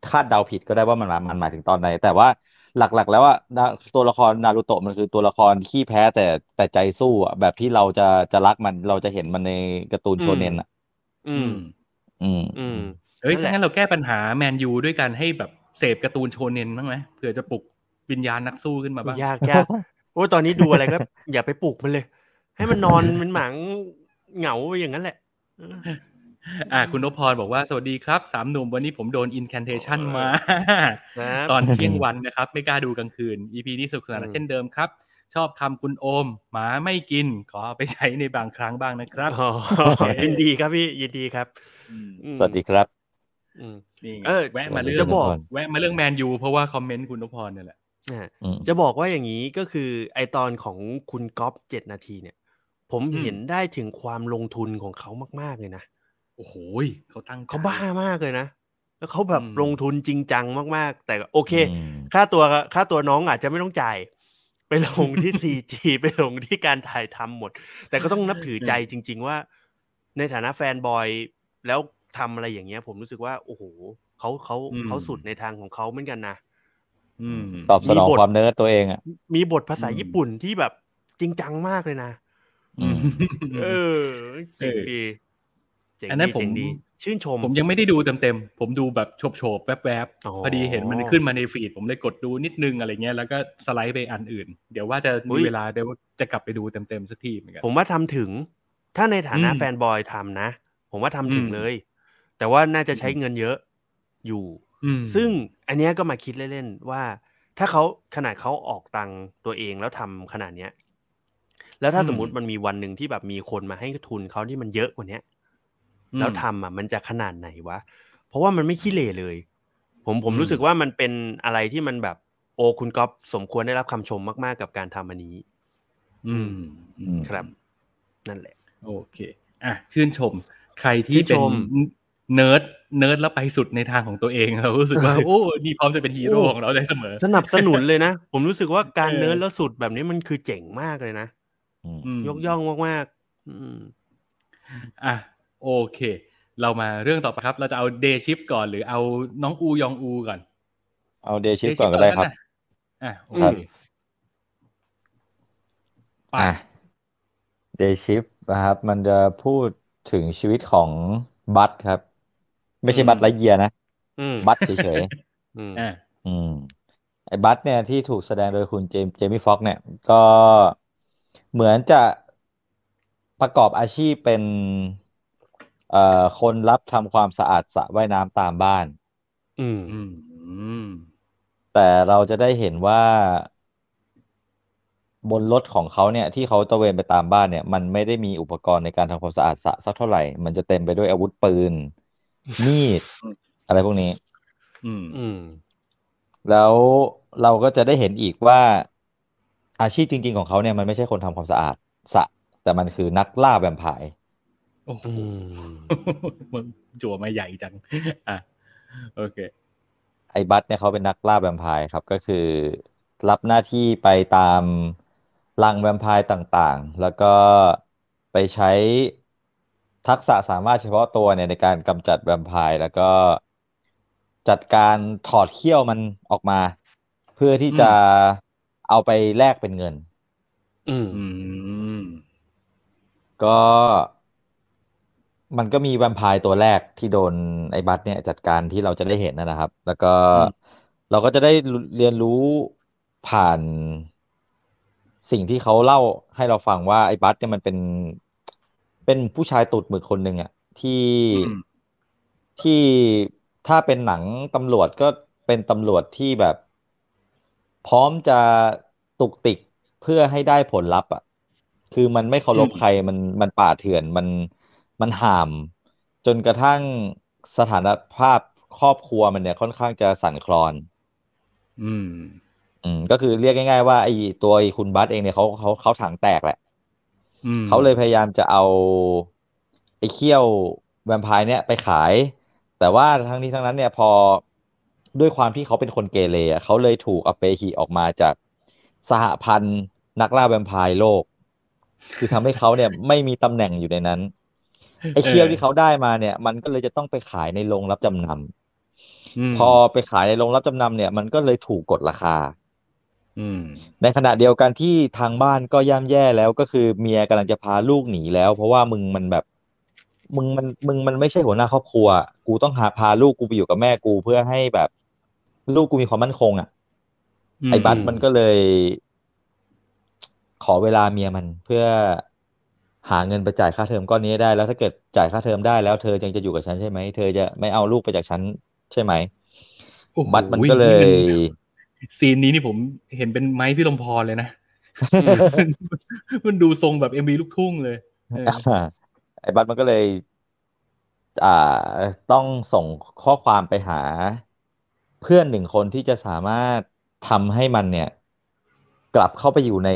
คาดเดาผิดก็ได้ว่ามันมามันหมายถึงตอนไหน แต่ว่า หลักๆ แล้วอะนะตัวละครนารูโตะมันคือตัวละครขี้แพ้แต่แต่ใจสู้อะแบบที่เราจะจะรักมันเราจะเห็นมันในการ์ตูนโชเน็นอะอือืมมอืม อืมเอ้ยนั่นแหละถ้างั้นเราแก้ปัญหาแมนยูด้วยการให้แบบเสพการ์ตูนโชเน็นบ้างไหมเผื่อจะปลุกวิญญาณนักสู้ขึ้นมาบ้างยากยากโอ้ยตอนนี้ดูอะไรก็อย่าไปปลุกมันเลย ให้มันนอนเป็นหมังเหงาไปอย่างนั้นแหละ อ่าคุณนพพรบอกว่าสวัสดีครับสามหนุ่มวันนี้ผมโดนอินแคนเทชันมาครับตอนเที่ยงวันนะครับ ไม่กล้าดูกลางคืน EP นี้สนุกสนานอืมเช่นเดิมครับ ชอบคำคุณโอม หมาไม่กิน ขอเอาไปใช้ในบางครั้งบ้างนะครับอ๋อยินดีครับพี่ยินดีครับอืมสวัสดีครับอืมนี่ไงเออแวะมาเรื่อจะงบอกแวะมาเรื่องแมนยูเพราะว่าคอมเมนต์คุณนพพรเนี่ยแหละอ่าอืมจะบอกว่าอย่างนี้ก็คือไอตอนของคุณก๊อฟเจ็ดนาทีเนี่ย ผมอืมเห็นได้ถึงความลงทุนของเขามาก ๆเลยนะ โอ้โหยเขาตั้งใจเขาบ้ามากเลยนะ แล้วเขาแบบอืมลงทุนจริงจังมากๆ แต่โอเคอืมค่าตัวค่าตัวน้องอาจจะไม่ต้องจ่าย ไปลงที่ CG ไปลงที่การถ่ายทำหมด แต่ก็ต้องนับถือใจจริง ๆ ว่า ในฐานะ fanboy แล้วทำอะไรอย่างเงี้ย ผมรู้สึกว่า โอ้โหเขาเขาเขาสุดในทางของเขาเหมือนกันนะอืมตอบสนองมีบทความเนิร์ดตัวเองอะ มีบทภาษาอืมญี่ปุ่นที่แบบจริงจังมากเลยนะอืมเออเจ๋งดีเจ๋ง อันนั้ดีนผมเจ๋งดีชื่นชม ผมยังไม่ได้ดูเต็มๆ ผมดูแบบโฉบๆ แวบอ๋อๆพอดีเห็นมันขึ้นมาในฟีด ผมเลยกดดูนิดนึงอะไรเงี้ย แล้วก็สไลด์ไปอันอื่น เดี๋ยวว่าจะอุ๊มียเวลาเดี๋ยวจะกลับไปดูเต็มๆ สักทีเหมือนกัน ผมว่าทำถึง ถ้าในฐานะอืมแฟนบอยทำนะ ผมว่าทำถึงอืมเลย แต่ว่าน่าจะใช้เงินเยอะอยู่อืมซึ่งอันเนี้ยก็มาคิดเล่นๆ ว่า ถ้าเขาขนาดเขาออกตังค์ตัวเองแล้วทำขนาดเนี้ย แล้วถ้าอืมสมมติมันมีวันหนึ่งที่แบบมีคนมาให้ทุนเขาที่มันเยอะกว่าเนี้ยอืม แล้วทำอะมันจะขนาดไหนวะ เพราะว่ามันไม่ขี้เหร่เลย ผมผมอืมรู้สึกว่ามันเป็นอะไรที่มันแบบ โอ้คุณก๊อฟสมควรได้รับคำชมมากๆกับการทำอันนี้ อืมอืมครับ นั่นแหละ โอเค อะชื่นชม ใครที่เป็นชื่นชม nerd nerd แล้วไปสุดในทางของตัวเองเรารู้สึกว่าโอ้นี่พร้อมจะเป็นฮีโร่โอ้ของเราได้เสมอ สนับสนุนเลยนะ ผมรู้สึกว่าการเออเนิร์ดแล้วสุดแบบนี้มันคือเจ๋งมากเลยนะอืมอืมยกย่องมากๆอืมอะ โอเค เรามาเรื่องต่อไปครับ เราจะเอา Day Shift ก่อนหรือเอาน้องอูยองอูก่อน เอา Day Shift ก่อนก็ได้ครับนะอะโอเคครับไปอะ Day Shift นะครับ มันจะพูดถึงชีวิตของบัดครับ ไม่ใช่อืมบัซไลท์เยียร์นะอืมบัดเฉยอืมอะๆอืมไอ้บัดเนี่ยที่ถูกแสดงโดยคุณเจมเจมี่ฟ็อกซ์เนี่ย ก็เหมือนจะประกอบอาชีพเป็น เอ่อคนรับทำความสะอาดสระว่ายน้ำตามบ้าน อืมอืมอืมแต่เราจะได้เห็นว่า บนรถของเขาเนี่ย ที่เขาตระเวนไปตามบ้านเนี่ย มันไม่ได้มีอุปกรณ์ในการทำความสะอาดสระสักเท่าไหร่ มันจะเต็มไปด้วยอาวุธปืน มีด อะไรพวกนี้ อืม อืม แล้วเราก็จะได้เห็นอีกว่า อาชีพจริง ๆ ของเขาเนี่ยมันไม่ใช่คนทำความสะอาดสระแต่มันคือนักล่าแวมไพร์ โอ้โหอืมมึงจั่วมาใหญ่จัง อะ โอเค ไอ้บัตเนี่ยเขาเป็นนักล่าแวมไพร์ครับ ก็คือ รับหน้าที่ไปตามรังแวมไพร์ต่างๆ แล้วก็ไปใช้ทักษะสามารถเฉพาะตัวเนี่ยในการกำจัดแวมไพร์แล้วก็จัดการถอดเขี้ยวมันออกมา เพื่อที่จะเอาไปแลกเป็นเงิน อืมอืมก็ มันก็มีแวมไพร์ตัวแรกที่โดนไอ้บัตเนี่ยจัดการที่เราจะได้เห็นนะนะครับ แล้วก็อืมเราก็จะได้เรียนรู้ผ่านสิ่งที่เขาเล่าให้เราฟังว่าไอ้บัตเนี่ยมันเป็น เป็นผู้ชายตูดหมึกคนหนึ่งอะที่อืมที่ถ้าเป็นหนังตำรวจก็เป็นตำรวจที่แบบ พร้อมจะตุกติกเพื่อให้ได้ผลลัพธ์อะคือมันไม่เคารพอืมใครมันมันป่าเถื่อนมัน มันห่ามจนกระทั่งสถานภาพครอบครัวมันเนี่ยค่อนข้างจะสั่นคลอน อืม อืม ก็คือเรียกง่ายๆว่าไอ้ตัวไอ้คุณบัสเองเนี่ยเขาเขาเขาถังแตกแหละอืมเขาเลยพยายามจะเอาไอ้เขี้ยวแวมไพร์เนี่ยไปขาย แต่ว่าทั้งนี้ทั้งนั้นเนี่ยพอด้วยความที่เขาเป็นคนเกเรอะเขาเลยถูกอเปหิออกมาจากสหพันธ์นักล่าแวมไพร์โลก คือทำให้เขาเนี่ยไม่มีตำแหน่งอยู่ในนั้น ไอ้เขี้ยวที่เขาได้มาเนี่ย มันก็เลยจะต้องไปขายในโรงรับจำนำมพอไปขายในโรงรับจำนำเนี่ย มันก็เลยถูกกดราคาอืมในขณะเดียวกันที่ทางบ้านก็ย่ำแย่แล้วก็คือเมียกำลังจะพาลูกหนีแล้ว เพราะว่ามึงมันแบบ มึงมันมึงมันไม่ใช่หัวหน้าครอบครัว กูต้องหาพาลูกกูไปอยู่กับแม่กูเพื่อให้แบบ ลูกกูมีความมั่นคง อะ ไอ้บัสมันก็เลย ขอเวลาเมียมันเพื่อ หาเงินไปจ่ายค่าเทอมก้อนนี้ให้ได้แล้วถ้าเกิดจ่ายค่าเทอมได้แล้วเธอยังจะอยู่กับฉันใช่ไหมเธอจะไม่เอาลูกไปจากฉันใช่ไหมโอ้โหบัสมันก็เลย ซีนนี้นี่ผมเห็นเป็นไม้พี่ลมพรเลยนะมันดูทรงแบบเอ็มวีลูกทุ่งเลยเอออ่าไอ้บัสมันก็เลย อ่าต้องส่งข้อความไปหา เพื่อนหนึ่งคนที่จะสามารถทำให้มันเนี่ย กลับเข้าไปอยู่ใน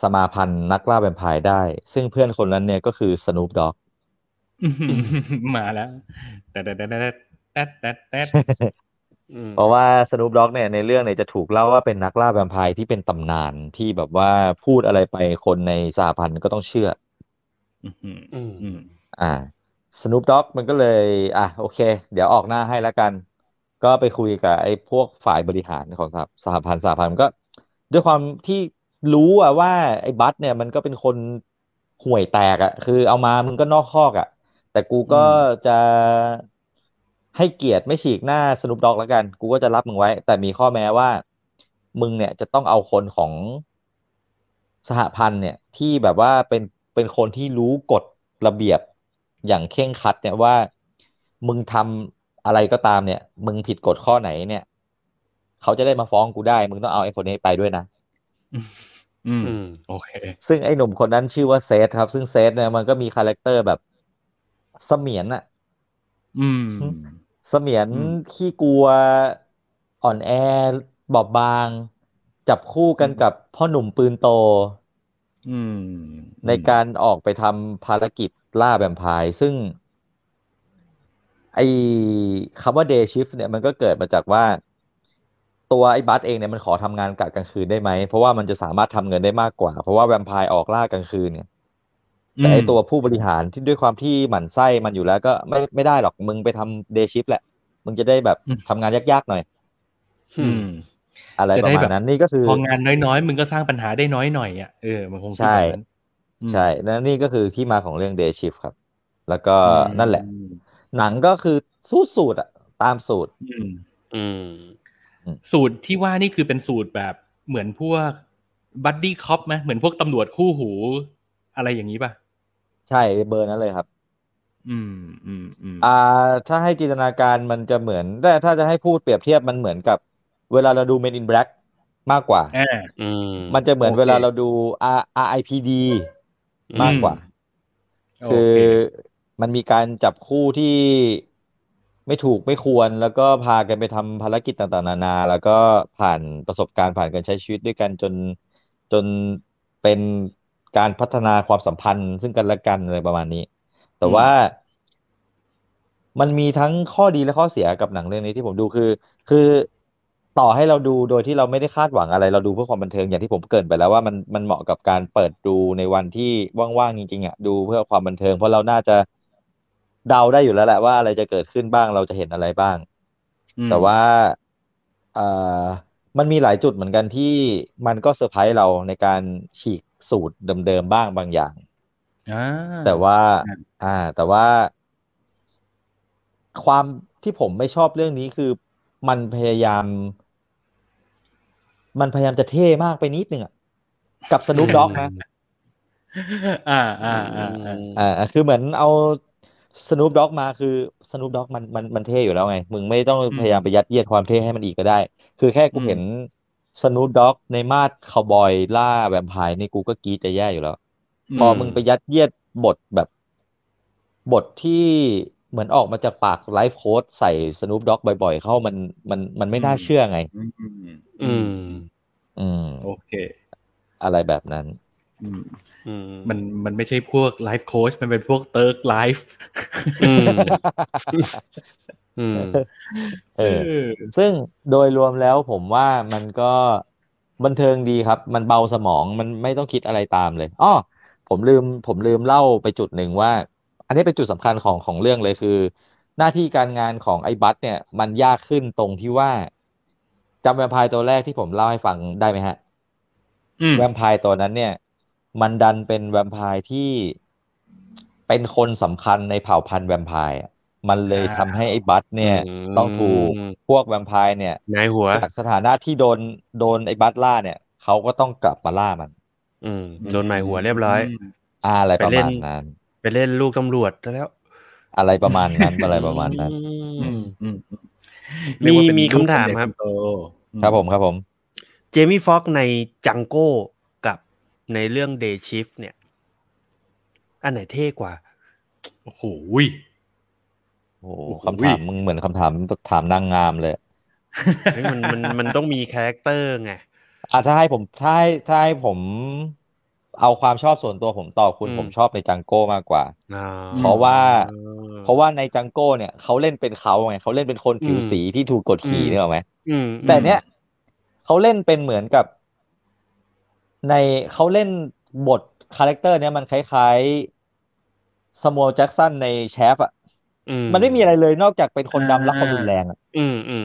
สมาพันธ์นักล่าแวมไพร์ได้ ซึ่งเพื่อนคนนั้นเนี่ยก็คือส o ู p ด็อกมาแล้วแต่แต่แต่แต่แต่แต่แต่อืมเพราะว่าส o ู p ด็อกเนี่ยในเรื่องเนี่ยจะถูกเล่าว่าเป็นนักล่าแวมไพร์ที่เป็นตำนานที่แบบว่าพูดอะไรไปคนในสหพันธ์ก็ต้องเชื่ออืมอืมอืมอ่าส o ู p ด็อกมันก็เลย อะโอเค เดี๋ยวออกหน้าให้แล้วกัน ก็ไปคุยกับไอ้พวกฝ่ายบริหารของสหสหพันธ์สหพันธ์มันก็ ด้วยความที่รู้อะว่าไอ้บัสเนี่ยมันก็เป็นคนห่วยแตกอะคือเอามามึงก็นอกคอกอะแต่กูก็จะให้เกียรติไม่ฉีกหน้าส o ู p ด็อกแล้วกัน กูก็จะรับมึงไว้ แต่มีข้อแม้ว่า มึงเนี่ยจะต้องเอาคนของสหพันธ์เนี่ยที่แบบว่าเป็นเป็นคนที่รู้กฎระเบียบอย่างเคร่งครัดเนี่ยว่า มึงทำอะไรก็ตามเนี่ย มึงผิดกฎข้อไหนเนี่ย เขาจะได้มาฟ้องกูได้ มึงต้องเอาไอ้คนนี้ไปด้วยนะอืมอืมโอเค ซึ่งไอ้หนุ่มคนนั้นชื่อว่าเซธครับ ซึ่งเซธเนี่ยมันก็มี character แบบเสมียนอะอืมเสมียนอืมขี้กลัวอ่อนแอบอบบาง จับคู่กันกับพ่อหนุ่มปืนโตอืมในการออกไปทำภารกิจล่าแวมไพร์ซึ่ง ไอ้คำว่า day shift เนี่ยมันก็เกิดมาจากว่า ตัวไอ้บัสเองเนี่ยมันขอทำงานกะกลางคืนได้ไหม เพราะว่ามันจะสามารถทำเงินได้มากกว่า เพราะว่าแวมไพร์ออกล่ากลางคืนเนี่ยแต่ไอ้ตัวผู้บริหารที่ด้วยความที่หมั่นไส้มันอยู่แล้วก็ไม่ไม่ได้หรอกมึงไปทำ day shift แหละ มึงจะได้แบบอืมทำงานยากๆหน่อยอืมอะไรจะปได้ระมาแบณบนั้นนี่ก็คือพองานน้อยๆ มึงก็สร้างปัญหาได้น้อยหน่อยอะเออมันคงคิดใช่แบบนั้นอืมใช่แล้วนี่ก็คือที่มาของเรื่อง day shift ครับ แล้วก็นั่นแหละอืมหนังก็คือสูตรสูตรอะตามสูตร อืมอืม สูตรที่ว่านี่คือเป็นสูตรแบบเหมือนพวกบัดดี้คอปไหมเหมือนพวกตำรวจคู่หู อะไรอย่างนี้ป่ะ ใช่เบอร์นั้นเลยครับ อืมอืมอืมอ่า ถ้าให้จินตนาการมันจะเหมือนแต่ถ้าจะให้พูดเปรียบเทียบมันเหมือนกับ เวลาเราดู Men in Black มากกว่าอ่าอืมมันจะเหมือนโอเคเวลาเราดู R RIPD มากกว่าโอคือเคมันมีการจับคู่ที่ ไม่ถูกไม่ควรแล้วก็พากันไปทำภารกิจต่างๆ นานา แล้วก็ผ่านประสบการณ์ผ่านการใช้ชีวิตด้วยกันจนจนเป็นการพัฒนาความสัมพันธ์ ซึ่งกันและกันอะไรประมาณนี้ แต่ว่ามันมีทั้งข้อดีและข้อเสียกับหนังเรื่องนี้ที่ผมดูคือ คือต่อให้เราดูโดยที่เราไม่ได้คาดหวังอะไร เราดูเพื่อความบันเทิงอย่างที่ผมเกริ่นไปแล้วว่ามันมันเหมาะกับการเปิดดูในวันที่ว่างๆจริงๆอะดูเพื่อความบันเทิง เพราะเราน่าจะ เดาได้อยู่แล้วแหละว่าอะไรจะเกิดขึ้นบ้างเราจะเห็นอะไรบ้างอืมแต่ว่าเอ่อมันมีหลายจุดเหมือนกันที่มันก็เซอร์ไพรส์เราในการฉีกสูตรเดิมๆบ้างบางอย่างอ่าแต่ว่าอ่า อ่า แต่ว่า ความที่ผมไม่ชอบเรื่องนี้คือมันพยายาม มันพยายามจะเท่มากไปนิดนึงอะกับส n ู o ด็อกนะอ่าอ่าอ่าอ่าอ่าคือเหมือนเอา ส n ู o ด็อกมาคือส n ู o ด็อกมันมันมันเท่อยู่แล้วไง มึงไม่ต้องพยายามไปยัดเยียดความเท่ให้มันอีกก็ได้ คือแค่กูเห็นส n ู o ด็อกในมาดคาวบอยล่าแวมไพร์นี่กูก็กรี๊ดจะแย่อยู่แล้ว พอมึงไปยัดเยียดบทแบบ บทที่เหมือนออกมาจากปากไลฟ์โค้ดใส่ส n ู o ด็อกบ่อยๆ เข้ามันมันมันไม่น่าเชื่อไง อืม อืมอืมโอเค อะไรแบบนั้นอื มอืมมันมันไม่ใช่พวก life coach มันเป็นพวก thug lifeอืมอืมเออซึ่งโดยรวมแล้วผมว่ามันก็บันเทิงดีครับ มันเบาสมองมันไม่ต้องคิดอะไรตามเลยอ้อผมลืมผมลืมเล่าไปจุดหนึ่งว่า อันนี้เป็นจุดสำคัญของของเรื่องเลยคือ หน้าที่การงานของไอ้บัดเนี่ย มันยากขึ้นตรงที่ว่าจำแวมไพร์ตัวแรกที่ผมเล่าให้ฟังได้ไหมฮะอืมแวมไพร์ตัวนั้นเนี่ย มันดันเป็นแวมไพร์ที่เป็นคนสำคัญในเผ่าพันธุ์แวมไพร์อะมันเลยทำให้ไอ้บัสเนี่ยอืมต้องถูกพวกแวมไพร์เนี่ยนายหัวจากสถานะที่โดนโดนไอ้บัสล่าเนี่ยเขาก็ต้องกลับมาล่ามัน อืมโดนหมายหัวเรียบร้อย อ่าอะไรไปประเล่มานณนั้น ไปเล่นลูกตำรวจซะแล้ว อะไรประมาณนั้นอะไรประมาณนั้นอือืมมอืมมีเรียกว่าเป็นมีลูกคำถามเป็นเด็กครับนโตครับผมครับผม เจมี่ฟ็อกใน Django กับ ในเรื่อง Day Shift เนี่ย อันไหนเท่กว่า โอ้โหโอ้โหโอ้โหคำถามมึงเหมือนคำถามถามนางงามเลยเฮ้ยมันมันมันต้องมี character ไงอะถ้าให้ผมถ้าให้ถ้าให้ผมเอาความชอบส่วนตัวผมตอบคุณอืมผมชอบใน Django มากกว่าอ่าเพราะว่าอืมเพราะว่าใน Django เนี่ยเขาเล่นเป็นเขาไงเขาเล่นเป็นคนผิวอืมสีที่ถูกกดขี่อืมเนี่ยหรอกไหมอืมแต่เนี้ยเขาเล่นเป็นเหมือนกับ ในเขาเล่นบท character เนี้ยมันคล้ายๆสม l ลแจ็กสันในแชฟอะอืมันไม่มีอะไรเลยนอกจากเป็นคนดำรักคนรุนแรงอะอืมอืม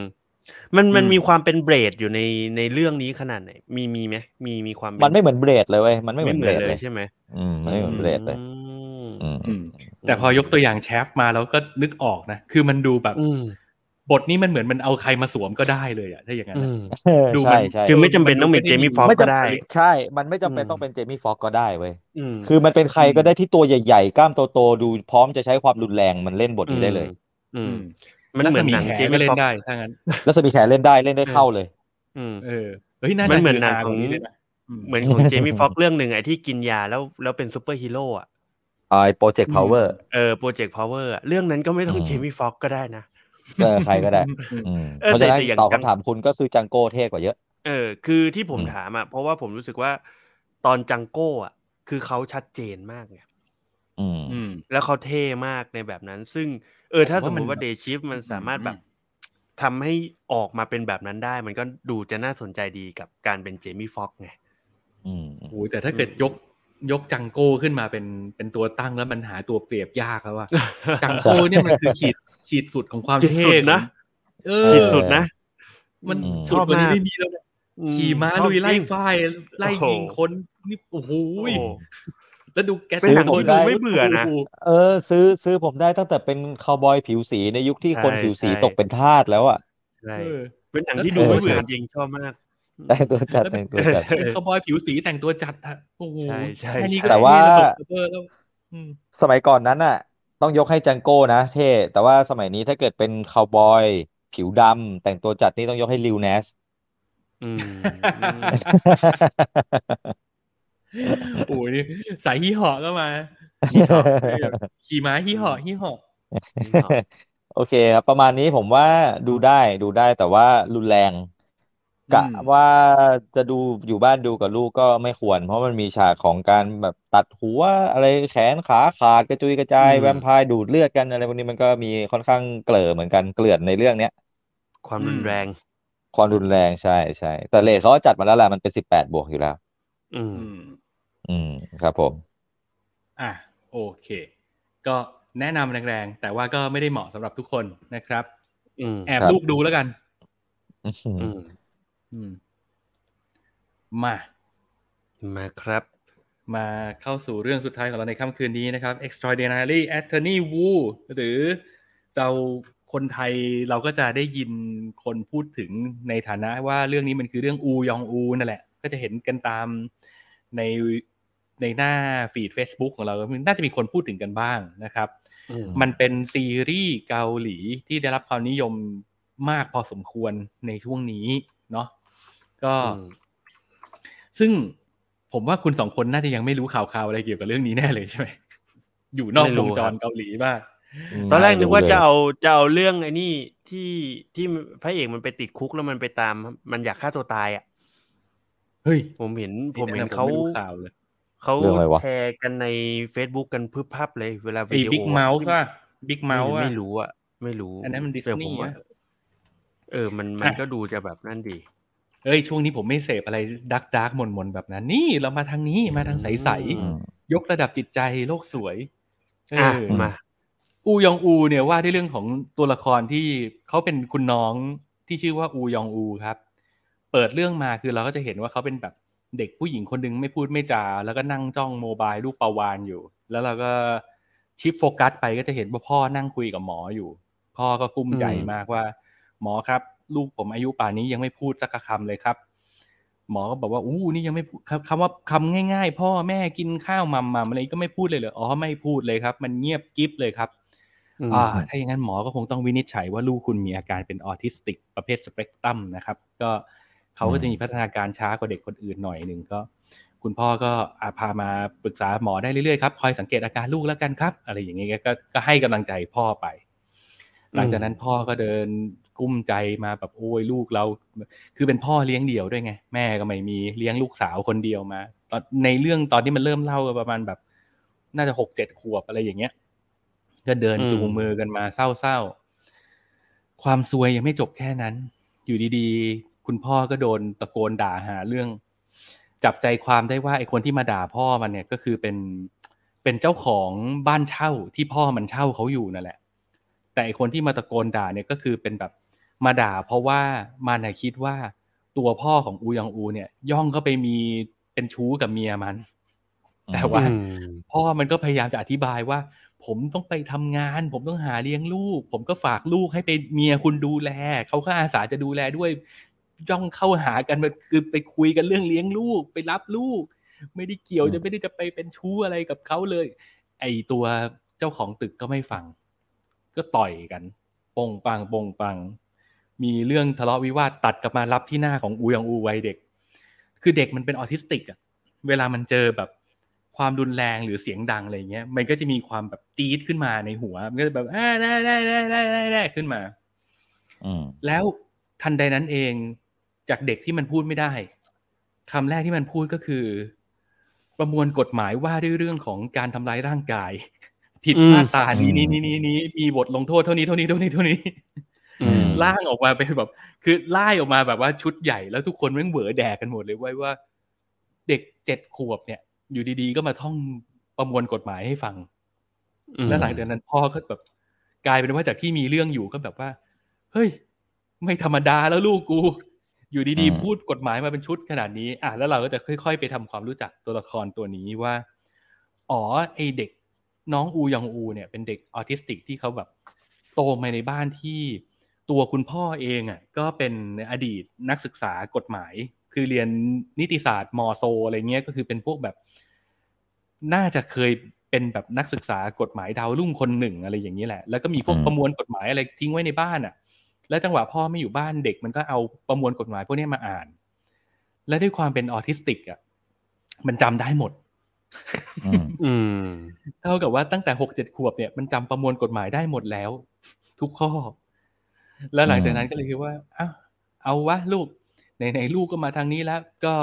มันมันอืมมีความเป็น Blade อยู่ในในเรื่องนี้ขนาดไหนมีมีไหมมีมีความเป็มันไม่เหมือนเบรดเลยเว้ยมันไม่เหมือนเบรดเลเลยยใช่ไหมอืมมันไม่เหมือนเบรดเลยอืมอืมอืมแต่พอยกตัวอย่างแชฟมาแล้วก็นึกออกนะ คือมันดูแบบอืม บทนี้มันเหมือนมันเอาใครมาสวมก็ได้เลยอะถ้าอย่างนั้นอือะมเออดูมัใช่นใช่คือไม่จำเป็นต้องเป็นเจมี่ฟ็อกไม่ก็จำได้ ใช่ มันไม่จำเป็นอืมต้องเป็นเจมี่ฟ็อกก็ได้เว้ยอืมคือมันเป็นใครก็ได้ที่ตัวใหญ่ๆ กล้ามโตๆดูพร้อมจะใช้ความรุนแรงมันเล่นบทนี้ได้เลย อืมอืมมันเหมือนหนังรัศเจแขมี่ก็เล่ฟ็อนกได้ถ้างั้นแล้วสมีแขนเล่นได้เล่นได้เข้าเลย อืมเออเฮ้ยน่ามันจะเหมือนหนังฮากของว่านี้เลยนะอืมเหมือนของเจมี่ฟ็อกเรื่องหนึ่งไอ้ที่กินยาแล้วแล้วเป็นซูเปอร์ฮีโร่อะไอ้ Project Powerเออ Project Power เรื่องนั้นก็ไม่ต้องอืมเจมี่ฟ็อกก็ได้นะ เออใครก็ได้อืมเออเพราะฉะนั้นแต่แต่อย่างตอบจังคำถามคุณก็คือ Django เท่กว่าเยอะ เออ คือที่ผมอืมถามอะเพราะว่าผมรู้สึกว่าตอน Django อะ คือเขาชัดเจนมากไงอืมอืมแล้วเขาเท่มากในแบบนั้น ซึ่ง เออ ถ้าผมสมมติว่า Day Shift มันสามารถอืมแบบทำให้ออกมาเป็นแบบนั้นได้ มันก็ดูจะน่าสนใจดีกับการเป็นเจมี่ฟ็อกไงอืมโอ้ยแต่ถ้าเกิดยกยกจังโก้ขึ้นมาเป็นเป็นตัวตั้งแล้วมันหาตัวเปรียบยากแล้วว่าจังโก้เนี่ยมันคือขีด ขีดสุดของความขีดเท่สุดนะเออขีดสุดนะ มันอืมสุดกว่านี้ไม่มีแล้วนะอืขี่ม้าชอบลุยไล่จริงฝ้ายไล่ยิงคนนี่โอ้โหโอ้โหแล้วดูแกเป็นหนังโอ้ที่โดูไม่เบื่อนะโโหเออ ซื้อซื้อผมได้ตั้งแต่เป็นคาวบอยผิวสีในยุคที่ใช่คนผิวสีใช่ตกเป็นทาสแล้วอะใช่เออเป็นหนังที่แล้วดูไม่แต่งตัวเบื่อจัดจริงชอบมากแต่งตัวจัดแต่งตัวจัดเป็นคาวบอยผิวสีแต่งตัวจัดอะโอ้โหใช่ใช่แค่นี้ใช่ก็แต่ว่าเท่ระเบิดแล้วอืมสมัยก่อนนั้นน่ะ ต้องยกให้จังโก้นะเท่แต่ว่าสมัยนี้ถ้าเกิดเป็นคาวบอย ผิวดำแต่งตัวจัดนี่ต้องยกให้ลิวเนสอืมโอ้ยนี่สายฮี่เหาะก็มาฮี่เหาะขี่ม้าฮี่เหาะฮี่เหาะโอเคครับ ประมาณนี้ผมว่าดูได้ดูได้แต่ว่ารุนแรง กะอืมว่าจะดูอยู่บ้านดูกับลูกก็ไม่ควร เพราะมันมีฉากของการแบบตัดหัวอะไรแขนขาขาดกระจุยกระจายอืมแวมไพร์ดูดเลือดกันอะไรพวกนี้มันก็มีค่อนข้างเกลือเหมือนกันเกลือนในเรื่องเนี้ยความรุนแรง ความรุนแรงใช่ใช่แต่เรทเขาก็จัดมาแล้วแหละมันเป็นสิบแปดบวกอยู่แล้วอืมอืม อืมครับผม อะโอเค ก็แนะนำแรงๆ แต่ว่าก็ไม่ได้เหมาะสำหรับทุกคนนะครับอืมแอบครับลูกดูแล้วกัน อื้อหืออืมอืม มา มาครับ มาเข้าสู่เรื่องสุดท้ายของเราในค่ำคืนนี้นะครับ Extraordinary Attorney Wu หรือเราคนไทยเราก็จะได้ยินคนพูดถึงในฐานะว่าเรื่องนี้มันคือเรื่องอูยองอูนั่นแหละ ก็จะเห็นกันตามในในหน้าฟีด Facebook ของเรา น่าจะมีคนพูดถึงกันบ้างนะครับอืมมันเป็นซีรีส์เกาหลีที่ได้รับความนิยมมากพอสมควรในช่วงนี้เนาะ ก็อืมซึ่งผมว่าคุณสองคนน่าจะยังไม่รู้ข่าวๆอะไรเกี่ยวกับเรื่องนี้แน่เลยใช่ไหมอยู่นอกไม่รู้วงจรครับเกาหลีมากมตอนแรกนึกว่าไม่จะเลยเอาจะเอาเรื่องไอ้นี่ที่ที่พระเอกมันไปติดคุกแล้วมันไปตาม มันอยากฆ่าตัวตายอะเฮ้ยผมเห็นผมเห็นผเขาไม่รู้ข่าวเลยเขาเรื่องอะไรวะแชร์กันใน Facebook กันพึบพับเลยเวลาไอ้วิดีโอบิ๊กเมาส์ป่ะบิ๊กเมาส์อะไม่รู้อะ ไม่รู้ อันนั้นมันแต่ผม Disney ว่าอะเออมันมันอะก็ดูจะแบบนั่นดี เอ้ยช่วงนี้ผมไม่เสพอะไรดักดักมนมนๆแบบนั้น นี่เรามาทางนี้มาทางใสอืมๆยกระดับจิตใจโลกสวยเออะอมาอูยองอู เนี่ยว่าด้วยเรื่องของตัวละครที่เขาเป็นคุณน้องที่ชื่อว่าอูยองอูครับ เปิดเรื่องมาคือเราก็จะเห็นว่าเขาเป็นแบบเด็กผู้หญิงคนหนึงไม่พูดไม่จา แล้วก็นั่งจ้องโมบายลูกปลาวานอยู่ แล้วเราก็ชิปโฟกัสไปก็จะเห็นว่าพ่อนั่งคุยกับหมออยู่ พ่อก็กุ้มใจอืมมากว่า หมอครับ ลูกผมอายุป่านนี้ยังไม่พูดสักคำเลยครับ หมอก็บอกว่าอู้นี่ยังไม่พูดคำคำว่าคำง่าย ๆ พ่อแม่กินข้าวมัมมัมอะไรก็ไม่พูดเลยเหรออ๋อไม่พูดเลยครับ มันเงียบกิ๊บเลยครับอืมอ่าถ้าอย่างนั้นหมอก็คงต้องวินิจฉัยว่าลูกคุณมีอาการเป็นออทิสติกประเภทสเปกตรัมนะครับ ก็เขาก็จะมีพัฒนาการช้ากว่าเด็กคนอื่นหน่อยหนึ่งก็ คุณพ่อก็อ่าพามาปรึกษาหมอได้เรื่อยๆครับคอยสังเกตอาการลูกแล้วกันครับ อะไรอย่างเงี้ยก็ก็ให้กำลังใจพ่อไป หลังจากนั้นพ่อก็เดิน กุ้มใจมาแบบโอ้ยลูกเรา คือเป็นพ่อเลี้ยงเดี่ยวด้วยไงแม่ก็ไม่มีเลี้ยงลูกสาวคนเดียวมาตอนในเรื่องตอนที่มันเริ่มเล่าประมาณแบบ น่าจะหกเจ็ดขวบอะไรอย่างเงี้ยก็เดินจูงมือกันมาเศร้าๆความซวยยังไม่จบแค่นั้น อยู่ดีๆ คุณพ่อก็โดนตะโกนด่าหาเรื่อง จับใจความได้ว่าไอ้คนที่มาด่าพ่อมันเนี่ยก็คือเป็นเป็นเจ้าของบ้านเช่าที่พ่อมันเช่าเขาอยู่นั่นแหละ แต่ไอ้คนที่มาตะโกนด่าเนี่ยก็คือเป็นแบบ มาด่าเพราะว่ามันน่ะคิดว่าตัวพ่อของอูยองอูเนี่ย ย่องเข้าไปมีเป็นชู้กับเมียมัน แต่ว่าอืมพ่อมันก็พยายามจะอธิบายว่า ผมต้องไปทำงาน ผมต้องหาเลี้ยงลูก ผมก็ฝากลูกให้ไปเมียคุณดูแลเขาก็อาสาจะดูแลด้วย ย่องเข้าหากันแบบคือไปคุยกันเรื่องเลี้ยงลูก ไปรับลูก ไม่ได้เกี่ยวอืมจะไม่ได้จะไปเป็นชู้อะไรกับเขาเลย ไอตัวเจ้าของตึกก็ไม่ฟัง ก็ต่อยกันปงปังปงปัง มีเรื่องทะเลาะวิวาทตัดกลับมารับที่หน้าของอูยองอูวัยเด็ก คือเด็กมันเป็นออทิสติกอะเวลามันเจอแบบความรุนแรงหรือเสียงดังอะไรเงี้ย มันก็จะมีความแบบจี๊ดขึ้นมาในหัว มันก็จะแบบอ่าได้ได้ได้ได้ได้ได้ขึ้นมา อืมแล้วทันใดนั้นเองจากเด็กที่มันพูดไม่ได้คำแรกที่มันพูดก็คือ ประมวลกฎหมายว่าด้วยเรื่องของการทำร้ายร่างกาย ผิดอืมมาตรานี้นี้นี้นี้นี้มีบทลงโทษเท่านี้เท่านี้เท่านี้เท่านี้อืม ล่างออกมาเป็นแบบ คือไล่ออกมาแบบว่าชุดใหญ่แล้วทุกคนแม่งเหวอแดกกันหมดเลยเว้ยว่า เด็กเจ็ดขวบเนี่ย อยู่ดีๆก็มาท่องประมวลกฎหมายให้ฟังอืมแล้วหลังจากนั้นพ่อก็แบบกลายเป็นว่าจากที่มีเรื่องอยู่ก็แบบว่า เฮ้ย ไม่ธรรมดาแล้วลูกกู อยู่ดีอืมๆพูดกฎหมายมาเป็นชุดขนาดนี้ อะแล้วเราก็จะค่อย ๆ ไปทำความรู้จักตัวละครตัวนี้ว่า อ๋อไอเด็กน้องอูยองอูเนี่ยเป็นเด็กออทิสติกที่เขาแบบ โตมาในบ้านที่ ตัวคุณพ่อเองอะก็เป็นอดีตนักศึกษากฎหมาย คือเรียนนิติศาสตร์มอโซอะไรเงี้ยก็คือเป็นพวกแบบ น่าจะเคยเป็นแบบนักศึกษากฎหมายดาวรุ่งคนหนึ่งอะไรอย่างนี้แหละ แล้วก็มีพวกอืมประมวลกฎหมายอะไรทิ้งไว้ในบ้านอะ แล้วจังหวะพ่อไม่อยู่บ้านเด็ก มันก็เอาประมวลกฎหมายพวกนี้มาอ่าน และด้วยความเป็นออทิสติกอะมันจำได้หมดอืมอืมเท่ากับว่าตั้งแต่หกเจ็ดขวบเนี่ยมันจำประมวลกฎหมายได้หมดแล้ว ทุกข้อ แล้วหลังจากนั้นก็เลยคิดว่าอ้าวเอาวะลูกไหนๆลูกก็มาทางนี้แล้วก็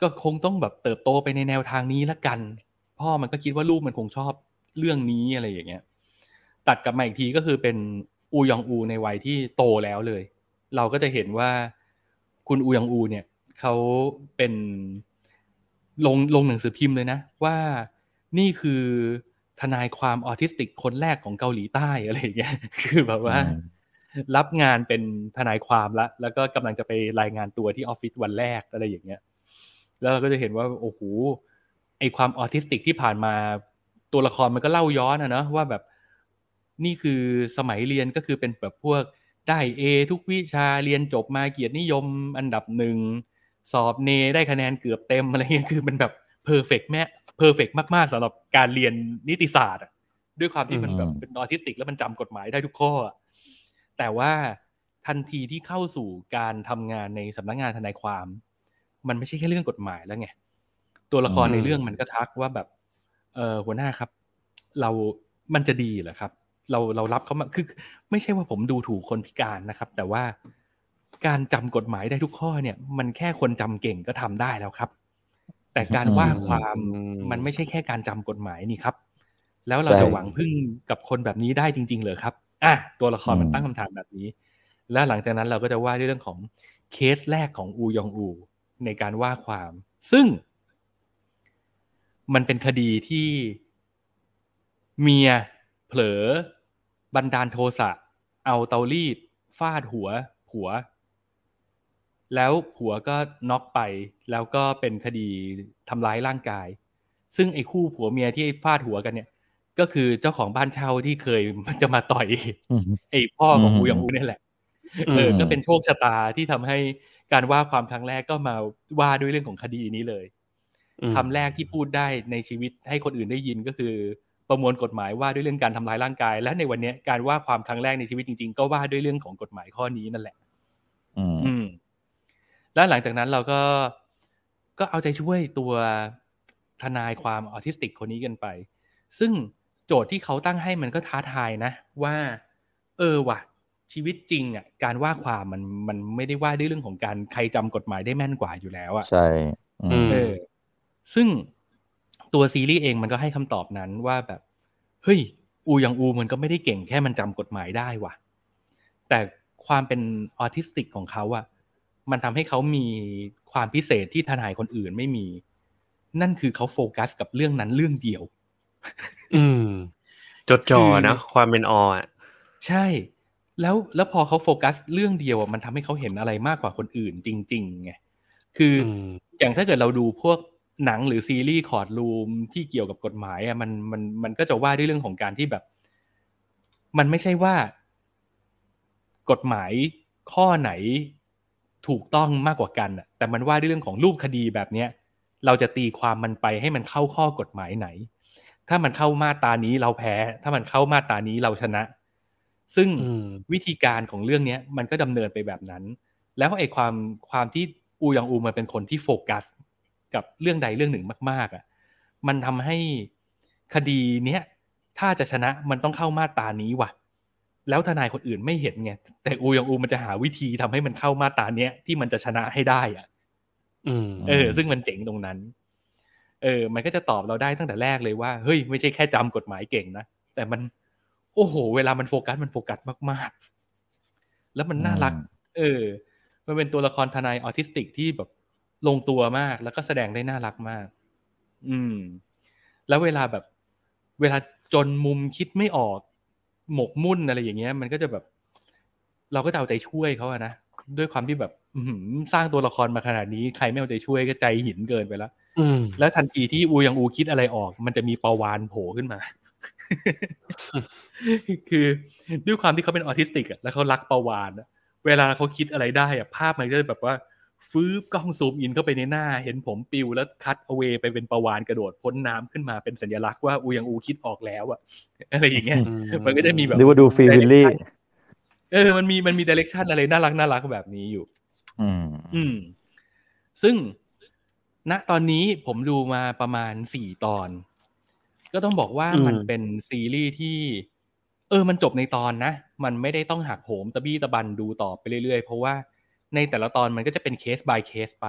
ก็คงต้องแบบเติบโตไปในแนวทางนี้ละกัน พ่อมันก็คิดว่าลูกมันคงชอบเรื่องนี้อะไรอย่างเงี้ย ตัดกลับมาอีกทีก็คือเป็นอูยองอูในวัยที่โตแล้วเลย เราก็จะเห็นว่าคุณอูยองอู เนี่ยเขาเป็นลงลงหนังสือพิมพ์เลยนะ ว่านี่คือ ทนายความออทิสติกคนแรกของเกาหลีใต้อะไรอย่างเงี้ยคือแบบว่าอืมรับงานเป็นทนายความละ แล้วก็กำลังจะไปรายงานตัวที่ออฟฟิศวันแรกอะไรอย่างเงี้ย แล้วเราก็จะเห็นว่าโอ้โหไอความออทิสติกที่ผ่านมาตัวละครมันก็เล่าย้อนอะเนอะว่าแบบนี่คือสมัยเรียนก็คือเป็นแบบพวกได้ A ทุกวิชาเรียนจบมาเกียรตินิยมอันดับหนึ่ง สอบเนติได้คะแนนเกือบเต็มอะไรเงี้ยคือมันแบบ perfect แม่ perfect มาก ๆสำหรับการเรียนนิติศาสตร์อะด้วยความที่มันแบบอืมเป็นออทิสติก แล้วมันจำกฎหมายได้ทุกข้ออะแต่ว่าทันทีที่เข้าสู่การทำงานในสำนักงานทนายความ มันไม่ใช่แค่เรื่องกฎหมายแล้วไง ตัวละครอืมในเรื่องมันก็ทักว่าแบบเออหัวหน้าครับ เรา มันจะดีเหรอครับ เราเรารับเขามาคือ ไม่ใช่ว่าผมดูถูกคนพิการนะครับ แต่ว่าการจำกฎหมายได้ทุกข้อเนี่ย มันแค่คนจำเก่งก็ทำได้แล้วครับ แต่การว่าความอืมมันไม่ใช่แค่การจำกฎหมายนี่ครับ แล้วเราใช่จะหวังพึ่งกับคนแบบนี้ได้จริง ๆ เหรอครับอะตัวละครมันอืมตั้งคำถามแบบนี้ แล้วหลังจากนั้นเราก็จะว่าด้วยเรื่องของเคสแรกของอูยองอูในการว่าความ ซึ่ง มันเป็นคดีที่เมียเผลอบันดาลโทสะเอาเตารีดฟาดหัวผัว แล้วผัวก็น็อกไป แล้วก็เป็นคดีทำร้ายร่างกาย ซึ่งไอ้คู่ผัวเมียที่ฟาดหัวกันเนี่ย ก็คือเจ้าของบ้านเช่าที่เคยมันจะมาต่อยอืมไอ้พ่อของอืมอูยองอูเนี่ยแหละเออก็เป็นโชคชะตาที่ทำให้การว่าความครั้งแรกก็มาว่าด้วยเรื่องของคดีนี้เลยอืมคำแรกที่พูดได้ในชีวิตให้คนอื่นได้ยินก็คือ ประมวลกฎหมายว่าด้วยเรื่องการทำร้ายร่างกาย และในวันเนี้ยการว่าความครั้งแรกในชีวิตจริง ๆ ก็ว่าด้วยเรื่องของกฎหมายข้อนี้นั่นแหละ อืมอืม แล้วหลังจากนั้นเราก็ก็เอาใจช่วยตัวทนายความออทิสติกคนนี้กันไป ซึ่งโจทย์ที่เขาตั้งให้มันก็ท้าทายนะ ว่า เออว่ะ ชีวิตจริงอะการว่าความมันมันไม่ได้ว่าด้วยเรื่องของการใครจำกฎหมายได้แม่นกว่าอยู่แล้วอะใช่อือืมมเออซึ่งตัวซีรีส์เองมันก็ให้คำตอบนั้นว่าแบบ เฮ้ย อูยังอูมันก็ไม่ได้เก่งแค่มันจำกฎหมายได้ว่ะ แต่ความเป็นออทิสติกของเขาอะ มันทำให้เขามีความพิเศษที่ทนายคนอื่นไม่มี นั่นคือเขาโฟกัสกับเรื่องนั้นเรื่องเดียว อืม จดจ่อคือนะความเป็นออ อะใช่ แล้วแล้วพอเขาโฟกัสเรื่องเดียวอะมันทำให้เขาเห็นอะไรมากกว่าคนอื่นจริงๆไงคืออมอย่างถ้าเกิดเราดูพวกหนังหรือซีรีส์ courtroom ที่เกี่ยวกับกฎหมายอะมันมันมันก็จะว่าด้วยเรื่องของการที่แบบ มันไม่ใช่ว่า กฎหมายข้อไหน ถูกต้องมากกว่ากันอะแต่มันว่าด้วยเรื่องของรูปคดีแบบเนี้ยเราจะตีความมันไปให้มันเข้าข้อกฎหมายไหน ถ้ามันเข้ามาตรานี้เราแพ้ ถ้ามันเข้ามาตรานี้เราชนะ ซึ่งอืมวิธีการของเรื่องเนี้ยมันก็ดำเนินไปแบบนั้น แล้วไอ้ความความที่อูยองอูมันเป็นคนที่โฟกัส กับเรื่องใดเรื่องหนึ่งมาก ๆอะมันทำให้คดีเนี้ยถ้าจะชนะมันต้องเข้ามาตรานี้ว่ะ แล้วทนายคนอื่นไม่เห็นไงแต่อูยองอูมันจะหาวิธีทำให้มันเข้ามาตราเนี้ยที่มันจะชนะให้ได้อะอืมเออ ซึ่งมันเจ๋งตรงนั้น เออ มันก็จะตอบเราได้ตั้งแต่แรกเลยว่าเฮ้ยไม่ใช่แค่จำกฎหมายเก่งนะแต่มัน โอ้โห เวลามันโฟกัสมันโฟกัสมากๆ แล้วมันน่ารัก เออ มันเป็นตัวละครทนายออทิสติกที่แบบลงตัวมาก แล้วก็แสดงได้น่ารักมาก อืม แล้วเวลาแบบ เวลาจนมุมคิดไม่ออก หมกมุ่นอะไรอย่างเงี้ย มันก็จะแบบ เราก็จะเอาใจช่วยเขาอะนะด้วยความที่แบบอื้อหือสร้างตัวละครมาขนาดนี้ใครไม่เอาใจช่วยก็ใจหินเกินไปแล้วอืมแล้วทันทีที่อูยังอูคิดอะไรออก มันจะมีปลาวานโผล่ขึ้นมา คือด้วยความที่เขาเป็นออทิสติกอะแล้วเขารักปลาวานอะเวลาเขาคิดอะไรได้อะภาพมันก็จะแบบว่า ฟื้บกล้องซูมอินเข้าไปในหน้า เห็นผมปิวแล้วคัดเอาเวไปเป็นปลาวานกระโดดพ้นน้ำขึ้นมาเป็นสัญลักษณ์ว่าอูยังอูคิดออกแล้วอะอะไรอย่างเงี้ยมันก็จะมีแบบหรือว่าดูฟรีวิลลี่เออมันมีมันมีดิเรกชันอะไรน่ารักน่ารักแบบนี้อยู่ อืม อืม ซึ่งณตอนนี้ผมดูมาประมาณสี่ตอน ก็ต้องบอกว่าอืมมันเป็นซีรีส์ที่ เออ มันจบในตอนนะ มันไม่ได้ต้องหักโหมตะบี้ตะบันดูต่อไปเรื่อยๆ เพราะว่า ในแต่ละตอนมันก็จะเป็นเคส by เคสไป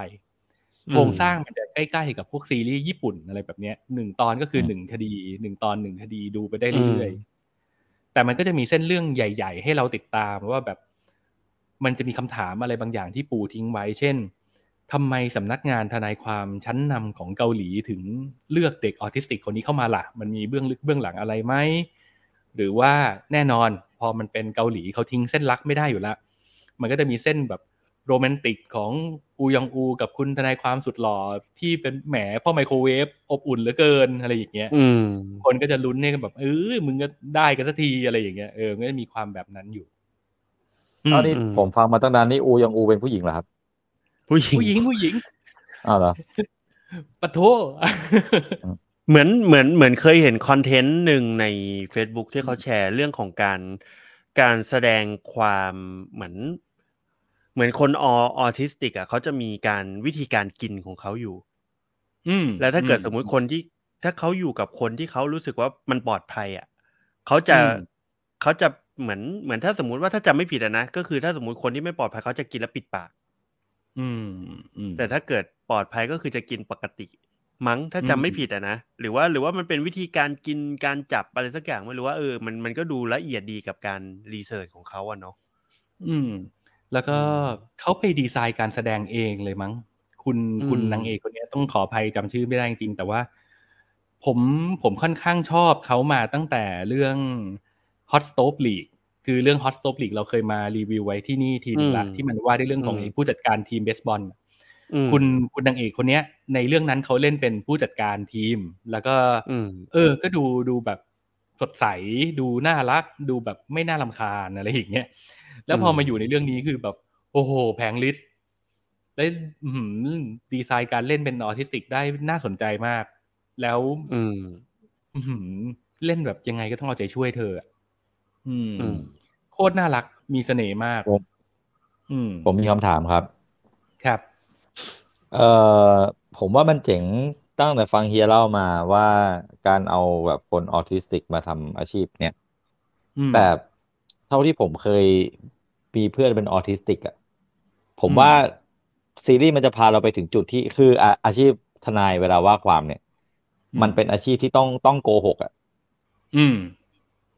โครงสร้างมันจะใกล้ๆกับพวกซีรีส์ญี่ปุ่นอะไรแบบเนี้ยหนึ่งตอนก็คือหนึ่งคดีหนึ่งตอนหนึ่งคดีดูไปได้เรื่อยๆแต่มันก็จะมีเส้นเรื่องใหญ่ ๆ ให้เราติดตามว่าแบบมันจะมีคำถามอะไรบางอย่างที่ปูทิ้งไว้ เช่นทำไมสำนักงานทนายความชั้นนำของเกาหลีถึงเลือกเด็กออทิสติกคนนี้เข้ามาล่ะ มันมีเบื้องลึกเบื้องหลังอะไรไหมหรือว่าแน่นอนพอมันเป็นเกาหลีเขาทิ้งเส้นรักไม่ได้อยู่แล้วมันก็จะมีเส้นแบบ โรแมนติกของอูยองอู กับคุณทนายความสุดหล่อที่เป็นแหมพ่อไมโครเวฟอบอุ่นเหลือเกินอะไรอย่างเงี้ยอืมคนก็จะลุ้นเนี่ยแบบเออมึงก็ได้กันสักทีอะไรอย่างเงี้ยเออมันก็จะมีความแบบนั้นอยู่ตอนนี้อืมผมฟังมาตั้งนานนี่อูยังอูเป็นผู้หญิงเหรอครับ ผู้หญิงผู้หญิงผู้หญิงอ้าวเหรอปะโทเหมือนเหมือนเหมือนเคยเห็นคอนเทนต์หนึ่งใน Facebook ที่เขาแชร์เรื่องของการการแสดงความเหมือน เหมือนคนอออทิสติกอะเขาจะมีการวิธีการกินของเขาอยู่ อืม แล้วถ้าเกิดสมมุติคนที่ ถ้าเขาอยู่กับคนที่เขารู้สึกว่ามันปลอดภัย อะเขาจะอืมเขาจะเหมือนเหมือนถ้าสมมุติว่าถ้าจำไม่ผิดอะนะก็คือถ้าสมมุติคนที่ไม่ปลอดภัยเขาจะกินแล้วปิดปากอืมอืมแต่ถ้าเกิดปลอดภัยก็คือจะกินปกติ มั้งถ้าจำไม่ผิดอะนะหรือว่าหรือว่ามันเป็นวิธีการกินการจับอะไรสักอย่างไม่รู้ว่าเออมันมันก็ดูละเอียดดีกับการรีเสิร์ชของเขาอะเนาะอืม แล้วก็เขาไปดีไซน์การแสดงเองเลยมั้ง คุณคุณนางเอกคนเนี้ยต้องขออภัยจำชื่อไม่ได้จริงๆแต่ว่า ผมผมค่อนข้างชอบเขามาตั้งแต่เรื่อง Hot Stove League คือเรื่อง Hot Stove League เราเคยมารีวิวไว้ที่นี่ทีนึงละที่มันว่าด้วยเรื่องของไอ้ผู้จัดการทีมเบสบอลอืมคุณคุณนางเอกคนเนี้ย ในเรื่องนั้นเขาเล่นเป็นผู้จัดการทีม แล้วก็อืมเออ ก็ดูดูแบบสดใส ดูน่ารัก ดูแบบไม่น่ารำคาญอะไรอย่างเงี้ย แล้วพออืมมาอยู่ในเรื่องนี้คือแบบ โอ้โห แผงลิสแล้วอื้อหือดีไซน์การเล่นเป็นออทิสติกได้น่าสนใจมาก แล้วอืมอื้อหือเล่นแบบยังไงก็ต้องเอาใจช่วยเธออะอืมอืม โคตรน่ารักมีเสน่ห์มากผมอืมผมมีคำถามครับ ครับ เอ่อผมว่ามันเจ๋งตั้งแต่ฟังเฮียเล่ามาว่าการเอาแบบคนออทิสติกมาทำอาชีพเนี่ยอืมแต่ เท่าที่ผมเคยมีเพื่อนเป็นออทิสติกอะผมอืมว่าซีรีส์มันจะพาเราไปถึงจุดที่คืออาอาชีพทนายเวลาว่าความเนี่ย มันเป็นอาชีพที่ต้องต้องโกหกอะอืม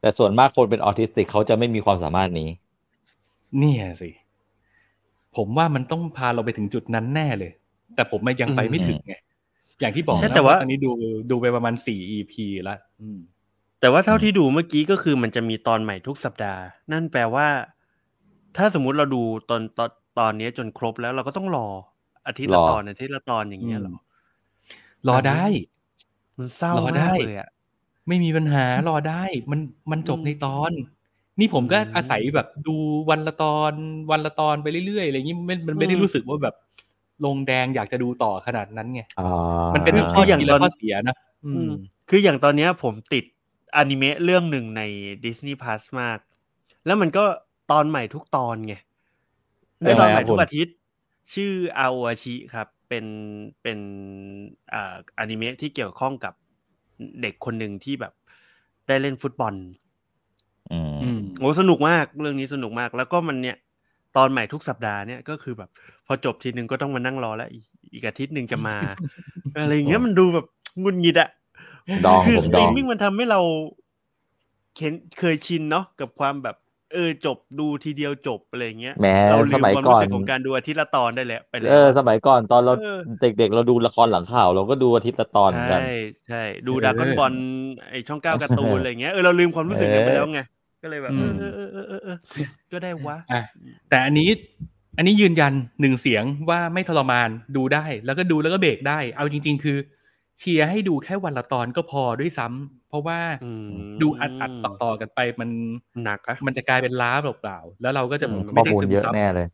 แต่ส่วนมากคนเป็นออทิสติกเขาจะไม่มีความสามารถนี้ เนี่ยสิ ผมว่ามันต้องพาเราไปถึงจุดนั้นแน่เลย แต่ผมมันยังไปไม่ถึงไงอย่างที่บอกใช่นะแต่ว่าตอนนี้ดูดูไปประมาณสี่ EP ละอืม แต่ว่าเท่าที่ดูเมื่อกี้ก็คือมันจะมีตอนใหม่ทุกสัปดาห์ นั่นแปลว่า ถ้าสมมุติเราดูตอนตอนตอนนี้จนครบแล้วเราก็ต้องรออาทิตย์ละรอตอนอาทิตย์ละตอนอย่างเงี้ยเหรอ รอได้ มันเศร้ารอได้มากเลยอะไม่มีปัญหารอได้ มันมันจบอืมในตอน นี่ผมก็อืมอาศัยแบบดูวันละตอนวันละตอนไปเรื่อยๆอะไรอย่างนี้มันมันไม่ได้อืมรู้สึกว่าแบบ ลงแดงอยากจะดูต่อขนาดนั้นไงอ่ามันเป็นคืทั้องข้ออย่างดีตและอนข้อเสียนะอือืมมคืออย่างตอนเนี้ยผมติด อนิเมะเรื่องหนึ่งใน Disney Plus มาก แล้วมันก็ตอนใหม่ทุกตอนไงเรื่ตอนใหม่ทุกอาทิตย์ ชื่ออาโอชิครับ เป็นเป็นอ่าอนิเมะที่เกี่ยวข้องกับเด็กคนหนึ่งที่แบบได้เล่นฟุตบอล อืมโอ้สนุกมากเรื่องนี้สนุกมาก แล้วก็มันเนี่ย ตอนใหม่ทุกสัปดาห์เนี่ยก็คือแบบ พอจบทีนึงก็ต้องมานั่งรอแล้วอีกอีกอาทิตย์หนึ่งจะมา อะไรอย่างเงี้ยมันดูแบบงุนงิดอะ ดองคือผมสดตรีอมงมิ่งมันทำให้เราเข็นเคยชินเนาะกับความแบบ เออจบดูทีเดียวจบอะไรอย่างเงี้ยแหม้เราลืสมมัยความก่อรู้นสึกของการดูอาทิตย์ละตอนได้แล้วไปแล้วเออสมัยก่อนตอนเราเออเด็กๆ เราดูละครหลังข่าว เราก็ดูอาทิตย์ละตอนเหมือนกันใช่ใช่ดูเออดากอนบอลไอช่องเก้าการ์ตูนอะไรอย่างเงี้ยเออเราลืมความรู้สึกนั้นไปแล้วไงก็เลยแบบอืเอมอเออเออเออเออก็ได้วะอะแต่อันนี้อันนี้ยืนยันหนึ่งเสียงว่าไม่ทรมานดูได้ แล้วก็ดูแล้วก็เบรกได้ เอาจริง ๆ คือ เชียร์ให้ดูแค่วันละตอนก็พอด้วยซ้ำเพราะว่าอืมดูอัดอัดต่อต่อๆกันไปมันหนักอะมันจะกลายเป็นล้าเปล่าๆแล้วเราก็จะอืมไม่ข้อได้มูลซึมเยอะซับแน่เลย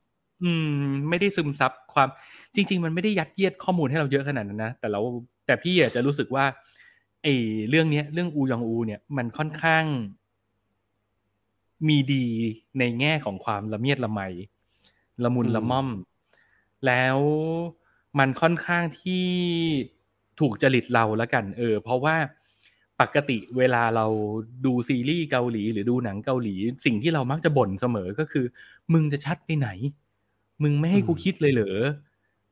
อืม ไม่ได้ซึมซับความจริง ๆ มันไม่ได้ยัดเยียดข้อมูลให้เราเยอะขนาดนั้นนะแต่เราแต่พี่อะจะรู้สึกว่าไอ้เรื่องเนี้ย เรื่องอูยองอู เนี่ยมันค่อนข้าง มีดีในแง่ของความละเมียดละไมละมุนอืมละม่อม แล้วมันค่อนข้างที่ ถูกจริตเราแล้วกัน เออ เพราะว่าปกติเวลาเราดูซีรีส์เกาหลี หรือดูหนังเกาหลี สิ่งที่เรามักจะบ่นเสมอก็คือ มึงจะชัดไปไหน มึงไม่ให้กูคิดเลยเหรอ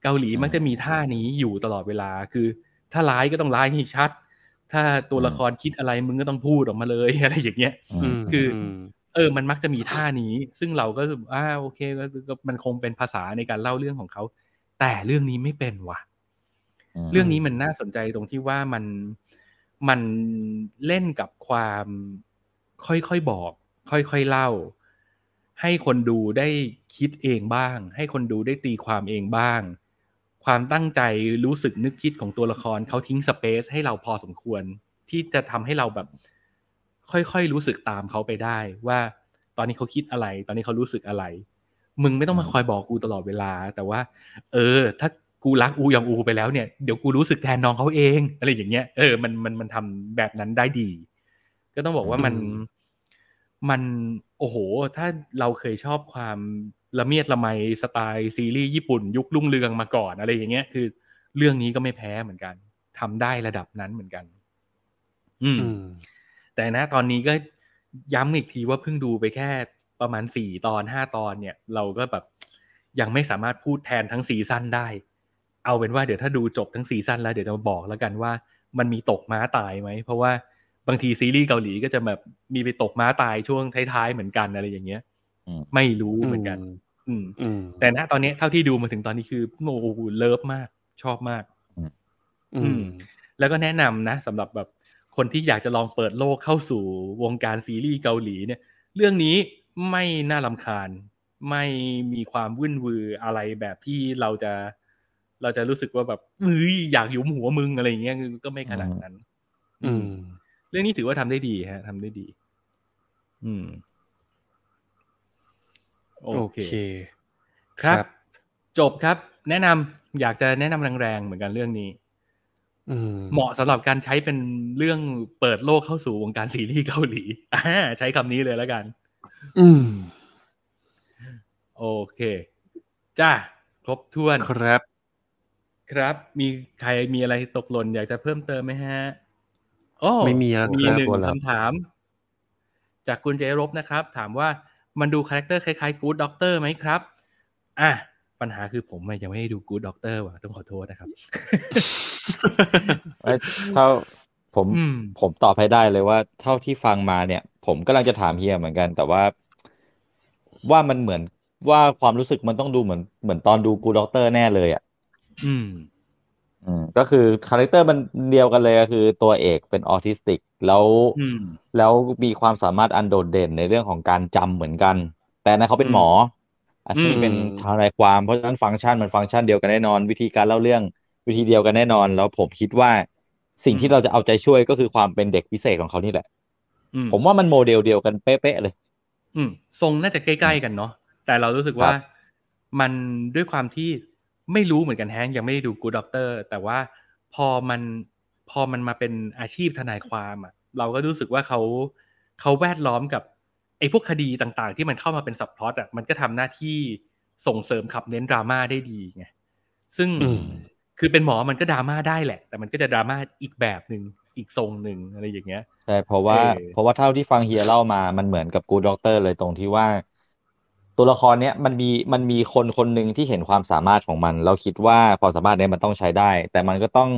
เกาหลีมักจะมีท่านี้อยู่ตลอดเวลาคือ ถ้าร้ายก็ต้องร้ายให้ชัด ถ้าตัวละครคิดอะไรมึงก็ต้องพูดออกมาเลยอะไรอย่างเงี้ยอืมคืออมเออ มันมักจะมีท่านี้ ซึ่งเราก็รู้สึกอ่าโอเคก็ก็มันคงเป็นภาษาในการเล่าเรื่องของเขา แต่เรื่องนี้ไม่เป็นว่ะ เรื่องนี้มันน่าสนใจตรงที่ว่ามันมันเล่นกับความค่อยๆบอก ค่อยๆเล่า ให้คนดูได้คิดเองบ้าง ให้คนดูได้ตีความเองบ้าง ความตั้งใจรู้สึกนึกคิดของตัวละครเขาทิ้งสเปซให้เราพอสมควร ที่จะทำให้เราแบบ ค่อยๆรู้สึกตามเขาไปได้ว่าตอนนี้เขาคิดอะไร ตอนนี้เขารู้สึกอะไร มึงไม่ต้องมาคอยบอกกูตลอดเวลา แต่ว่า เออ ถ้า กูรักอูยองอูไปแล้วเนี่ยเดี๋ยวกูรู้สึกแทนน้องเขาเองอะไรอย่างเงี้ยเออมันมันมันทำแบบนั้นได้ดี ก็ต้องบอกว่ามันอืมมันโอ้โห ถ้าเราเคยชอบความละเมียดละไมสไตล์ซีรีส์ญี่ปุ่น ยุครุ่งเรืองมาก่อนอะไรอย่างเงี้ยคือ เรื่องนี้ก็ไม่แพ้เหมือนกันทำได้ระดับนั้นเหมือนกัน อืมอืมแต่นะตอนนี้ก็ย้ำอีกทีว่าเพิ่งดูไปแค่ประมาณสี่ตอนห้าตอนเนี่ย เราก็แบบยังไม่สามารถพูดแทนทั้งซีซั่นได้ เอาเป็นว่าเดี๋ยวถ้าดูจบทั้งซีซั่นแล้วเดี๋ยวจะมาบอกแล้วกันว่า มันมีตกม้าตายไหม เพราะว่าบางทีซีรีส์เกาหลีก็จะแบบมีไปตกม้าตายช่วงท้ายๆเหมือนกันอะไรอย่างเงี้ยอืมไม่รู้เหมือนกันอืมอืมแต่ณตอนนี้เท่าที่ดูมาถึงตอนนี้คือโอ้โหเลิฟมาก ชอบมาก อืม แล้วก็แนะนำนะสำหรับแบบคนที่อยากจะลองเปิดโลกเข้าสู่วงการซีรีส์เกาหลีเนี่ย เรื่องนี้ไม่น่าลำคาญ ไม่มีความวุ่นวืออะไรแบบที่เราจะ เราจะรู้สึกว่าแบบเฮ้ยอยากหยุมหัวมึงอะไรอย่างเงี้ยคือก็ไม่ขนาดนั้น อืม เรื่องนี้ถือว่าทำได้ดีฮะทำได้ดี อืม โอโอเคเคครับครับ จบครับ แนะนำอยากจะแนะนำแรงๆเหมือนกันเรื่องนี้อืมเหมาะสำหรับการใช้เป็นเรื่องเปิดโลกเข้าสู่วงการซีรีส์เกาหลีอ่าใช้คำนี้เลยแล้วกัน อืม โอเค จ้า ครบถ้วนครับ ครับ มีใครมีอะไรตกหล่นอยากจะเพิ่มเติมไหมฮะโอ้ไม่มีแล้วมีครับหนึ่งหมดแล้วคำถาม จากคุณเจรบนะครับ ถามว่ามันดู character คล้ายๆ Good Doctor ไหมครับ อะปัญหาคือผมยังไม่ได้ดู Good Doctor ว่ะต้องขอโทษนะครับเอ้ยเท่าผมอืมผมตอบให้ได้เลยว่า เท่าที่ฟังมาเนี่ย ผมกำลังจะถามเฮียเหมือนกัน แต่ว่าว่ามันเหมือนว่าความรู้สึกมันต้องดูเหมือนเหมือนตอนดู Good Doctor แน่เลยอะ อืมอืมก็คือ character มันเดียวกันเลยก็คือตัวเอกเป็นออทิสติก แล้วอืมแล้วมีความสามารถอันโดดเด่นในเรื่องของการจำเหมือนกัน แต่อันนั้นเขาเป็นหมออันนี้อืมเป็นทนายความเพราะฉะนั้นฟังก์ชันมันฟังก์ชันเดียวกันแน่นอน วิธีการเล่าเรื่องวิธีเดียวกันแน่นอน แล้วผมคิดว่าสิ่งที่เราจะเอาใจช่วยก็คือความเป็นเด็กพิเศษของเขานี่แหละอืมผมว่ามันโมเดลเดียวกันเป๊ะๆเลย อืมทรงน่าจะใกล้ๆกันเนาะแต่เรารู้สึกว่าครับมันด้วยความที่ ไม่รู้เหมือนกันแฮงยังไม่ได้ดู Good Doctor แต่ว่าพอมันพอมันมาเป็นอาชีพทนายความอะเราก็รู้สึกว่าเขาเขาแวดล้อมกับไอ้พวกคดีต่างๆ ที่มันเข้ามาเป็น subplot อะมันก็ทำหน้าที่ส่งเสริมขับเน้นดราม่าได้ดีไงซึ่งอืมคือเป็นหมอมันก็ดราม่าได้แหละ แต่มันก็จะดราม่าอีกแบบหนึ่งอีกทรงหนึ่งอะไรอย่างเงี้ยใช่เพราะว่าเออเพราะว่าเท่าที่ฟังเฮียเล่ามามันเหมือนกับ Good Doctor เลยตรงที่ว่า ตัวละครเนี้ยมันมีมันมีคนคนหนึ่งที่เห็นความสามารถของมัน แล้วคิดว่าความสามารถเนี้ยมันต้องใช้ได้ แต่มันก็ต้อง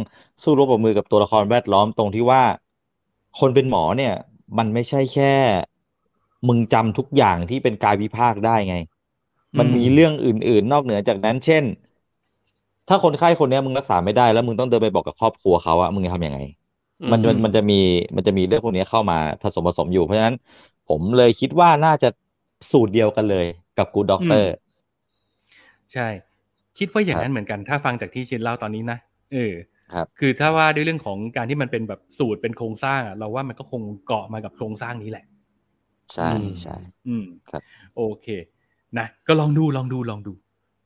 สู้รบกับมือกับตัวละครแวดล้อมตรงที่ว่า คนเป็นหมอเนี่ย มันไม่ใช่แค่ มึงจำทุกอย่างที่เป็นกายวิภาคได้ไง มันมีเรื่องอื่น ๆ นอกเหนือจากนั้น เช่น ถ้าคนไข้คนเนี้ยมึงรักษาไม่ได้แล้วมึงต้องเดินไปบอกกับครอบครัวเขาอะมึงจะทำยังไง มันมันมันจะมีมันจะมีเรื่องพวกนี้เข้ามาผสมผสมอยู่เพราะฉะนั้น ผมเลยคิดว่าน่าจะสูตรเดียวกันเลย กับ Good Doctor ใช่ คิดว่าอย่างครับนั้นเหมือนกันถ้าฟังจากที่ชินเล่าตอนนี้นะเออครับ คือถ้าว่าด้วยเรื่องของการที่มันเป็นแบบสูตรเป็นโครงสร้างอะเราว่ามันก็คงเกาะมากับโครงสร้างนี้แหละ ใช่อืมใช่อืมครับ โอเค นะก็ลองดูลองดูลองดู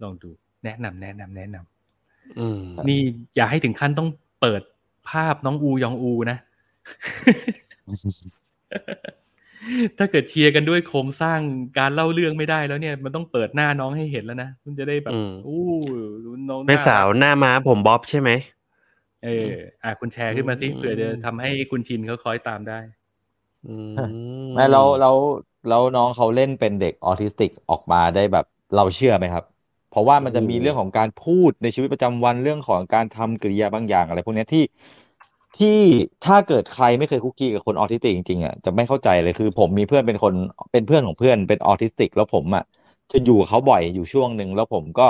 ลองดู แนะนำแนะนำแนะนำอืมนี่อย่าให้ถึงขั้นต้องเปิดภาพน้องอูยองอูนะ ถ้าเกิดเชียร์กันด้วยโครงสร้างการเล่าเรื่องไม่ได้แล้วเนี่ย มันต้องเปิดหน้าน้องให้เห็นแล้วนะมันจะได้แบบอืมอู้น้องแม่น่รักสาวหน้าม้าผมบ๊อบใช่ไหมเอออะคุณแชร์ขึ้นมาสิอืมเผื่อจะทำให้คุณชินเขาคล้อยตามได้ อืมไม่แล้วแล้วแล้วน้องเขาเล่นเป็นเด็กออทิสติกออกมาได้แบบเราเชื่อไหมครับ เพราะว่ามันจะมีเรื่องของการพูดในชีวิตประจำวันเรื่องของการทำกริยาบางอย่างอะไรพวกเนี้ยที่ ที่ถ้าเกิดใครไม่เคยคุกคีกับคนออทิสติกจริงๆอะจะไม่เข้าใจเลยคือ ผมมีเพื่อนเป็นคนเป็นเพื่อนของเพื่อนเป็นออทิสติก แล้วผมอะจะอยู่กับเขาบ่อยอยู่ช่วงหนึ่งแล้วผมก็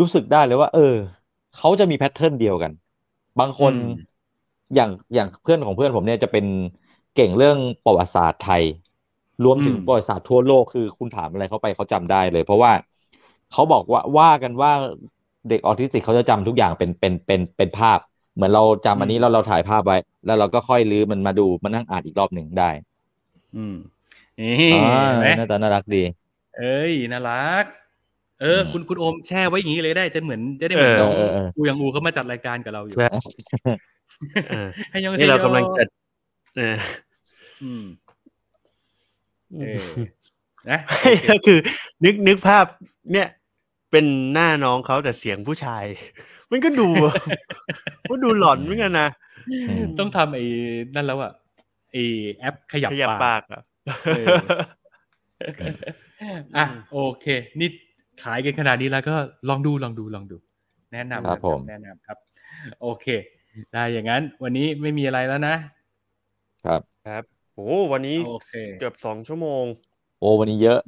รู้สึกได้เลยว่า เออเขาจะมีแพทเทิร์นเดียวกัน บางคนอืมอย่างอย่างเพื่อนของเพื่อนผมเนี่ยจะเป็นเก่งเรื่องประวัติศาสตร์ไทย รวมถึงอืมประวัติศาสตร์ทั่วโลกคือคุณถามอะไรเขาไปเขาจำได้เลย เพราะว่าเขาบอกว่าว่ากันว่าเด็กออทิสติกเขาจะจำทุกอย่างเป็นเป็นเป็นเป็นภาพ เหมือนเราจำอันนี้แล้วเราถ่ายภาพไว้ แล้วเราก็ค่อยลื้อมันมาดูมานั่งอ่านอีกรอบหนึ่งได้ อืมนี่อ่าเห็นไหมหน่าตาน่ารักดี เอ้ยน่ารัก เอออืมคุณคุณโอมแช่ไว้อย่างนี้เลยได้จะเหมือนจะได้เหมือนเออน้องเออเอออูยังอูเขามาจัดรายการกับเราอยู่ใช่เออให้ยองนี่เรากำลังเซโยจะเอออืมเออนะก็คือ นึกนึกภาพ เนี่ย เป็นหน้าน้องเขาแต่เสียงผู้ชาย มันก็ดูก็ดูหลอนเหมือนกันนะอืมต้องทำไอ้นั่นแล้วอะไอ้แอปขยับขยับปาปากกอะเอออะโอเค นี่ขายกันขนาดนี้แล้วก็ลองดูลองดูลองดู แนะนำครับผมแนะนำครับ โอเค ได้อย่างนั้น วันนี้ไม่มีอะไรแล้วนะ ครับครับโอ้วันนี้โอเคเกือบสองชั่วโมง โอ้วันนี้เยอะ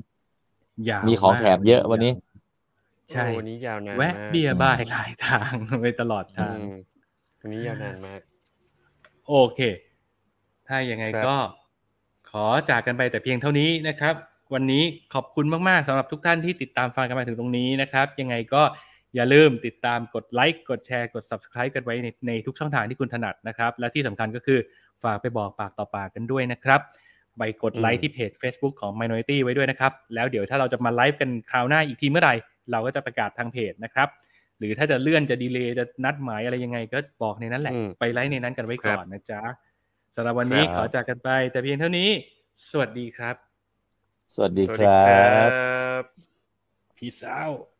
ยาวมีของากแถมเยอะวันนี้ ใช่โอ้วันนี้ยาวนานแวะมากเบียร์บ้ายหลายทางไปตลอดอืทางมวันนี้ยาวนานมาก โอเค ถ้ายังไงครับก็ขอจากกันไปแต่เพียงเท่านี้นะครับ วันนี้ขอบคุณมากๆสำหรับทุกท่านที่ติดตามฟังกันมาถึงตรงนี้นะครับ ยังไงก็อย่าลืมติดตามกดไลค์กดแชร์กด subscribe กันไว้ในในทุกช่องทางที่คุณถนัดนะครับ และที่สำคัญก็คือฝากไปบอกปากต่อปากกันด้วยนะครับไปกดไลอืค์มที่เพจ Facebook ของ Minority ไว้ด้วยนะครับ แล้วเดี๋ยวถ้าเราจะมาไลฟ์กันคราวหน้าอีกทีเมื่อไหร่ เราก็จะประกาศทางเพจนะครับ หรือถ้าจะเลื่อนจะดีเลย์จะนัดหมายอะไรยังไง ก็บอกในนั้นแหละอืมไปไลฟ์ในนั้นกันไว้ครับก่อนนะจ๊ะสำหรับวันนี้ครับขอจากกันไป แต่เพียงเท่านี้ สวัสดีครับ สวัสดีสวัสคดีรัครับบ Peace out